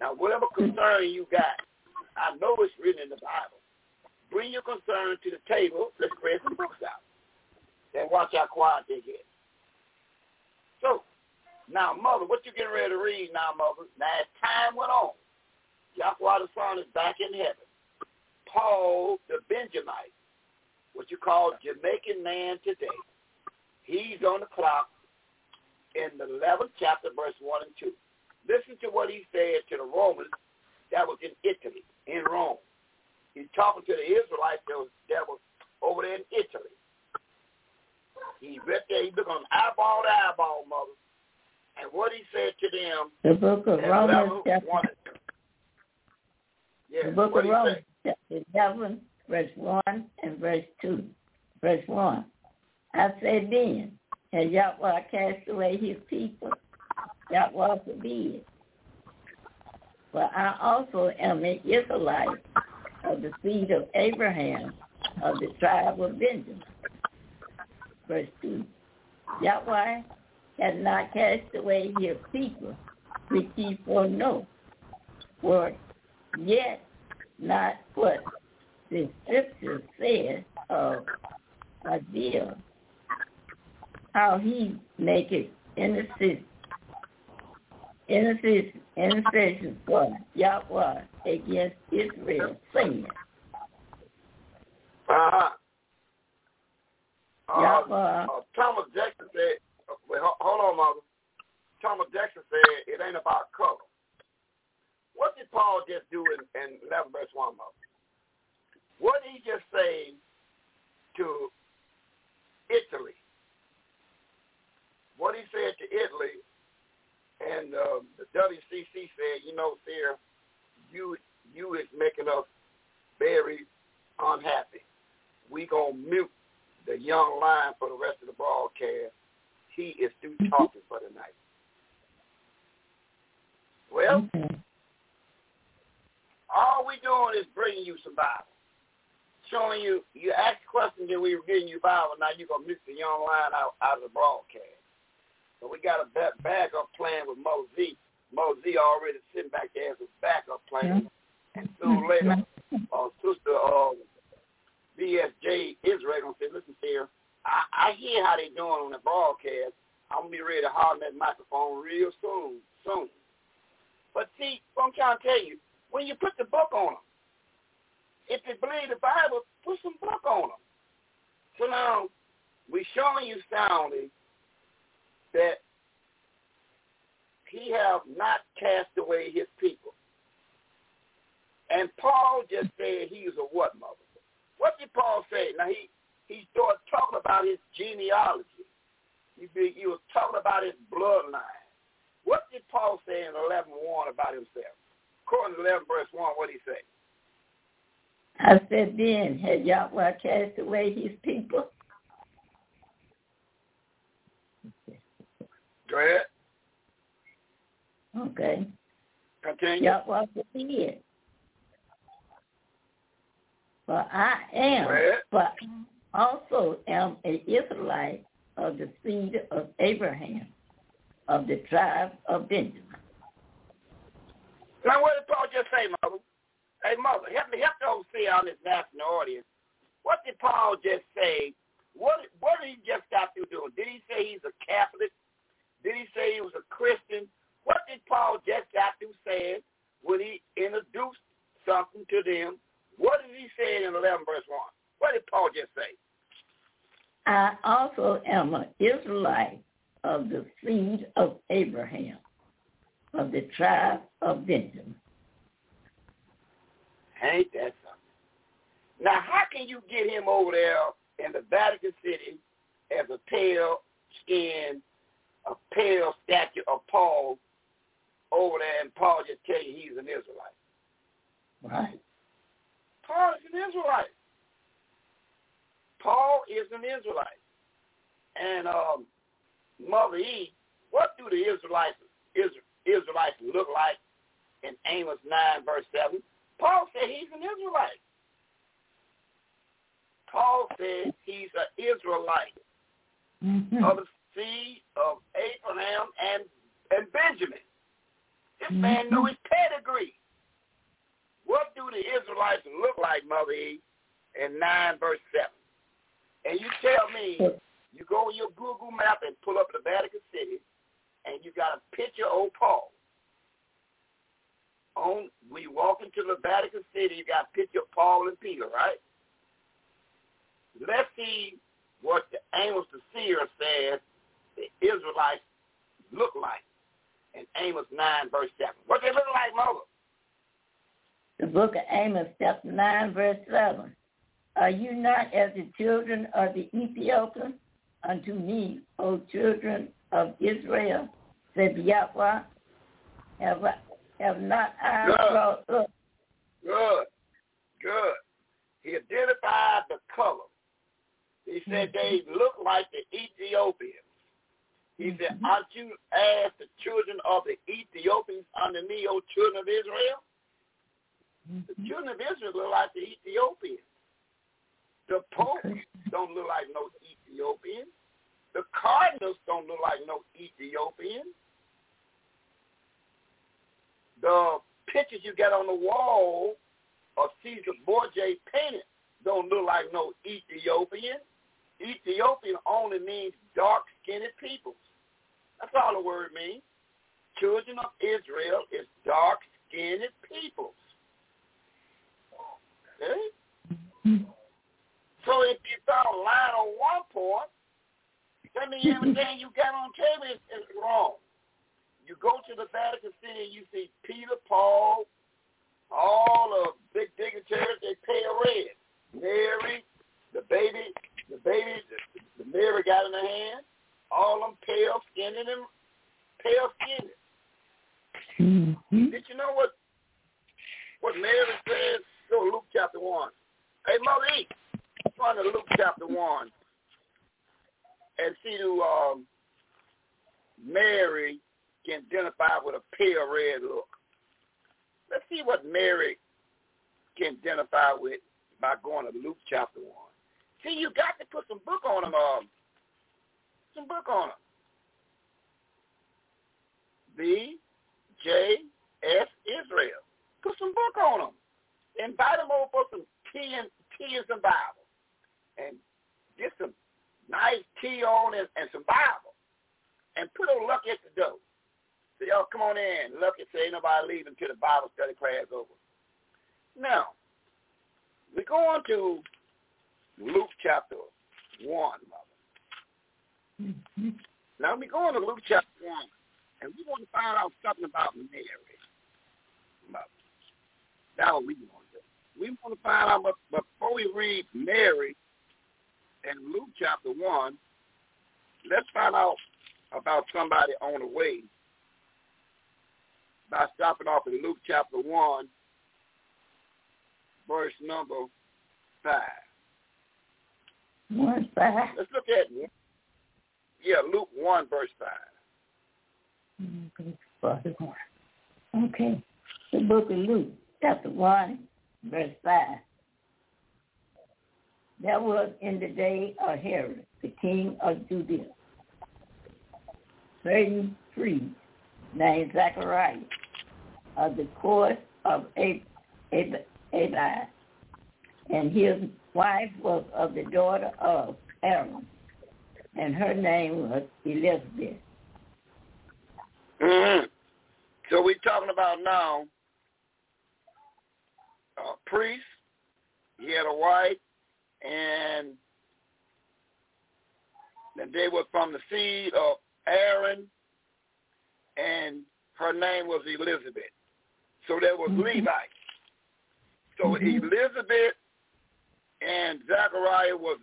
Now, whatever concern you got, I know it's written in the Bible. Bring your concern to the table. Let's spread some books out. And watch how quiet they get. So, now, Mother, what you getting ready to read now, Mother? Now, as time went on, Yahweh the Son is back in heaven. Paul the Benjamite, what you call Jamaican man today, he's on the clock in the 11th chapter, verse 1 and 2. Listen to what he said to the Romans that was in Italy, in Rome. He's talking to the Israelites that was, that was over there in Italy. He right there, he looked on eyeball to eyeball, mother. And what he said to them. The book of Romans, chapter. Yes, the book of Romans, chapter 11, verse 1 and verse 2. Verse 1. I said then, has Yahweh cast away his people? Yahweh forbid. But I also am an Israelite of the seed of Abraham, of the tribe of Benjamin verse 2. Yahweh has not cast away his people, which ye foreknow. For yet not what the scripture says of Isaiah, how he maketh innocent innocent intercession for Yahweh against Israel, saying, uh-huh. Uh, uh, Thomas Jackson said, wait, hold on, mother. Thomas Jackson said it ain't about color. What did Paul just do in, in 11 verse 1, mother? What did he just say to Italy? What he said to Italy, and uh, the WCC said, you know, sir, you you is making us very unhappy. We gonna mute the young lion for the rest of the broadcast. He is through talking for the night. Well, all we doing is bringing you some Bible. Showing you, you ask questions and we were giving you Bible. Now you're going to mute the young lion out, out of the broadcast. So we got a backup plan with Mo Z. Mo Z already sitting back there as a backup plan. And soon later, uh, Sister uh, BSJ Israel gonna say, listen, here, I, I hear how they doing on the broadcast. I'm gonna be ready to holler that microphone real soon, soon. But see, I'm trying to tell you, when you put the book on them, if they believe the Bible, put some book on them. So now we showing you soundly that he have not cast away his people. And Paul just said he's a what, mother? What did Paul say? Now he he started talking about his genealogy. He, he was talking about his bloodline. What did Paul say in 11.1 about himself? According to 11 verse 1, what did he say? I said then, had Yahweh cast away his people? Go ahead. Okay. Continue. Yahweh forbid. For I am, but also am an Israelite of the seed of Abraham, of the tribe of Benjamin. Now, what did Paul just say, Mother? Hey, Mother, help me, help those see on this national audience. What did Paul just say? What what did he just got through doing? Did he say he's a Catholic? Did he say he was a Christian? What did Paul just got through saying when he introduced something to them? What did he say in 11 verse 1? What did Paul just say? I also am an Israelite of the seed of Abraham, of the tribe of Benjamin. Ain't that something? Now, how can you get him over there in the Vatican City as a pale skin, a pale statue of Paul over there, and Paul just tell you he's an Israelite? Right. Paul is an Israelite. Paul is an Israelite. And um, Mother E, what do the Israelites Israelites look like in Amos 9, verse 7? Paul said he's an Israelite. Paul said he's an Israelite mm-hmm. of the seed of Abraham and, and Benjamin. This mm-hmm. man knew his pedigree. What do the Israelites look like, Mother E, in 9 verse 7? And you tell me, you go on your Google map and pull up the Vatican City, and you got a picture of Paul. On when you walk into the Vatican City, you got a picture of Paul and Peter, right? Let's see what the Amos the seer says the Israelites look like in Amos 9, verse 7. What they look like, Mother? The book of Amos, chapter 9, verse 7. Are you not as the children of the Ethiopians unto me, O children of Israel, said Yahweh? Have, have not I Good. brought up? Good. Good. He identified the color. He said they look like the Ethiopians. He said, aren't you as the children of the Ethiopians under me, O children of Israel? The children of Israel look like the Ethiopians. The Pope don't look like no Ethiopian. The Cardinals don't look like no Ethiopian. The pictures you got on the wall of Caesar Borgia painted don't look like no Ethiopian. Ethiopian only means dark-skinned peoples. That's all the word means. Children of Israel is dark-skinned peoples. Okay? So if you a line on one point, that means everything you got on table is, is wrong. You go to the Vatican City and you see Peter, Paul, all the big dignitaries, they pale red. Mary, the baby, the baby, the, the Mary got in her hand, all them pale skinned and pale skinned. Mm-hmm. Did you know what what Mary says? Go to Luke chapter one. Hey, Mother E, turn to Luke chapter one and see who um, Mary can identify with a pale red look. Let's see what Mary can identify with by going to Luke chapter 1. See, you got to put some book on them. Um, some book on them. B, J, S, Israel. Put some book on them. Invite them over for some tea and, tea and some Bible. And get some nice tea on and, and some Bible. And put a Lucky at the door. Say, y'all come on in. Lucky say ain't nobody leaving until the Bible study class over. Now, we go on to Luke chapter 1, mother. Mm-hmm. Now we go on to Luke chapter 1, and we want to find out something about Mary. mother. That's what we want. We want to find out, but before we read Mary in Luke chapter 1, let's find out about somebody on the way by stopping off in Luke chapter 1, verse number 5. 1 5. Let's look at, it. yeah, Luke 1, verse 5. Okay. The book of Luke, chapter 1, verse 5. There was in the day of Herod, the king of Judea, certain priest named Zacharias of the court of Abi, and his wife was of the daughter of Aaron, and her name was Elizabeth. Mm-hmm. So we're talking about now a priest. He had a wife, and and they were from the seed of Aaron, and her name was Elizabeth. So there was mm-hmm. Levi. So mm-hmm. Elizabeth and Zachariah was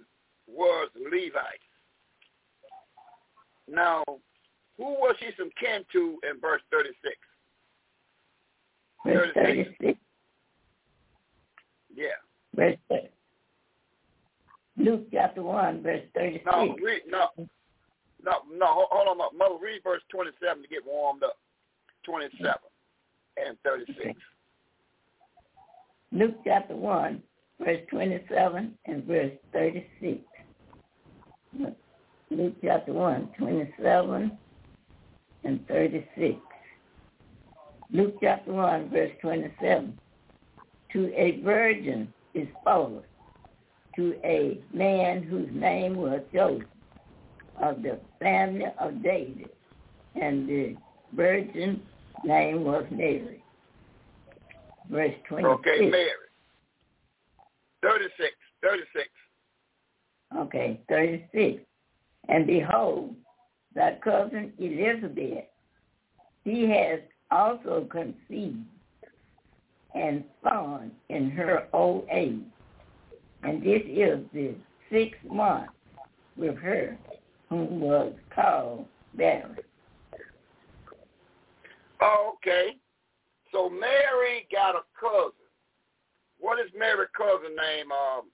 was Levi. Now, who was she some kin to in verse 36? Verse 36. Yeah. Verse 30. Luke chapter 1, verse 36. No, read, no, no, no, hold on, Mother, read verse 27 to get warmed up. 27 and 36. Okay. Luke chapter 1, verse 27 and verse 36. Luke chapter 1, 27 and 36. Luke chapter 1, verse 27. To a virgin is spoken, to a man whose name was Joseph, of the family of David, and the virgin's name was Mary. Verse 26. Okay, Mary. 36, 36. Okay, 36. And behold, thy cousin Elizabeth, she has also conceived and born in her old age. And this is the sixth month with her, whom was called barren. Okay. So Mary got a cousin. What is Mary's cousin name, um,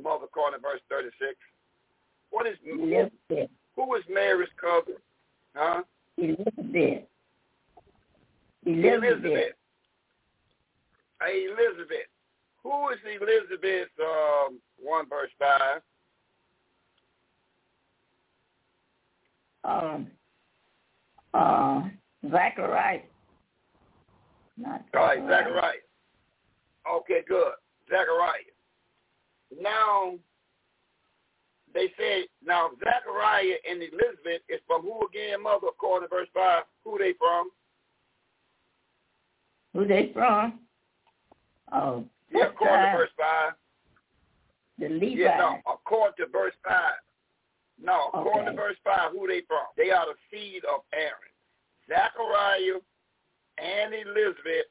Mother according verse 36? What is Elizabeth. Who is Mary's cousin? Huh? Elizabeth. Elizabeth. Elizabeth. Elizabeth. Who is Elizabeth, um, 1 verse 5? Um, uh, Zachariah. Not All right, Zachariah. Okay, good. Zachariah. Now, they said, now Zachariah and Elizabeth is from who again, mother, according to verse 5? Who they from? Who they from? Oh, yeah, according to verse 5. The Levi. Yeah, no, according to verse 5. No, according okay. to verse 5, who they from? They are the seed of Aaron. Zachariah and Elizabeth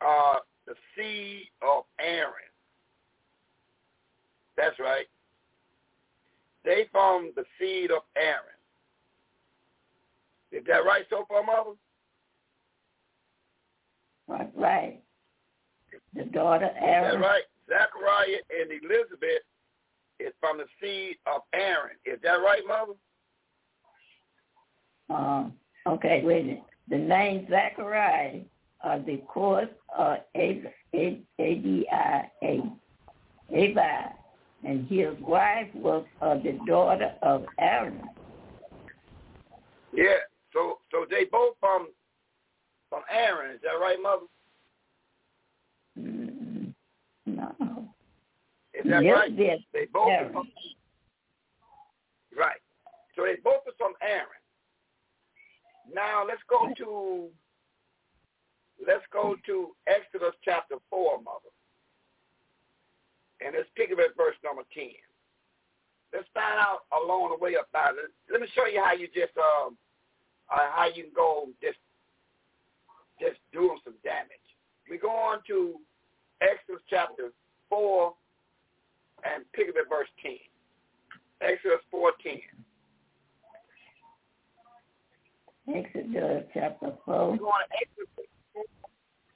are the seed of Aaron. That's right. They from the seed of Aaron. Is that right so far, Mother? Right, right. The daughter Aaron. Is that right? Zachariah and Elizabeth is from the seed of Aaron. Is that right, Mother? Um, okay, wait a minute. The name Zachariah, uh, the course of A-D-I-A, Abi, and his wife was uh, the daughter of Aaron. Yeah, so so they both from from Aaron. Is that right, Mother? No. Is that yes, right? Yes, they both Aaron. from Right. So they both are from Aaron. Now let's go to let's go to Exodus chapter four, mother. And let's pick up at verse number ten. let's find out along the way about it. Let me show you how you just um uh, how you can go just just doing some damage. We go on to Exodus chapter four and pick up at verse ten. Exodus four ten. Exodus chapter four. We go on to Exodus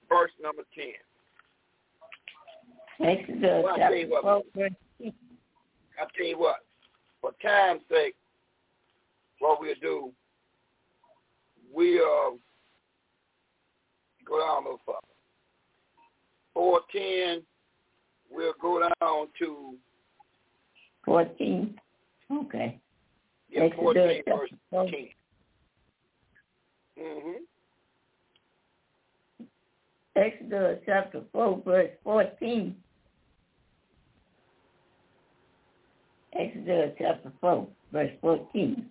verse number ten. Exodus Well, chapter tell you what, four, verse ten. I tell you what, for time's sake, what we'll do, we'll go down a little further. Four ten, we'll go down to fourteen. Okay. yeah, Exodus fourteen chapter verse four. Mm-hmm. Exodus chapter four, verse fourteen. Exodus chapter four, verse fourteen.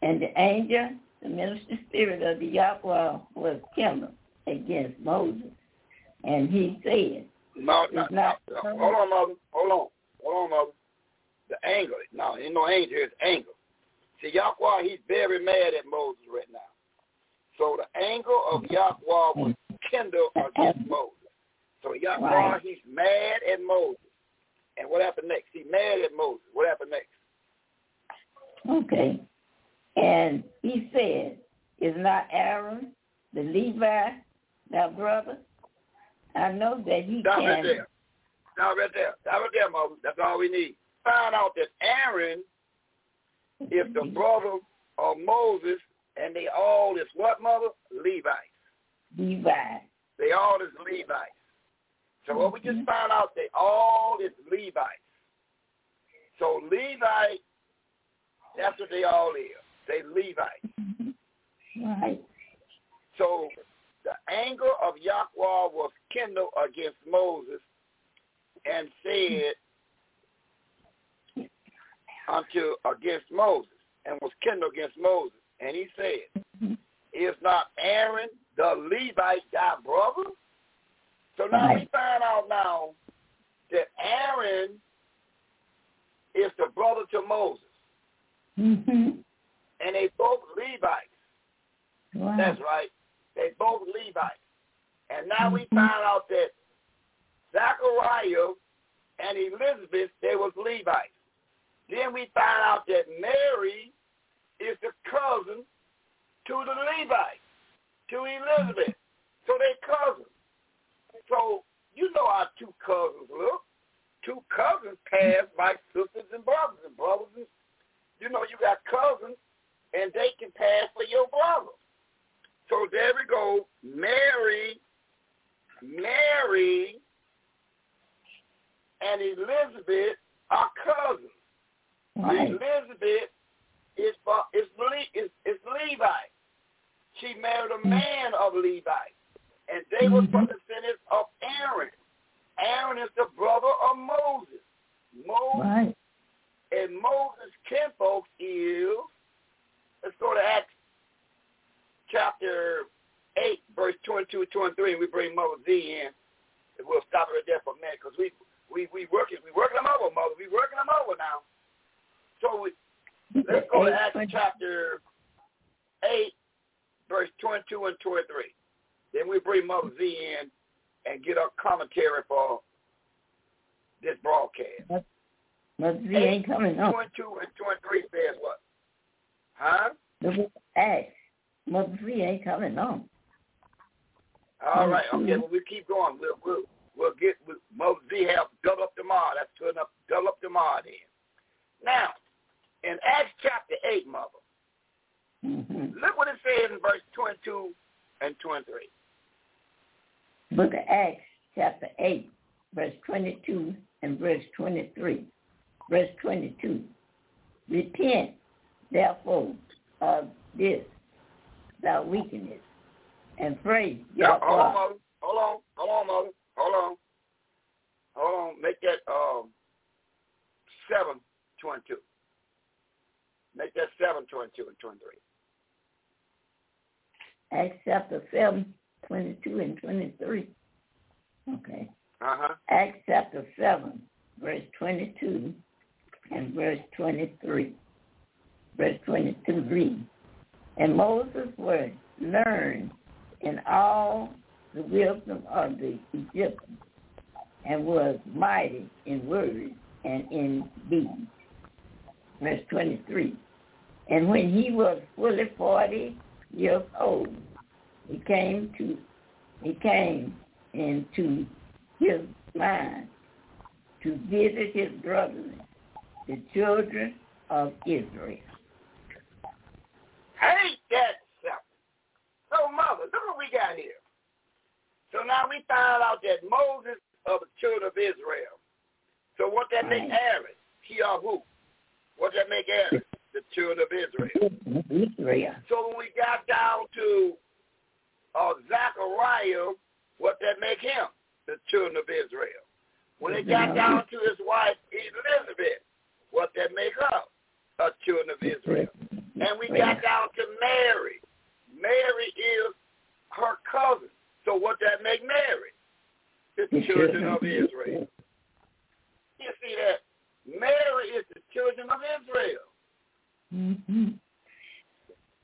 And the angel, the minister spirit of the Yahweh, was kindled against Moses, and he said, No, no, no, not- no. Hold on, mother. Hold on. Hold on, mother. The anger. No, ain't no anger. It's anger. See, Yahweh, he's very mad at Moses right now. So the anger of Yahweh was kindled against Moses. So Yahweh, Right. he's mad at Moses. And what happened next? He's mad at Moses. What happened next? Okay. And he said, Is not Aaron the Levi thy brother? I know that he Stop right there. Stop right there. Stop right there, Moses. That's all we need. Find out that Aaron is the brother of Moses, and they all is what, mother? Levites. Levites. They all is Levites. So what we just mm-hmm. found out, they all is Levites. So Levite, that's what they all is. They Levites. Right. So the anger of Yahweh was kindled against Moses and said unto against Moses and was kindled against Moses. And he said, Is not Aaron the Levite thy brother? So now we find out now that Aaron is the brother to Moses. Mm-hmm. And they both Levites. Wow. That's right. They both Levites. And now we mm-hmm. find out that Zachariah and Elizabeth, they was Levites. Then we find out that Mary is the cousin to the Levites, to Elizabeth. So they cousins. So you know how two cousins look. Two cousins pass like sisters and brothers, and brothers and you know you got cousins, and they can pass for your brother. So there we go. Mary, Mary, and Elizabeth are cousins. Right. Elizabeth is for- is is, is Levi. She married a mm. man of Levi, and they were mm-hmm. from the descendants of Aaron. Aaron is the brother of Moses. Moses Right. and Moses' kinfolk is, let's go to Acts chapter 8, verse 22 and 23, and we bring Mother Z in. And we'll stop it right there for a minute because we, we, we working, we working them over, Mother. We working them over now. So we, let's go to Acts chapter 8, verse 22 and 23. Then we bring Mother Z in and get our commentary for this broadcast. But Z ain't coming on. 22 and 23 says what? Huh? The book of Acts. Mother Z ain't coming on. All right. Okay. Well, we keep going. We'll we'll we'll get with Mother Z have double up tomorrow. That's good enough. Double up tomorrow then. Now, in Acts chapter eight, mother, Mm-hmm. look what it says in verse twenty-two and twenty-three. Book of Acts, chapter 8, verse 22 and verse 23. Verse 22. Repent, therefore, of this thou weakness, and pray Now, hold on, mother. Hold on. Hold on, mother. Hold on. Hold on. Make that um seven twenty-two. Make that seven twenty-two and twenty-three. Acts chapter 7, 22 and 23. Okay. Uh huh. Acts chapter 7, verse 22 and verse 23. Verse 22 reads, And Moses was learned in all the wisdom of the Egyptians, and was mighty in words and in deeds. Verse 23. And when he was fully 40 years old, he came to he came into his mind to visit his brethren, the children of Israel. Ain't that something? So, mother, look what we got here. So now we found out that Moses of the children of Israel. So what that make Aaron? He or who? What that make Aaron? The children of Israel. Israel. So when we got down to uh, Zachariah, what that make him? The children of Israel. When it got down to his wife Elizabeth, what that make her? The children of Israel. And we got down to Mary. Mary is her cousin. So what that make Mary? The children of Israel. You see that? Mary is the children of Israel. Mm-hmm.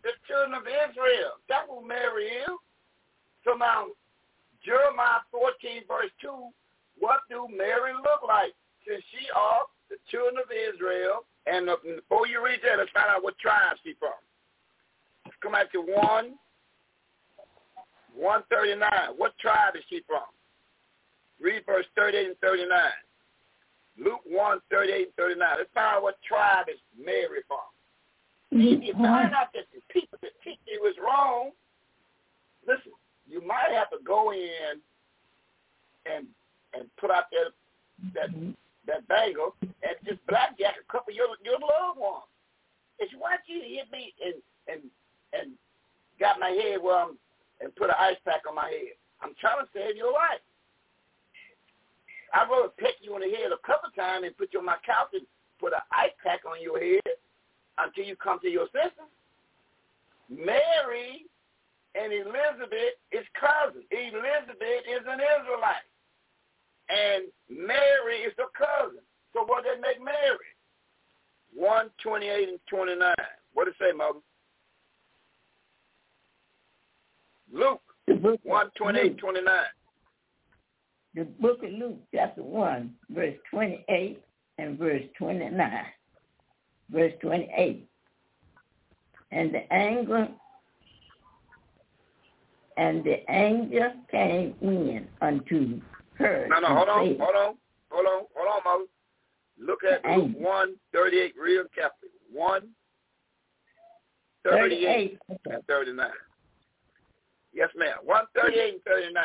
The children of Israel. That's who Mary is. So now, Jeremiah 14, verse 2, what do Mary look like? Since she are the children of Israel, and uh, before you read that, let's find out what tribe she from. Let's come back to 1, 139. What tribe is she from? Read verse 38 and 39. Luke 1, 38 and 39. Let's find out what tribe is Mary from. If you find out that the people that teach you is wrong, listen, you might have to go in and and put out that that that bagel and just blackjack a couple of your your loved ones. You want you hit me and and and got my head well and put an ice pack on my head, I'm trying to save your life. I'd rather peck you in the head a couple times and put you on my couch and put an ice pack on your head until you come to your senses. Mary and Elizabeth is cousins. Elizabeth is an Israelite. And Mary is her cousin. So what did they make Mary? 128 and 29. What did it say, Mother? Luke 128 29. The book of Luke, chapter 1, verse 28 and verse 29. Verse 28. And the anger and the angel came in unto No, no, hold on, hold on, hold on, hold on, Mother. Look at Luke angel. 1, 38 real carefully. 1, 38 and 39. Yes, ma'am. 138 and 39.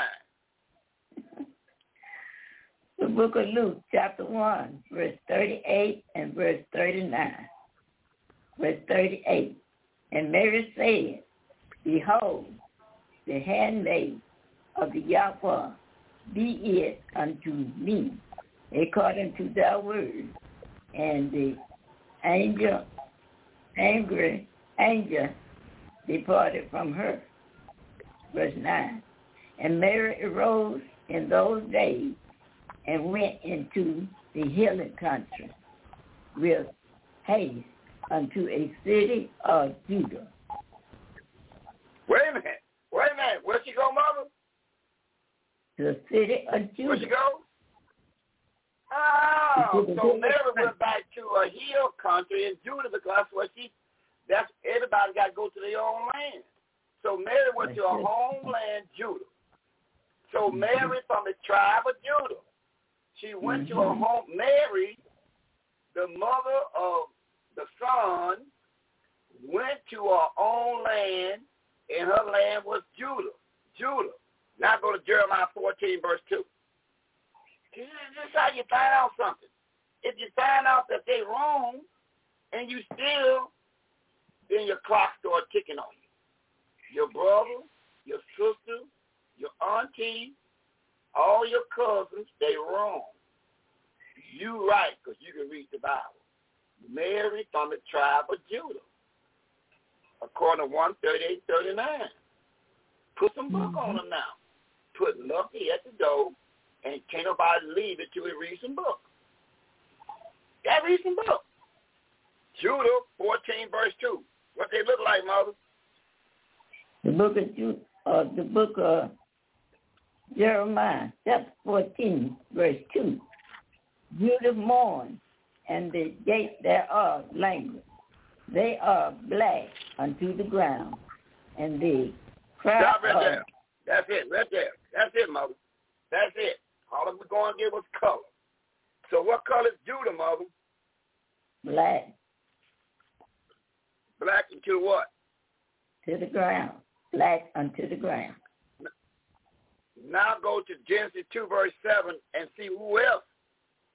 The book of Luke, chapter 1, verse 38 and verse 39. Verse 38. And Mary said, Behold, the handmaid of the Yahweh, be it unto me according to thy word. And the angel, angry angel departed from her. Verse 9. And Mary arose in those days and went into the hilly country with haste unto a city of Judah. Wait a minute. Wait a minute. Where'd she go, Mother? The city of Where'd she go? Oh, so Mary went back to a hill country in Judah because that's where she, that's, everybody got to go to their own land. So Mary went to her homeland, Judah. So Mary from the tribe of Judah. She went to her Mhm. home. Mary, the mother of the son, went to her own land, and her land was Judah. Judah. Now go to Jeremiah 14, verse 2. This is how you find out something. If you find out that they wrong, and you still, then your clock start ticking on you. Your brother, your sister, your auntie, all your cousins, they wrong. You right, because you can read the Bible. Mary from the tribe of Judah, according to 138, 39. Put some book on mm-hmm. them now. Put Lucky at the door, and can't nobody leave it till he reads some book. That read some book. Judah 14 verse 2. What they look like, mother? The book of Jude, uh, the book of Jeremiah, chapter 14, verse 2. Judah mourn, and the gate thereof language. They are black unto the ground, and the cry Stop right there. That's it, right there. That's it, mother. That's it. All of we're going to give us color. So what color is Judah, mother? black Black into what? to the ground, black unto the ground. Now go to Genesis 2 verse 7 and see who else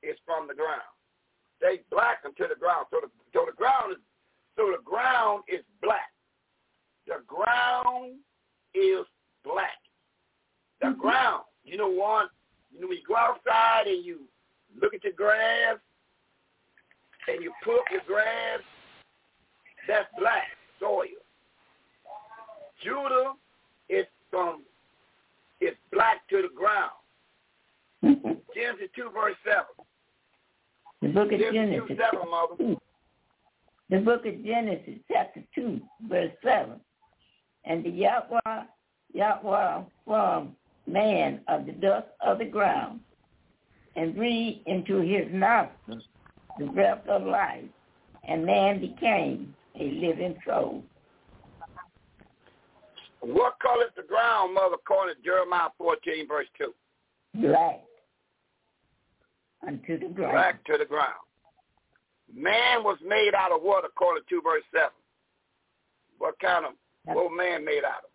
is from the ground. They black unto the ground. So the, so the ground is so the ground is black. The ground is black. The mm-hmm. ground. You know one, you know when you go outside and you look at your grass and you pull up your grass, that's black soil. Judah is from is black to the ground. Mm-hmm. Genesis 2 verse 7. The book of Genesis Genesis. 2 7, mother. Mm. The book of Genesis, chapter 2, verse 7. And the Yahweh, Yahweh formed man of the dust of the ground and breathed into his nostrils the breath of life, and man became a living soul. What color is the ground, mother, according to Jeremiah 14 verse 2? Black unto the ground. Black to the ground. Man was made out of what, according to verse 7? What kind of, what man made out of?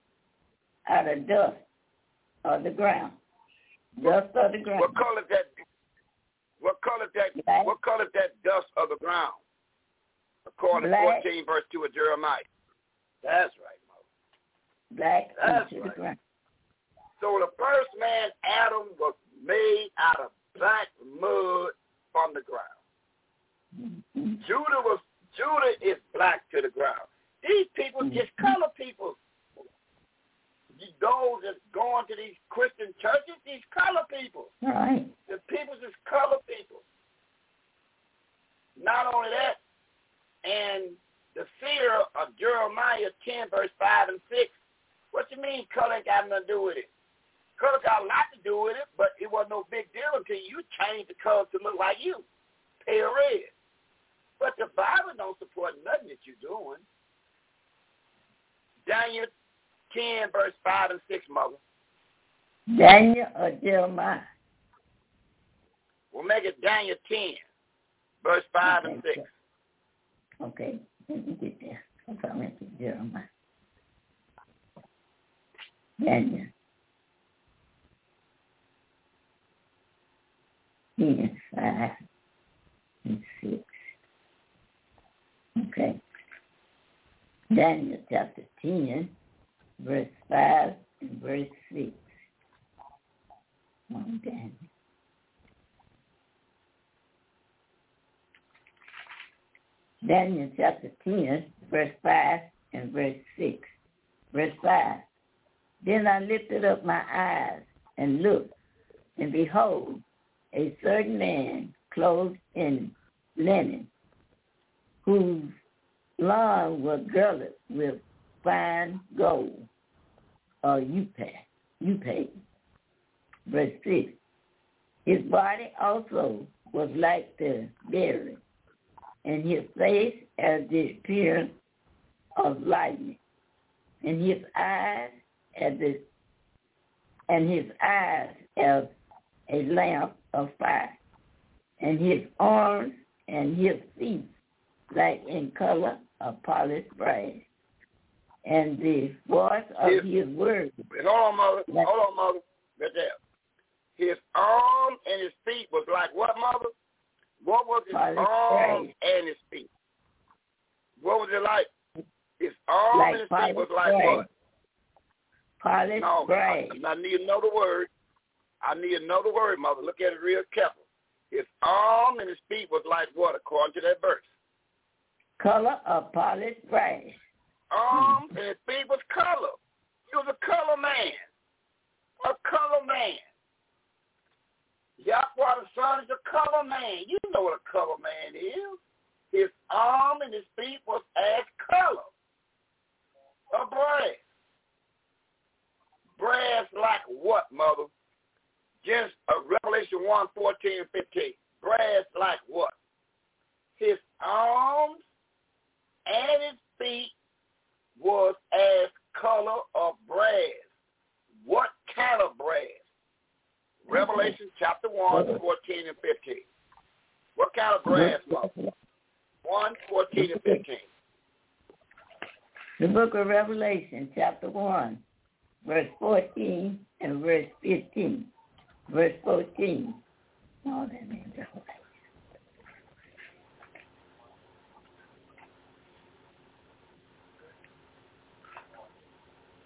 Out of dust of the ground. Dust of the ground. What color is that? What color that? Black. What color that dust of the ground? According Black. to 14 verse 2 of Jeremiah. That's right, mother. Black That's right. the ground. So the first man, Adam, was made out of black mud from the ground. Mhm. Judah was Judah is black to the ground. These people just color people. Those that going to these Christian churches, these color people. All right. The people just color people. Not only that, and the seer of Jeremiah 10, verse 5 and 6, what you mean color ain't got nothing to do with it? Color got a lot to do with it, but it wasn't no big deal until you changed the color to look like you, pale red. But the Bible don't support nothing that you're doing. Daniel 10, verse 5 and 6, mother. Daniel or Jeremiah? We'll make it Daniel 10, verse 5 and 6. Okay, let me get there. I'm coming to Jeremiah. Daniel. Ten, five, and six. Okay. Daniel chapter 10, verse 5 and verse 6. Oh, Daniel. Daniel chapter 10, verse 5 and verse 6. Verse 5. Then I lifted up my eyes and looked, and behold, a certain man clothed in linen, whose loins were girded with fine gold, or upay, upay. Verse 6. His body also was like the beryl, and his face as the appearance of lightning, and his eyes as the and his eyes as a lamp of fire, and his arms and his feet like in color of polished brass, and the voice of his words. Hold on, mother. Hold on, mother. Right there. His arm and his feet was like what, mother? What was his arm brass. and his feet? What was it like? His arm Like and his feet was like brass. what? Polished No. I, I need another word. I need another word, mother. Look at it real careful. His arm and his feet was like what, according to that verse? Color of polished brass. Arm and his feet was color. He was a color man. A color man. Yahweh the Son is a color man. You know what a color man is. His arm and his feet was as color of brass. Brass like what, mother? Just uh, Revelation 1, 14 and 15. Brass like what? His arms and his feet was as color of brass. What kind of brass? Mm-hmm. Revelation chapter 1, 14 and 15. What kind of brass, mother? 1, 14 and 15. The book of Revelation, chapter 1, verse 14 and verse 15. Verse 14. Oh, that means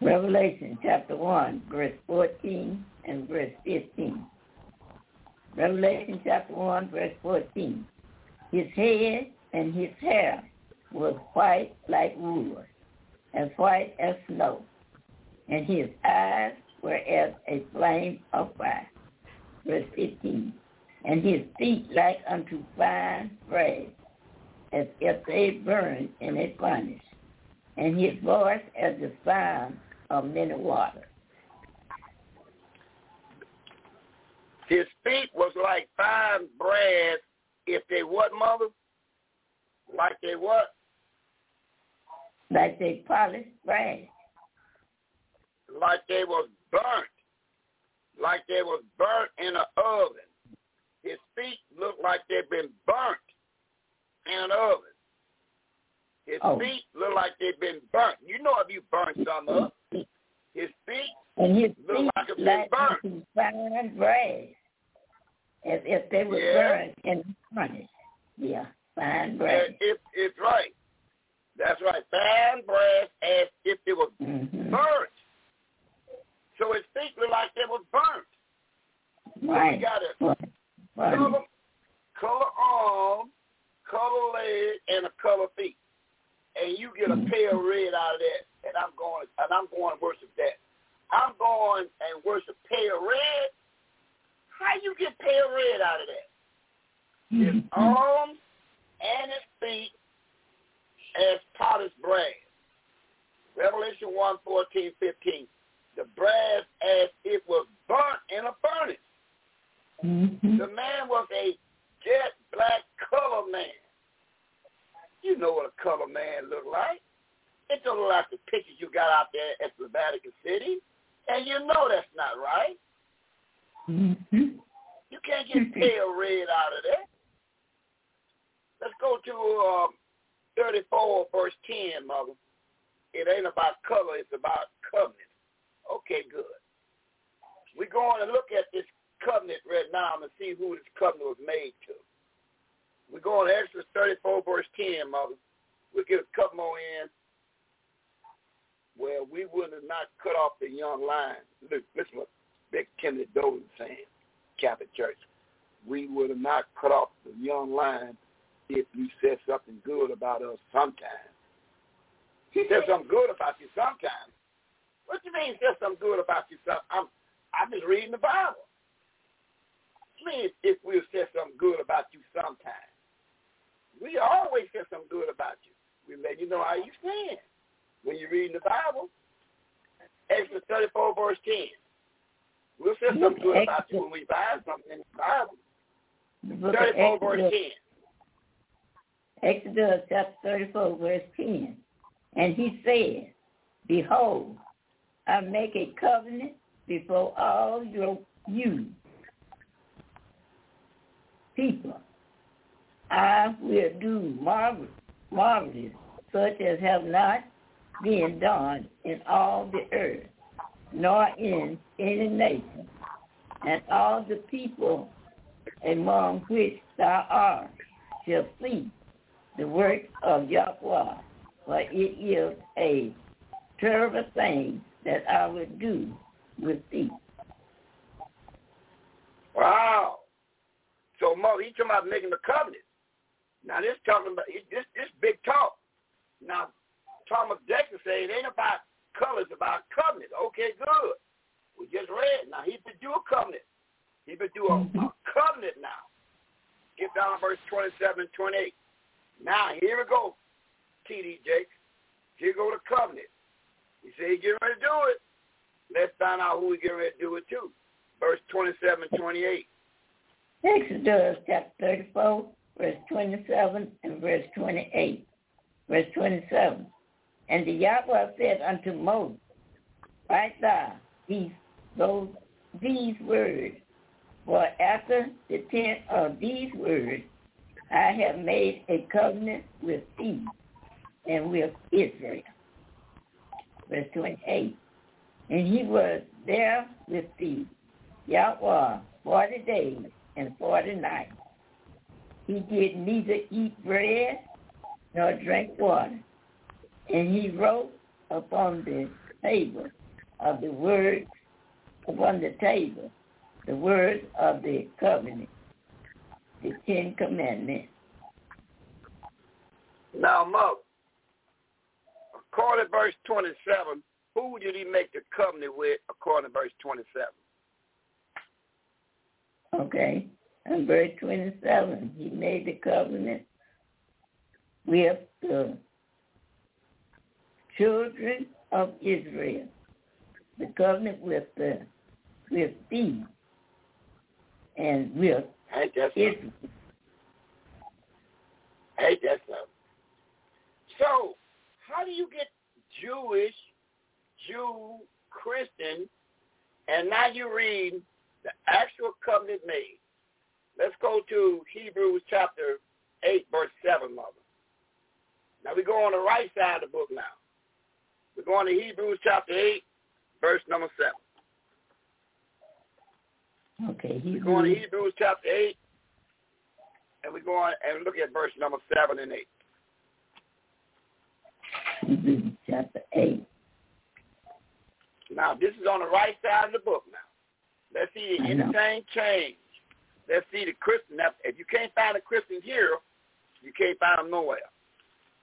Revelation chapter 1, verse 14 and verse 15. Revelation chapter 1, verse 14. His head and his hair was white like wool, as white as snow, and his eyes were as a flame of fire. Verse 15. And his feet like unto fine brass, as if they burned in a furnace, and his voice as the sound of many waters. His feet was like fine brass if they what, mother? Like they what? Like they polished brass. Like they was burnt. Like they was burnt in an oven. His feet looked like they'd been burnt in an oven. His oh. feet look like they've been burnt. You know if you burn something up. His feet and his look feet like like been burnt. fine brass, as if they were Yeah. burned in the furnace. Yeah, fine brass. And it, it's right. That's right. Fine brass as if it was Mhm. burnt. So his feet look like they was burnt. So we got a Right. Right. color, color arm, color leg, and a color feet. And you get a pale red out of that, and I'm going and I'm going to worship that. I'm going and worship pale red. How you get pale red out of that? His arms and his feet as polished brass. Revelation 1, 14, 15. The brass as it was burnt in a furnace. Mhm. The man was a jet black color man. You know what a color man look like. It don't look like the pictures you got out there at the Vatican City. And you know that's not right. Mhm. You can't get pale red out of that. Let's go to um, 34 verse 10, mother. It ain't about color, it's about covenant. Okay, good. We're going to look at this covenant right now and see who this covenant was made to. We're going to Exodus 34 verse 10, mother. We'll get a couple more in Well, we would have not cut off the young lion. Look, this is what Big Kennedy Dolan saying, Catholic Church. We would have not cut off the young lion if you said something good about us sometime. He said something good about you sometime. What do you mean said something good about you sometime? I'm, I'm just reading the Bible. What do you mean if we said something good about you sometime? We always say something good about you. We let you know how you stand when you're reading the Bible. Exodus 34 verse 10. We'll say something good about you when we find something in the Bible. The book of 34 verse 10. Exodus chapter 34, verse 10. And he said, Behold, I make a covenant before all your you people. I will do marvel, marvelous, such as have not been done in all the earth, nor in any nation, and all the people among which thou art shall see the work of Yahweh, for it is a terrible thing that I will do with thee. Wow. So Mo, he's talking about making the covenant. Now this talking about this this big talk. Now Thomas Jackson said it ain't about colors, about covenant. Okay, good. We just read. Now he could do a covenant. He could do a, a mm-hmm. covenant now. Get down to verse 27 and 28. Now, here we go, T.D. Jakes. Here go the covenant. He said he getting ready to do it. Let's find out who he getting ready to do it to. Verse 27 and 28. Exodus chapter 34, verse 27 and verse 28. Verse 27. And the Yahweh said unto Moses, Write thou these, those, these words, for after the tenth uh, of these words I have made a covenant with thee and with Israel. Verse 28. And he was there with thee, Yahweh, forty days and forty nights. He did neither eat bread nor drink water. And he wrote upon the table of the words, upon the table, the words of the covenant, the Ten Commandments. Now, Mother, according to verse 27, who did he make the covenant with according to verse 27? Okay. And verse 27, he made the covenant with the children of Israel. The covenant with the with thee and with Ain't that Israel. something? Ain't that something? So, how do you get Jewish, Jew, Christian, and now you read the actual covenant made? Let's go to Hebrews chapter 8, verse 7, Mother. Now we go on the right side of the book now. We're going to Hebrews chapter 8, verse number 7. Okay, We're going to Hebrews, Hebrews chapter 8, and we're going and look at verse number 7 and 8. Hebrews chapter 8. Now, this is on the right side of the book now. Let's see anything change. Let's see the Christian. If you can't find a Christian here, you can't find them nowhere.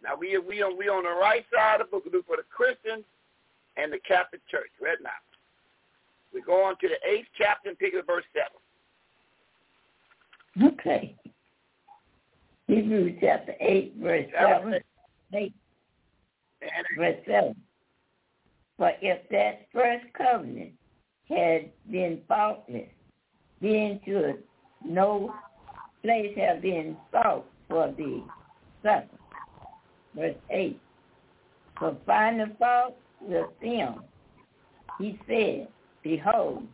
Now, we we on we on the right side of the book. We look for the Christians and the Catholic Church right now. We're going to the eighth chapter and pick up verse 7. Okay. Hebrews chapter 8, verse Seven. 7. 8, And verse 7. For if that first covenant had been faultless, then should no place have been sought for the second. Verse 8. For finding fault with them, he said, Behold,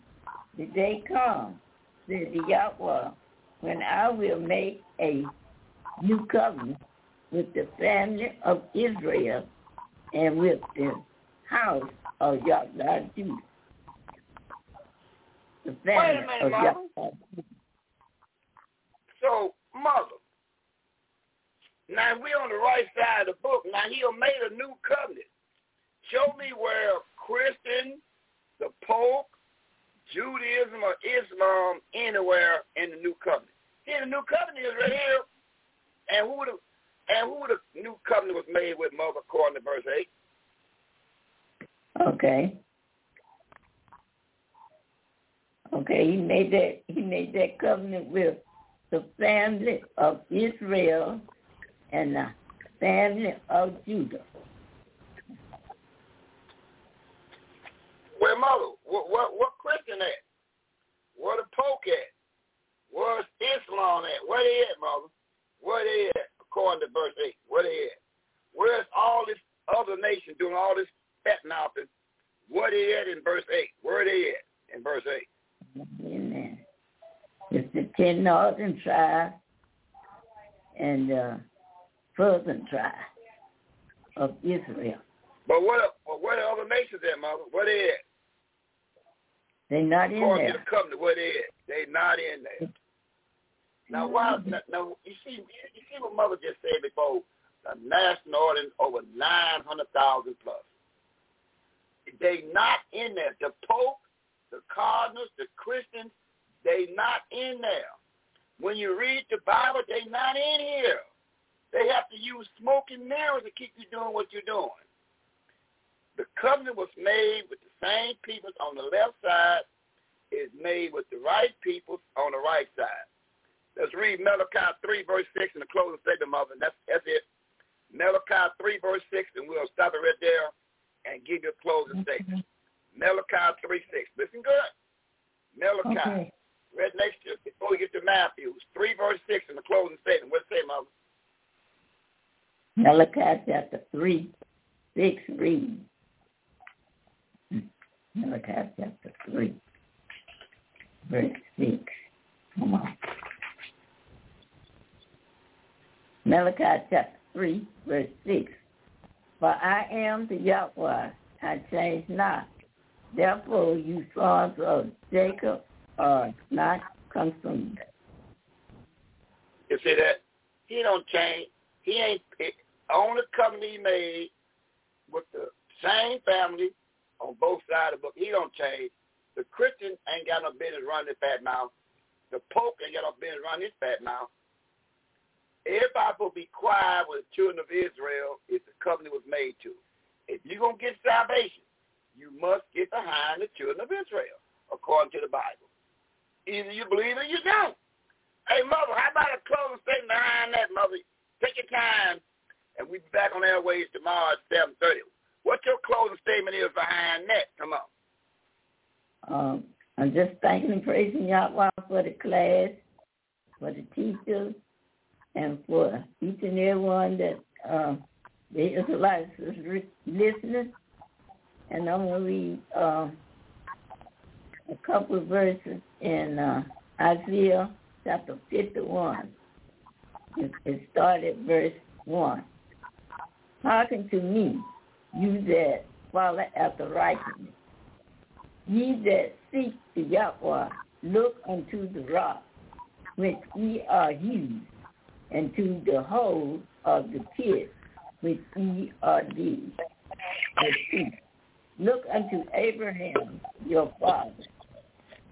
the day comes, says the Yahweh, when I will make a new covenant with the family of Israel and with the house of Yahweh The family minute, of. Yahweh So, mother, now we're on the right side of the book. Now he done made a new covenant. Show me where Christian, the Pope, Judaism, or Islam anywhere in the new covenant. See, the new covenant is right here. And who the and who the new covenant was made with, mother, according to verse eight. Okay. Okay, he made that he made that covenant with the family of Israel and the family of Judah. Where mother? What what what Christian at? Where the Pope at? Where's Islam at? Where they at, mother? Where they at? According to verse eight, where they at? Where's all this other nation doing all this fat mouthing? Where they at in verse eight? Where they at in verse eight? It's the ten northern tribes and the southern tribe of Israel. But what but where the other nations at, mother? Where they at? They're not in According to there. the covenant, they at? They not in there. Now why now, now you see you see what mother just said before the national audience over nine hundred thousand plus. They not in there. The Pope, the Cardinals, the Christians, they not in there. When you read the Bible, they not in here. They have to use smoke and mirrors to keep you doing what you're doing. The covenant was made with the same people on the left side is made with the right people on the right side. Let's read Malachi 3, verse 6 in the closing statement, Mother. That's, that's it. Malachi 3, verse 6, and we'll stop it right there and give you a closing okay. statement. Malachi 3, 6. Listen good. Malachi. Okay. Right next to before we get to Matthew, 3, verse 6 in the closing statement. What's it say, Mother? Malachi chapter 3, 6 read. Malachi chapter 3, verse 6. Come on. Malachi chapter 3, verse 6. For I am the Yahweh, I change not. Therefore you sons of Jacob are not consumed. You see that? He don't change. He ain't it, only he made with the same family on both sides of the book. He don't change. The Christian ain't got no business running his fat mouth. The Pope ain't got no business running his fat mouth. Everybody will be quiet with the children of Israel if the covenant was made to. If you're going to get salvation, you must get behind the children of Israel, according to the Bible. Either you believe or you don't. Hey, Mother, how about a closing statement behind that, Mother? Take your time, and we'll be back on airways tomorrow at 7.30. What your closing statement is behind that? Come on. Um, I'm just thanking and praising Yahweh for the class, for the teachers, and for each and every one that uh, the Israelites is listening. And I'm going to read uh, a couple of verses in uh, Isaiah chapter 51. It, started verse 1. Hearken to me, you that follow after righteousness. Ye that seek the Yahweh, look unto the rock, which ye are used and to the whole of the pit which ye are these. Look unto Abraham your father,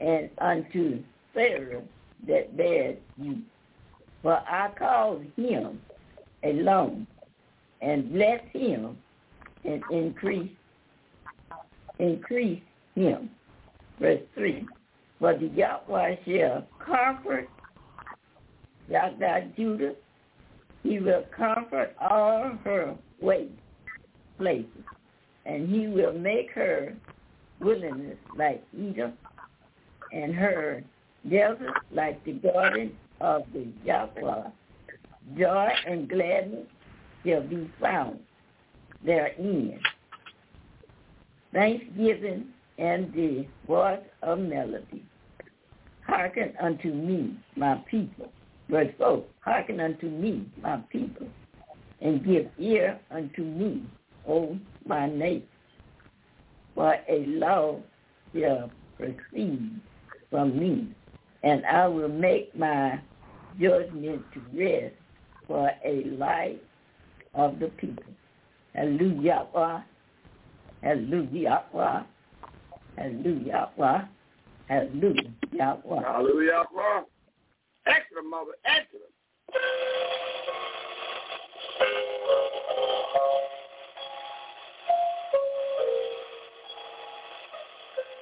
and unto Sarah that bare you. For I called him alone, and bless him, and increase increase him. Verse 3. For the Yahweh shall comfort Yahweh Judah, he will comfort all her ways, places, and he will make her wilderness like Eden, and her desert like the garden of the Yahweh. Joy and gladness shall be found therein. Thanksgiving and the voice of melody. Hearken unto me, my people, Verse 4, hearken unto me, my people, and give ear unto me, O my nation. For a law shall proceed from me, and I will make my judgment to rest for a life of the people. Hallelujah. Hallelujah. Hallelujah. Hallelujah. Hallelujah. Excellent, mother. Excellent.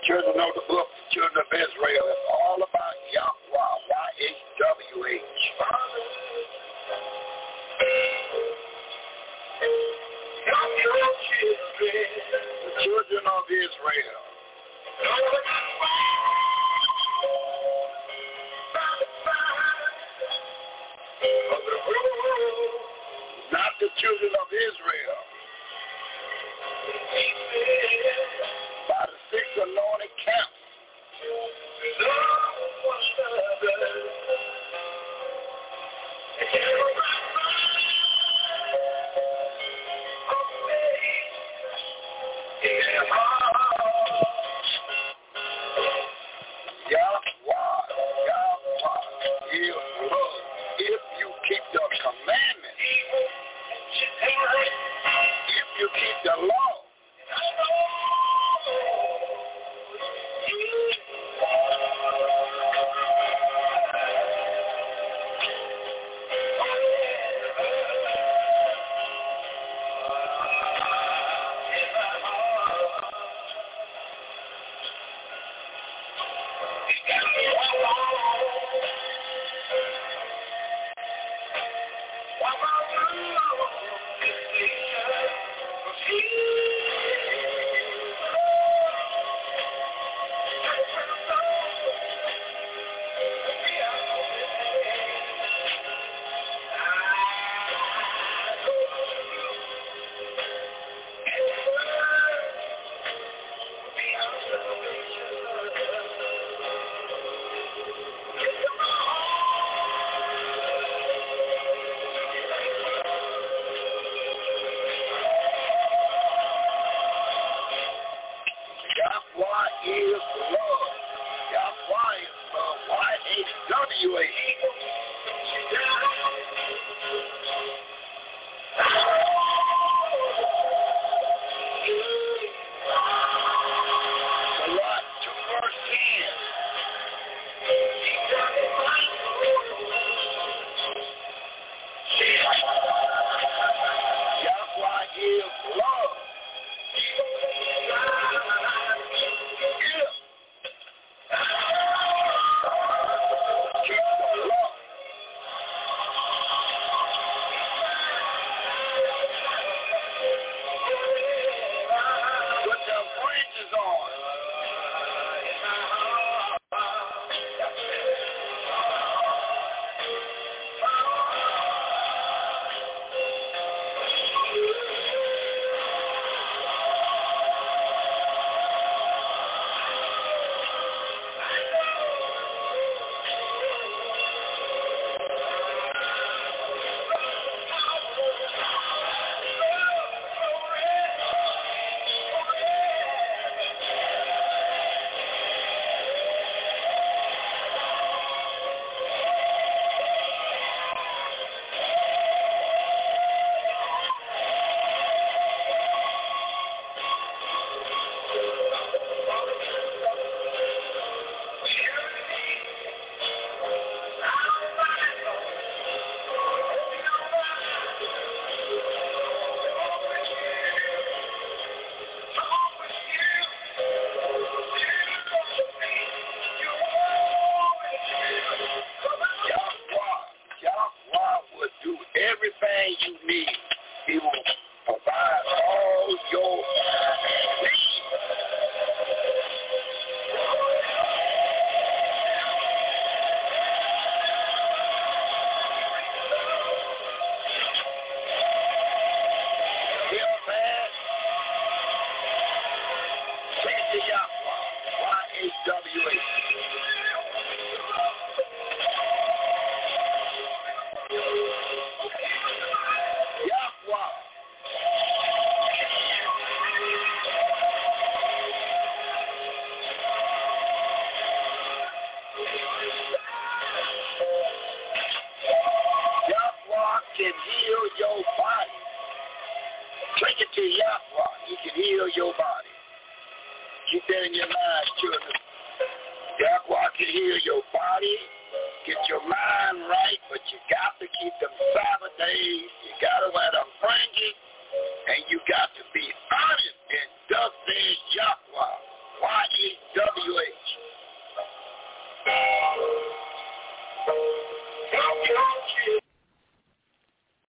Children of the book, children of Israel, it's all about Yahweh, Y-H-W-H. The children of Israel. not the children of Israel. By the six anointed camps. keep